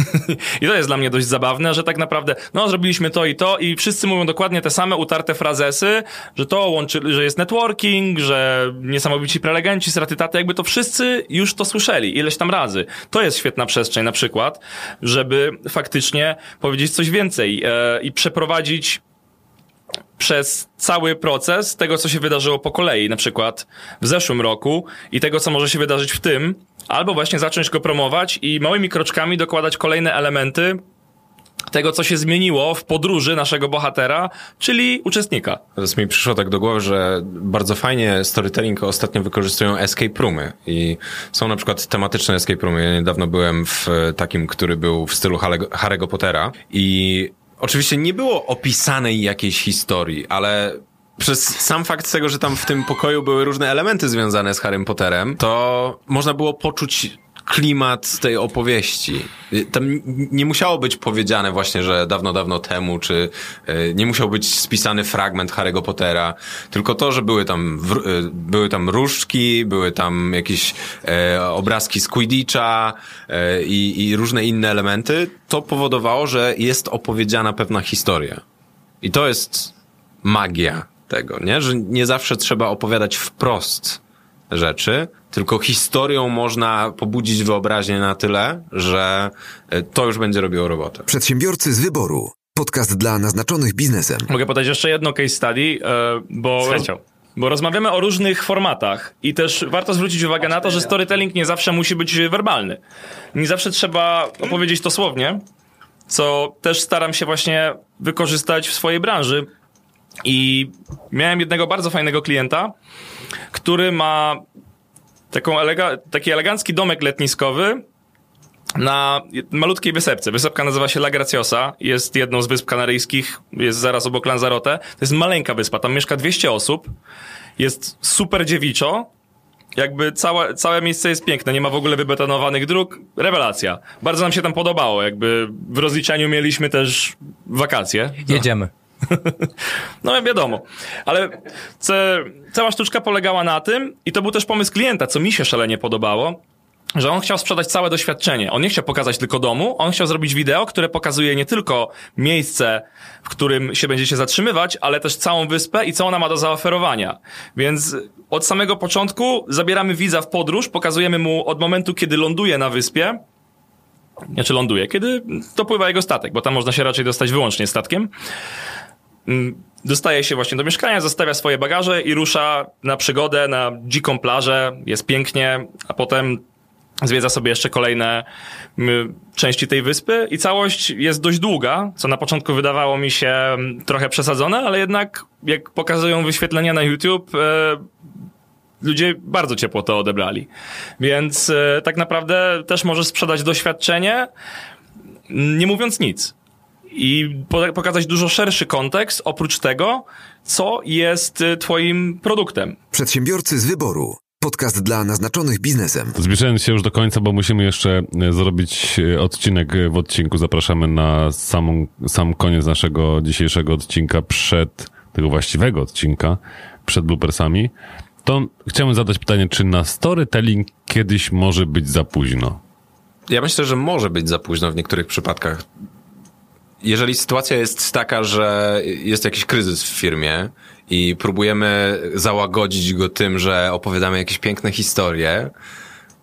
I to jest dla mnie dość zabawne, że tak naprawdę, no zrobiliśmy to i to i wszyscy mówią dokładnie te same utarte frazesy, że to łączy, że jest networking, że niesamowici prelegenci, stratytaty, jakby to wszyscy już to słyszeli ileś tam razy. To jest świetna przestrzeń na przykład, żeby faktycznie powiedzieć coś więcej e, i przeprowadzić przez cały proces tego, co się wydarzyło po kolei, na przykład w zeszłym roku i tego, co może się wydarzyć w tym, albo właśnie zacząć go promować i małymi kroczkami dokładać kolejne elementy tego, co się zmieniło w podróży naszego bohatera, czyli uczestnika. Teraz mi przyszło tak do głowy, że bardzo fajnie storytelling ostatnio wykorzystują escape roomy i są na przykład tematyczne escape roomy. Ja niedawno byłem w takim, który był w stylu Harry'ego, Pottera i oczywiście nie było opisanej jakiejś historii, ale przez sam fakt tego, że tam w tym pokoju były różne elementy związane z Harrym Potterem, to można było poczuć klimat tej opowieści. Tam nie musiało być powiedziane właśnie, że dawno, dawno temu, czy y, nie musiał być spisany fragment Harry'ego Pottera, tylko to, że były tam, y, były tam różdżki, były tam jakieś e, obrazki z Quidditcha e, i, i różne inne elementy, to powodowało, że jest opowiedziana pewna historia. I to jest magia tego, nie? Że nie zawsze trzeba opowiadać wprost rzeczy, tylko historią można pobudzić wyobraźnię na tyle, że e, to już będzie robiło robotę. Przedsiębiorcy z wyboru. Podcast dla naznaczonych biznesem. Mogę podać jeszcze jedno case study, e, bo, chęcią. bo rozmawiamy o różnych formatach i też warto zwrócić uwagę na to, że storytelling nie zawsze musi być werbalny. Nie zawsze trzeba opowiedzieć to słownie, co też staram się właśnie wykorzystać w swojej branży. I miałem jednego bardzo fajnego klienta, który ma taką elega- taki elegancki domek letniskowy na malutkiej wysepce. Wysepka nazywa się La Graciosa, jest jedną z wysp kanaryjskich, jest zaraz obok Lanzarote. To jest maleńka wyspa, tam mieszka 200 osób, jest super dziewiczo, jakby całe, całe miejsce jest piękne, nie ma w ogóle wybetonowanych dróg, rewelacja. Bardzo nam się tam podobało, jakby w rozliczaniu mieliśmy też wakacje. Jedziemy. No wiadomo. Ale ce, cała sztuczka polegała na tym, i to był też pomysł klienta, co mi się szalenie podobało, że on chciał sprzedać całe doświadczenie. On nie chciał pokazać tylko domu, on chciał zrobić wideo, które pokazuje nie tylko miejsce, w którym się będziecie zatrzymywać, ale też całą wyspę i co ona ma do zaoferowania. Więc od samego początku zabieramy widza w podróż, pokazujemy mu od momentu, kiedy ląduje na wyspie, znaczy ląduje, kiedy dopływa jego statek, bo tam można się raczej dostać wyłącznie statkiem. Mm, Dostaje się właśnie do mieszkania, zostawia swoje bagaże i rusza na przygodę, na dziką plażę, jest pięknie, a potem zwiedza sobie jeszcze kolejne mm, części tej wyspy i całość jest dość długa, co na początku wydawało mi się mm, trochę przesadzone, ale jednak jak pokazują wyświetlenia na YouTube, e, ludzie bardzo ciepło to odebrali. Więc e, tak naprawdę też możesz sprzedać doświadczenie, nie mówiąc nic. I po- pokazać dużo szerszy kontekst, oprócz tego, co jest e, twoim produktem. Przedsiębiorcy z wyboru. Podcast dla naznaczonych biznesem. Zbliżając się już do końca, bo musimy jeszcze e, zrobić e, odcinek w odcinku. Zapraszamy na samą, sam koniec naszego dzisiejszego odcinka przed, tego właściwego odcinka, przed bloopersami. To chciałem zadać pytanie, czy na storytelling kiedyś może być za późno? Ja myślę, że może być za późno w niektórych przypadkach. Jeżeli sytuacja jest taka, że jest jakiś kryzys w firmie i próbujemy załagodzić go tym, że opowiadamy jakieś piękne historie,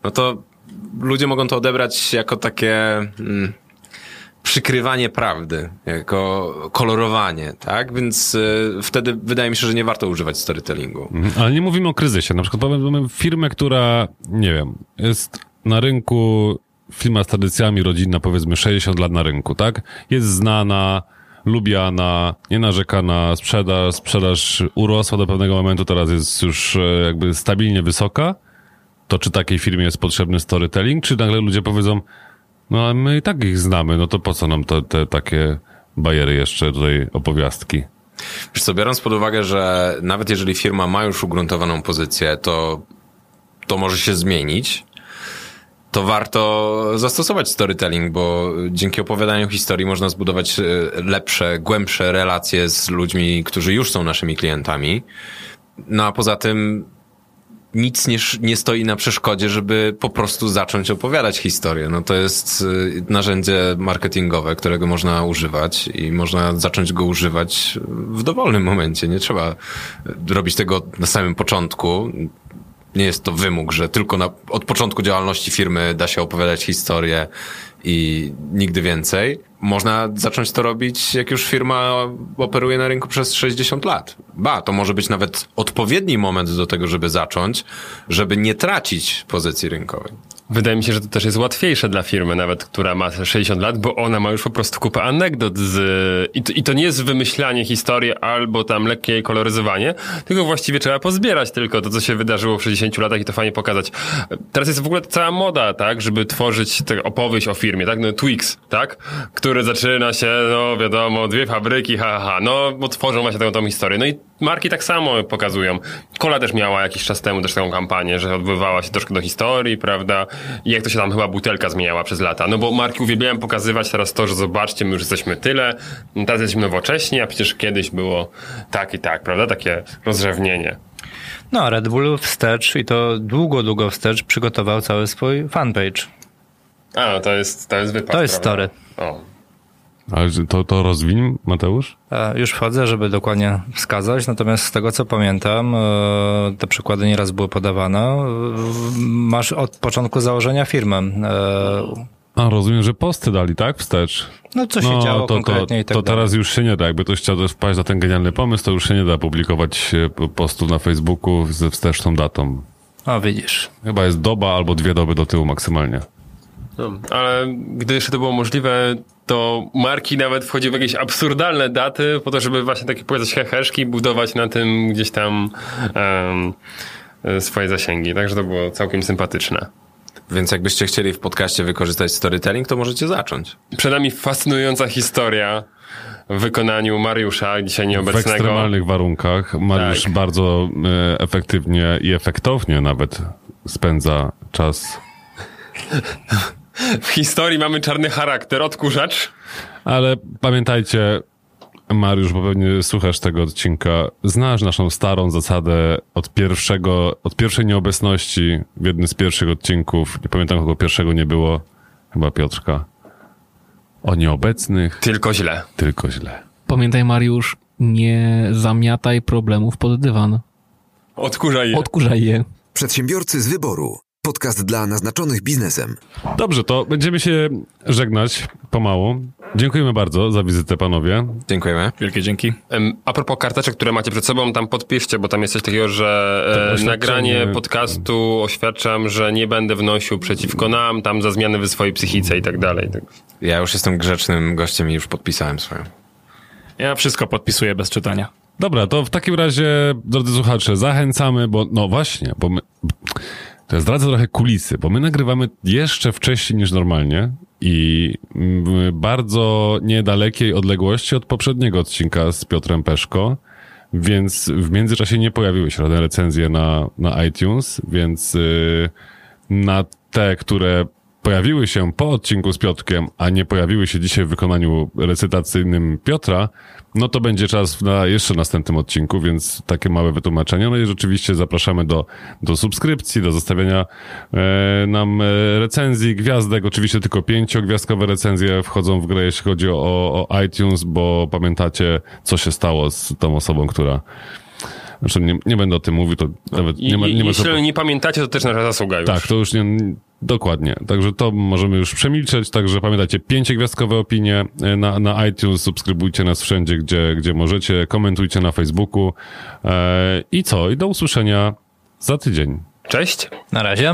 no to ludzie mogą to odebrać jako takie mm, przykrywanie prawdy, jako kolorowanie, tak? Więc y, wtedy wydaje mi się, że nie warto używać storytellingu. Mhm. Ale nie mówimy o kryzysie. Na przykład mamy firmę, która, nie wiem, jest na rynku, firma z tradycjami rodzinna, powiedzmy 60 lat na rynku, tak? Jest znana, lubiana, nie narzeka na sprzedaż, sprzedaż urosła do pewnego momentu, teraz jest już e, jakby stabilnie wysoka. To czy takiej firmie jest potrzebny storytelling, czy nagle ludzie powiedzą, no a my i tak ich znamy, no to po co nam te, te takie bajery jeszcze tutaj opowiastki? Wiesz co, biorąc pod uwagę, że nawet jeżeli firma ma już ugruntowaną pozycję, to to może się zmienić, to warto zastosować storytelling, bo dzięki opowiadaniu historii można zbudować e, lepsze, głębsze relacje z ludźmi, którzy już są naszymi klientami. No a poza tym nic nie, nie stoi na przeszkodzie, żeby po prostu zacząć opowiadać historię. No to jest y, narzędzie marketingowe, którego można używać i można zacząć go używać w dowolnym momencie. Nie trzeba y, robić tego na samym początku. Nie jest to wymóg, że tylko na, od początku działalności firmy da się opowiadać historię i nigdy więcej. Można zacząć to robić, jak już firma operuje na rynku przez 60 lat. Ba, to może być nawet odpowiedni moment do tego, żeby zacząć, żeby nie tracić pozycji rynkowej. Wydaje mi się, że to też jest łatwiejsze dla firmy, nawet która ma 60 lat, bo ona ma już po prostu kupę anegdot z... I to, I to nie jest wymyślanie historii albo tam lekkie koloryzowanie, tylko właściwie trzeba pozbierać tylko to, co się wydarzyło w 60 latach i to fajnie pokazać. Teraz jest w ogóle cała moda, tak, żeby tworzyć tę opowieść o firmie, tak, no Twix, tak, który zaczyna się, no wiadomo, dwie fabryki, ha, ha, ha. no, tworzą właśnie tę, tą historię. No i marki tak samo pokazują. Cola też miała jakiś czas temu też taką kampanię, że odbywała się troszkę do historii, prawda? Jak to się tam chyba butelka zmieniała przez lata. No bo marki uwielbiają pokazywać teraz to, że zobaczcie, my już jesteśmy tyle, teraz jesteśmy nowocześni, a przecież kiedyś było tak i tak, prawda? Takie rozrzewnienie. No, Red Bull wstecz i to długo, długo wstecz przygotował cały swój fanpage. A, no to jest, to jest wypad, To jest prawda? story. O. Ale to, to rozwiń, Mateusz? E, Już wchodzę, żeby dokładnie wskazać, natomiast z tego co pamiętam, e, te przykłady nieraz były podawane. E, Masz od początku założenia firmy. E, A, rozumiem, że posty dali, tak? Wstecz. No co się działo to, konkretnie to, i tak to dalej. teraz już się nie da. Jakby ktoś chciał też wpaść na ten genialny pomysł, to już się nie da publikować postów na Facebooku ze wsteczną datą. O, widzisz. Chyba jest doba albo dwie doby do tyłu maksymalnie. No, ale gdy jeszcze to było możliwe, to marki nawet wchodziły w jakieś absurdalne daty po to, żeby właśnie takie powiedzieć heheszki budować na tym gdzieś tam e, swoje zasięgi. Także to było całkiem sympatyczne. Więc jakbyście chcieli w podcaście wykorzystać storytelling, to możecie zacząć. Przed nami fascynująca historia w wykonaniu Mariusza, dzisiaj W nieobecnego. ekstremalnych warunkach Mariusz Tak. bardzo e, efektywnie i efektownie nawet spędza czas. W historii mamy czarny charakter, odkurzacz. Ale pamiętajcie, Mariusz, bo pewnie słuchasz tego odcinka, znasz naszą starą zasadę od pierwszego, od pierwszej nieobecności w jednym z pierwszych odcinków, nie pamiętam kogo pierwszego nie było, chyba Piotrka, o nieobecnych, Tylko źle. tylko źle. Pamiętaj, Mariusz, nie zamiataj problemów pod dywan. Odkurzaj je. Odkurzaj je. Przedsiębiorcy z wyboru. Podcast dla naznaczonych biznesem. Dobrze, to będziemy się żegnać pomału. Dziękujemy bardzo za wizytę, panowie. Dziękujemy. Wielkie dzięki. A propos karteczek, które macie przed sobą, tam podpiszcie, bo tam jest coś takiego, że Tak, e, oświadczenie. nagranie podcastu oświadczam, że nie będę wnosił przeciwko nam, tam za zmiany w swojej psychice i tak dalej. Tak. Ja już jestem grzecznym gościem i już podpisałem swoją. Ja wszystko podpisuję bez czytania. Dobra, to w takim razie, drodzy słuchacze, zachęcamy, bo no właśnie, bo my, to ja zdradzę trochę kulisy, bo my nagrywamy jeszcze wcześniej niż normalnie i bardzo niedalekiej odległości od poprzedniego odcinka z Piotrem Peszko, więc w międzyczasie nie pojawiły się żadne recenzje na, na iTunes, więc yy, na te, które pojawiły się po odcinku z Piotrkiem, a nie pojawiły się dzisiaj w wykonaniu recytacyjnym Piotra, no to będzie czas na jeszcze następnym odcinku, więc takie małe wytłumaczenie. No i rzeczywiście zapraszamy do, do subskrypcji, do zostawiania e, nam e, recenzji, gwiazdek. Oczywiście tylko pięciogwiazdkowe recenzje wchodzą w grę, jeśli chodzi o, o iTunes, bo pamiętacie, co się stało z tą osobą, która... Znaczy, nie, nie będę o tym mówił, to nawet I, nie ma, nie ma co... jeśli nie pamiętacie, to też nasza zasługa już. Tak, to już nie, dokładnie. Także to możemy już przemilczeć. Także pamiętajcie, pięciogwiazdkowe opinie e, na, na iTunes, subskrybujcie nas wszędzie, gdzie, gdzie możecie, komentujcie na Facebooku. E, I co? I do usłyszenia za tydzień. Cześć. Na razie.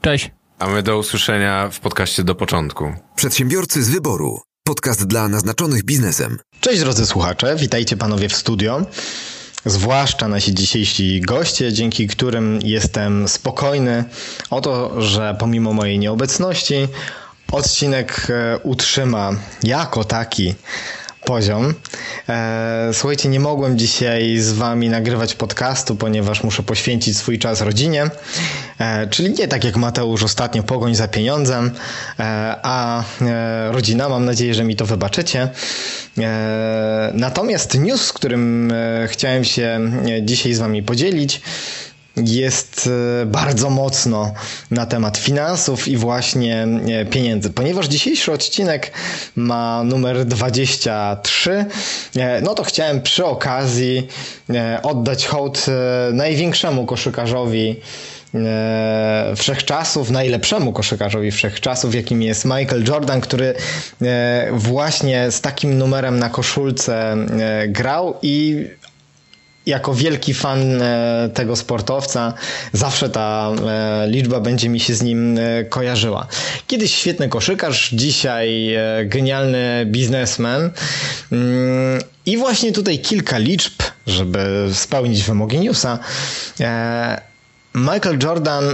Cześć. A my do usłyszenia w podcaście do początku. Przedsiębiorcy z wyboru. Podcast dla naznaczonych biznesem. Cześć drodzy słuchacze, witajcie panowie w studio. Zwłaszcza nasi dzisiejsi goście, dzięki którym jestem spokojny o to, że pomimo mojej nieobecności odcinek e, utrzyma jako taki poziom. E, Słuchajcie, nie mogłem dzisiaj z wami nagrywać podcastu, ponieważ muszę poświęcić swój czas rodzinie, E, czyli nie tak jak Mateusz ostatnio pogoń za pieniądzem, e, a rodzina, mam nadzieję, że mi to wybaczycie. Natomiast news, z którym chciałem się dzisiaj z wami podzielić, jest e, bardzo mocno na temat finansów i właśnie e, pieniędzy. Ponieważ dzisiejszy odcinek ma numer 23, e, no to chciałem przy okazji oddać hołd największemu koszykarzowi wszechczasów, najlepszemu koszykarzowi wszechczasów, jakim jest Michael Jordan, który właśnie z takim numerem na koszulce grał i jako wielki fan e, tego sportowca, zawsze ta e, liczba będzie mi się z nim e, kojarzyła. Kiedyś świetny koszykarz, dzisiaj genialny biznesmen. Mm, I właśnie tutaj kilka liczb, żeby spełnić wymogi newsa. Michael Jordan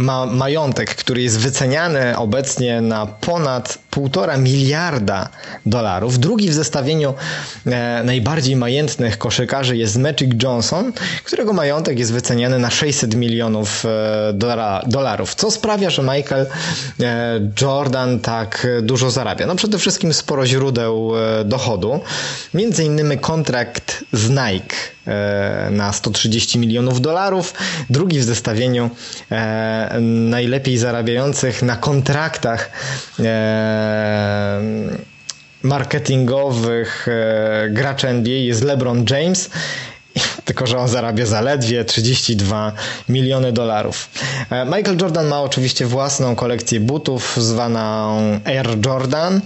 ma majątek, który jest wyceniany obecnie na ponad 1,5 miliarda dolarów. Drugi w zestawieniu e, najbardziej majętnych koszykarzy jest Magic Johnson, którego majątek jest wyceniany na 600 milionów e, dola, dolarów. Co sprawia, że Michael e, Jordan tak dużo zarabia? No przede wszystkim sporo źródeł e, dochodu. Między innymi kontrakt z Nike na 130 milionów dolarów. Drugi w zestawieniu e, najlepiej zarabiających na kontraktach e, marketingowych e, graczy NBA jest LeBron James. Tylko, że on zarabia zaledwie 32 miliony dolarów. E, Michael Jordan ma oczywiście własną kolekcję butów zwaną Air Jordan.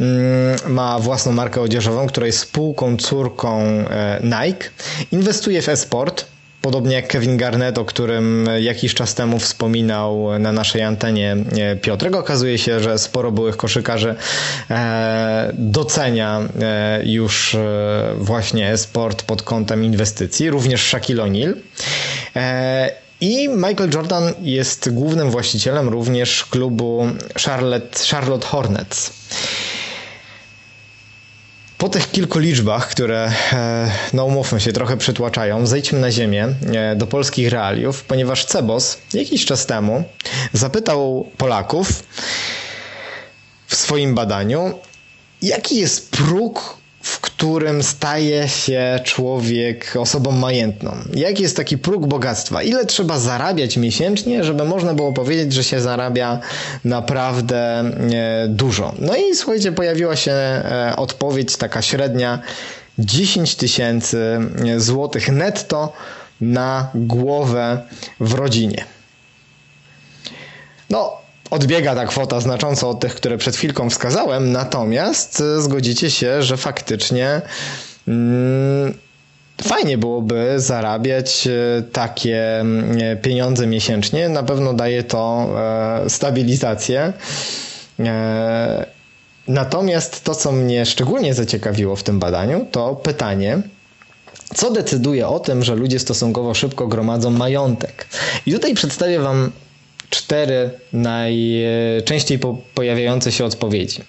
Mm, Ma własną markę odzieżową, która jest spółką córką e, Nike. Inwestuje w e-sport. Podobnie jak Kevin Garnett, o którym jakiś czas temu wspominał na naszej antenie e, Piotrek. Okazuje się, że sporo byłych koszykarzy e, docenia e, już właśnie sport pod kątem inwestycji, również Shaquille O'Neal. I Michael Jordan jest głównym właścicielem również klubu Charlotte, Charlotte Hornets. Po tych kilku liczbach, które, e, no umówmy się, trochę przytłaczają, zejdźmy na ziemię e, do polskich realiów, ponieważ Cebos jakiś czas temu zapytał Polaków w swoim badaniu, jaki jest próg w którym staje się człowiek osobą majętną? Jaki jest taki próg bogactwa? Ile trzeba zarabiać miesięcznie, żeby można było powiedzieć, że się zarabia naprawdę e, dużo? No i słuchajcie, pojawiła się e, odpowiedź taka średnia 10 tysięcy złotych netto na głowę w rodzinie. No, odbiega ta kwota znacząco od tych, które przed chwilką wskazałem, natomiast e, zgodzicie się, że faktycznie mm, fajnie byłoby zarabiać e, takie mm, pieniądze miesięcznie. Na pewno daje to e, stabilizację. Natomiast to, co mnie szczególnie zaciekawiło w tym badaniu, to pytanie, co decyduje o tym, że ludzie stosunkowo szybko gromadzą majątek. I tutaj przedstawię Wam cztery najczęściej pojawiające się odpowiedzi.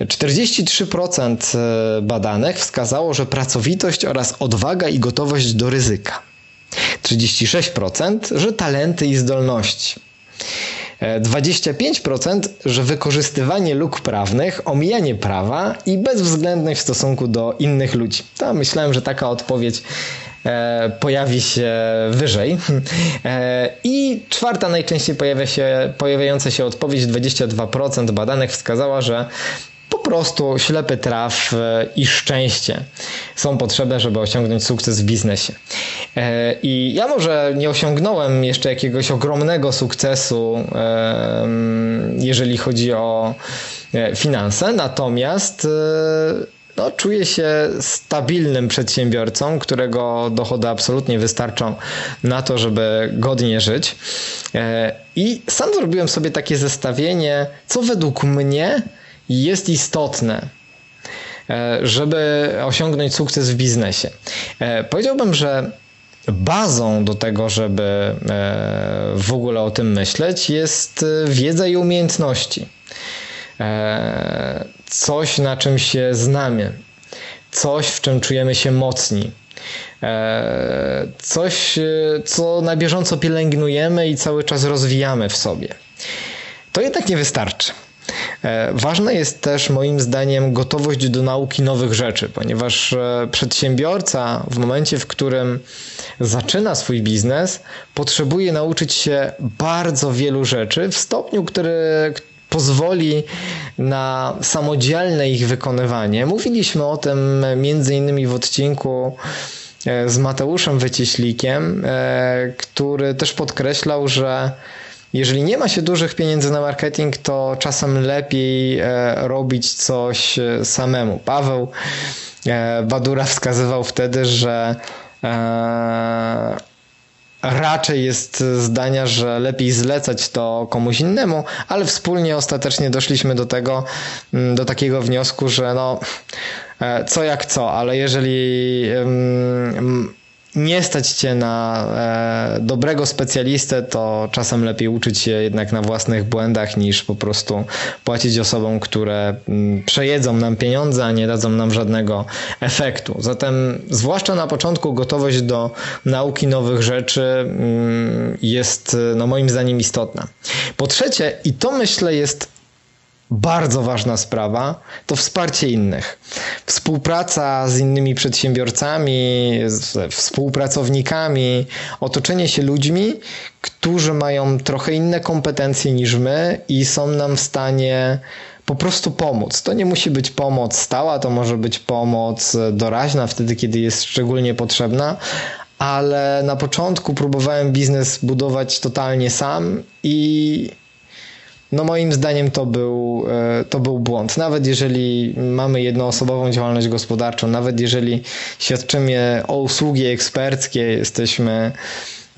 43% e, badanych wskazało, że pracowitość oraz odwaga i gotowość do ryzyka. 36%, że talenty i zdolności. 25%, e, że wykorzystywanie luk prawnych, omijanie prawa i bezwzględność w stosunku do innych ludzi. To myślałem, że taka odpowiedź E, pojawi się wyżej. E, I czwarta najczęściej pojawia się, pojawiająca się odpowiedź, 22% badanych wskazała, że po prostu ślepy traf e, i szczęście są potrzebne, żeby osiągnąć sukces w biznesie. I ja może nie osiągnąłem jeszcze jakiegoś ogromnego sukcesu, jeżeli chodzi o finanse, natomiast no, czuję się stabilnym przedsiębiorcą, którego dochody absolutnie wystarczą na to, żeby godnie żyć. E, I sam zrobiłem sobie takie zestawienie, co według mnie jest istotne, e, żeby osiągnąć sukces w biznesie. E, powiedziałbym, że bazą do tego, żeby w ogóle o tym myśleć, jest wiedza i umiejętności. E, coś, na czym się znamy, coś, w czym czujemy się mocni. E, coś, co na bieżąco pielęgnujemy i cały czas rozwijamy w sobie. To jednak nie wystarczy. E, ważna jest też moim zdaniem gotowość do nauki nowych rzeczy, ponieważ przedsiębiorca w momencie, w którym zaczyna swój biznes, potrzebuje nauczyć się bardzo wielu rzeczy w stopniu, który, pozwoli na samodzielne ich wykonywanie. Mówiliśmy o tym między innymi w odcinku e, z Mateuszem Wycieślikiem, e, który też podkreślał, że jeżeli nie ma się dużych pieniędzy na marketing, to czasem lepiej e, robić coś samemu. Paweł Badura wskazywał wtedy, że raczej jest zdania, że lepiej zlecać to komuś innemu, ale wspólnie ostatecznie doszliśmy do tego, mm, do takiego wniosku, że no, e, co jak co, ale jeżeli nie stać cię na e, dobrego specjalistę, to czasem lepiej uczyć się jednak na własnych błędach niż po prostu płacić osobom, które mm, przejedzą nam pieniądze, a nie dadzą nam żadnego efektu. Zatem, zwłaszcza na początku, gotowość do nauki nowych rzeczy mm, jest, no moim zdaniem, istotna. Po trzecie, i to myślę jest bardzo ważna sprawa to wsparcie innych. Współpraca z innymi przedsiębiorcami, z współpracownikami, otoczenie się ludźmi, którzy mają trochę inne kompetencje niż my i są nam w stanie po prostu pomóc. To nie musi być pomoc stała, to może być pomoc doraźna wtedy, kiedy jest szczególnie potrzebna, ale na początku próbowałem biznes budować totalnie sam i no moim zdaniem to był, e, to był błąd. Nawet jeżeli mamy jednoosobową działalność gospodarczą, nawet jeżeli świadczymy o usługi eksperckie, jesteśmy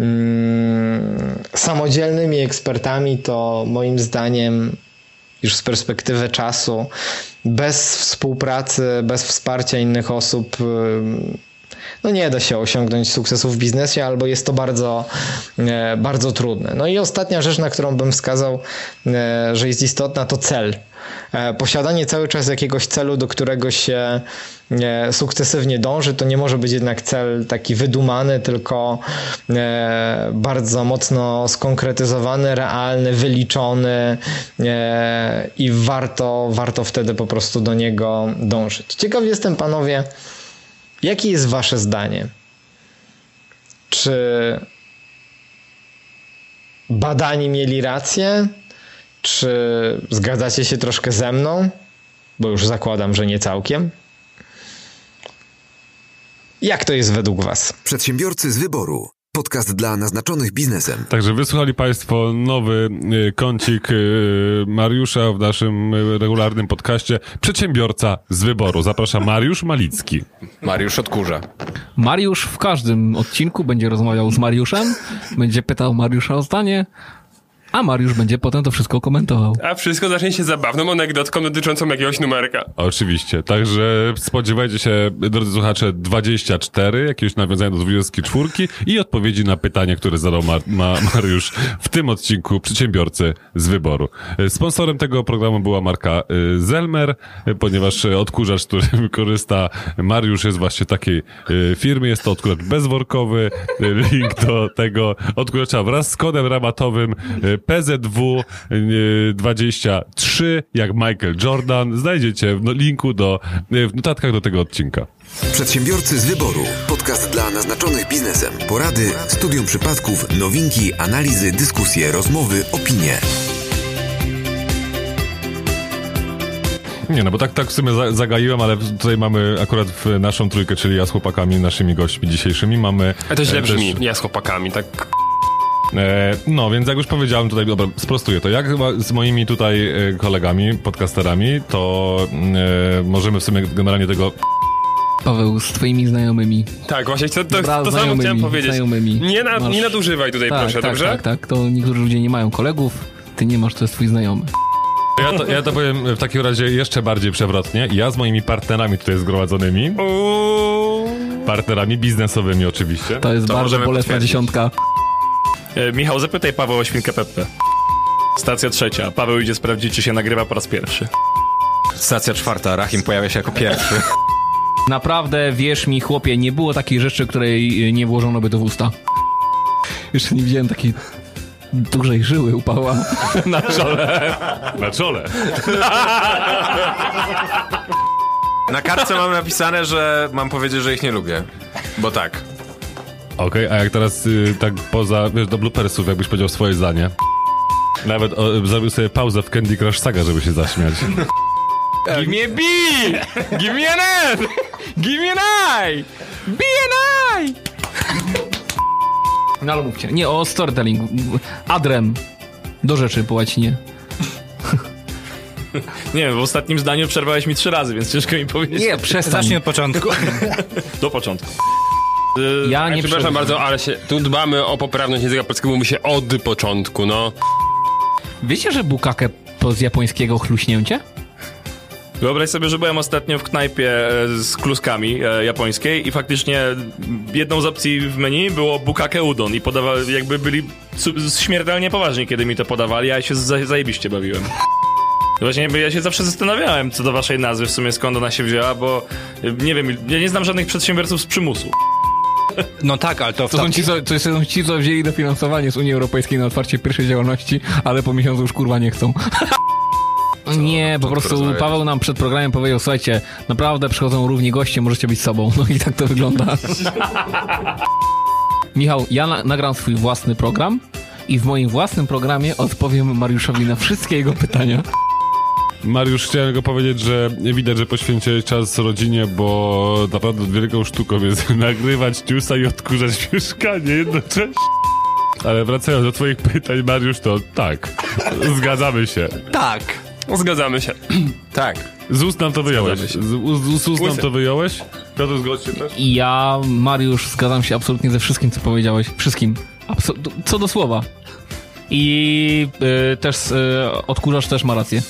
mm, samodzielnymi ekspertami, to moim zdaniem już z perspektywy czasu, bez współpracy, bez wsparcia innych osób, no nie da się osiągnąć sukcesu w biznesie, albo jest to bardzo, bardzo trudne. No i ostatnia rzecz, na którą bym wskazał, e, że jest istotna, to cel. e, posiadanie cały czas jakiegoś celu, do którego się e, sukcesywnie dąży, to nie może być jednak cel taki wydumany, tylko e, bardzo mocno skonkretyzowany, realny, wyliczony e, i warto, warto wtedy po prostu do niego dążyć. Ciekaw jestem, panowie, jakie jest wasze zdanie? Czy badani mieli rację? Czy zgadzacie się troszkę ze mną? Bo już zakładam, że nie całkiem. Jak to jest według Was? Przedsiębiorcy z wyboru. Podcast dla naznaczonych biznesem. Także wysłuchali Państwo nowy y, kącik y, Mariusza w naszym y, regularnym podcaście Przedsiębiorca z wyboru. Zapraszam Mariusz Malicki. Mariusz odkurza. Mariusz w każdym odcinku będzie rozmawiał z Mariuszem, będzie pytał Mariusza o zdanie, a Mariusz będzie potem to wszystko komentował. A wszystko zacznie się zabawną anegdotką dotyczącą jakiegoś numerka. Oczywiście. Także spodziewajcie się, drodzy słuchacze, 24, jakiegoś nawiązania do 24 i odpowiedzi na pytanie, które zadał Ma- Ma- Mariusz w tym odcinku Przedsiębiorcy z wyboru. Sponsorem tego programu była marka y, Zelmer, ponieważ odkurzacz, który wykorzysta Mariusz jest właśnie takiej y, firmy. Jest to odkurzacz bezworkowy. Y, Link do tego odkurzacza wraz z kodem rabatowym PZW y, 23, jak Michael Jordan. Znajdziecie w no- linku do, y, w notatkach do tego odcinka. Przedsiębiorcy z wyboru. Podcast dla naznaczonych biznesem. Porady, studium przypadków, nowinki, analizy, dyskusje, rozmowy, opinie. Nie no, bo tak, tak w sumie za, zagaiłem, ale tutaj mamy akurat w naszą trójkę, czyli ja z chłopakami, naszymi gośćmi dzisiejszymi, mamy... A to źle e, brzmi, też- ja z chłopakami, tak no, więc jak już powiedziałem tutaj, dobra, sprostuję to. Jak chyba z moimi tutaj e, kolegami, podcasterami, to e, możemy w sumie generalnie tego... Paweł, z twoimi znajomymi. Tak, właśnie to, to, Dobra, to samo chciałem powiedzieć. znajomymi. Nie, na, Masz- nie nadużywaj tutaj, tak, proszę, tak, dobrze? tak, tak. To niektórzy ludzie nie mają kolegów, ty nie masz, to jest twój znajomy. Ja to, ja to powiem w takim razie jeszcze bardziej przewrotnie. Ja z moimi partnerami tutaj zgromadzonymi, Uuu. partnerami biznesowymi oczywiście, To jest To bardzo bolesna dziesiątka. E, Michał, zapytaj Paweł o świnkę Peppę. Stacja trzecia. Paweł idzie sprawdzić, czy się nagrywa po raz pierwszy. Stacja czwarta, Rahim pojawia się jako pierwszy. Naprawdę, wierz mi, chłopie, nie było takiej rzeczy, której y, nie włożono by w usta. Jeszcze nie widziałem takiej dużej żyły u Pawła. na czole. Na czole. Na kartce mam napisane, że mam powiedzieć, że ich nie lubię. Bo tak. Okej, a jak teraz y, tak poza, wiesz, do bloopersów, jakbyś powiedział swoje zdanie. Nawet o, zrobił sobie pauzę w Candy Crush Saga, żeby się zaśmiać. Give me a B! Give me an N! Give me an I! Be an I! No ale mówcie. Nie, o storytelling. Adrem. Do rzeczy po łacinie. Nie wiem, w ostatnim zdaniu przerwałeś mi trzy razy, więc ciężko mi powiedzieć. Nie, przestań. Zacznij od początku. Do początku. Ja Nie nie przepraszam bardzo, ale się, tu dbamy o poprawność języka polskiego, mówi się od początku, no. Wiecie, że bukake to z japońskiego chluśnięcie? Wyobraź sobie, że byłem ostatnio w knajpie e, z kluskami e, japońskiej i faktycznie jedną z opcji w menu było bukake udon i podawali, jakby byli śmiertelnie poważni, kiedy mi to podawali, a ja się za- zajebiście bawiłem. Właśnie jakby ja się zawsze zastanawiałem co do waszej nazwy, w sumie skąd ona się wzięła, bo e, nie wiem, ja nie znam żadnych przedsiębiorców z przymusu. No tak, ale to w To są, ci, co, to są ci, co wzięli dofinansowanie z Unii Europejskiej na otwarcie pierwszej działalności, ale po miesiącu już kurwa nie chcą. Nie, po prostu rozmawiać? Paweł nam przed programem powiedział, słuchajcie, naprawdę przychodzą równi goście, możecie być sobą. No i tak to wygląda. Michał, ja na, nagram swój własny program i w moim własnym programie odpowiem Mariuszowi na wszystkie jego pytania. Mariusz, chciałem tylko powiedzieć, że widać, że poświęciłeś czas rodzinie, bo naprawdę wielką sztuką jest nagrywać ciusa i odkurzać mieszkanie jednocześnie. Ale wracając do twoich pytań, Mariusz, to tak, zgadzamy się. Tak. Zgadzamy się. Tak. Z ust nam to wyjąłeś. Z, z, z ust nam to wyjąłeś? Piotr, zgodź się też? I ja, Mariusz, zgadzam się absolutnie ze wszystkim, co powiedziałeś. Wszystkim. Absol- co do słowa. I y, też y, odkurzacz też ma rację.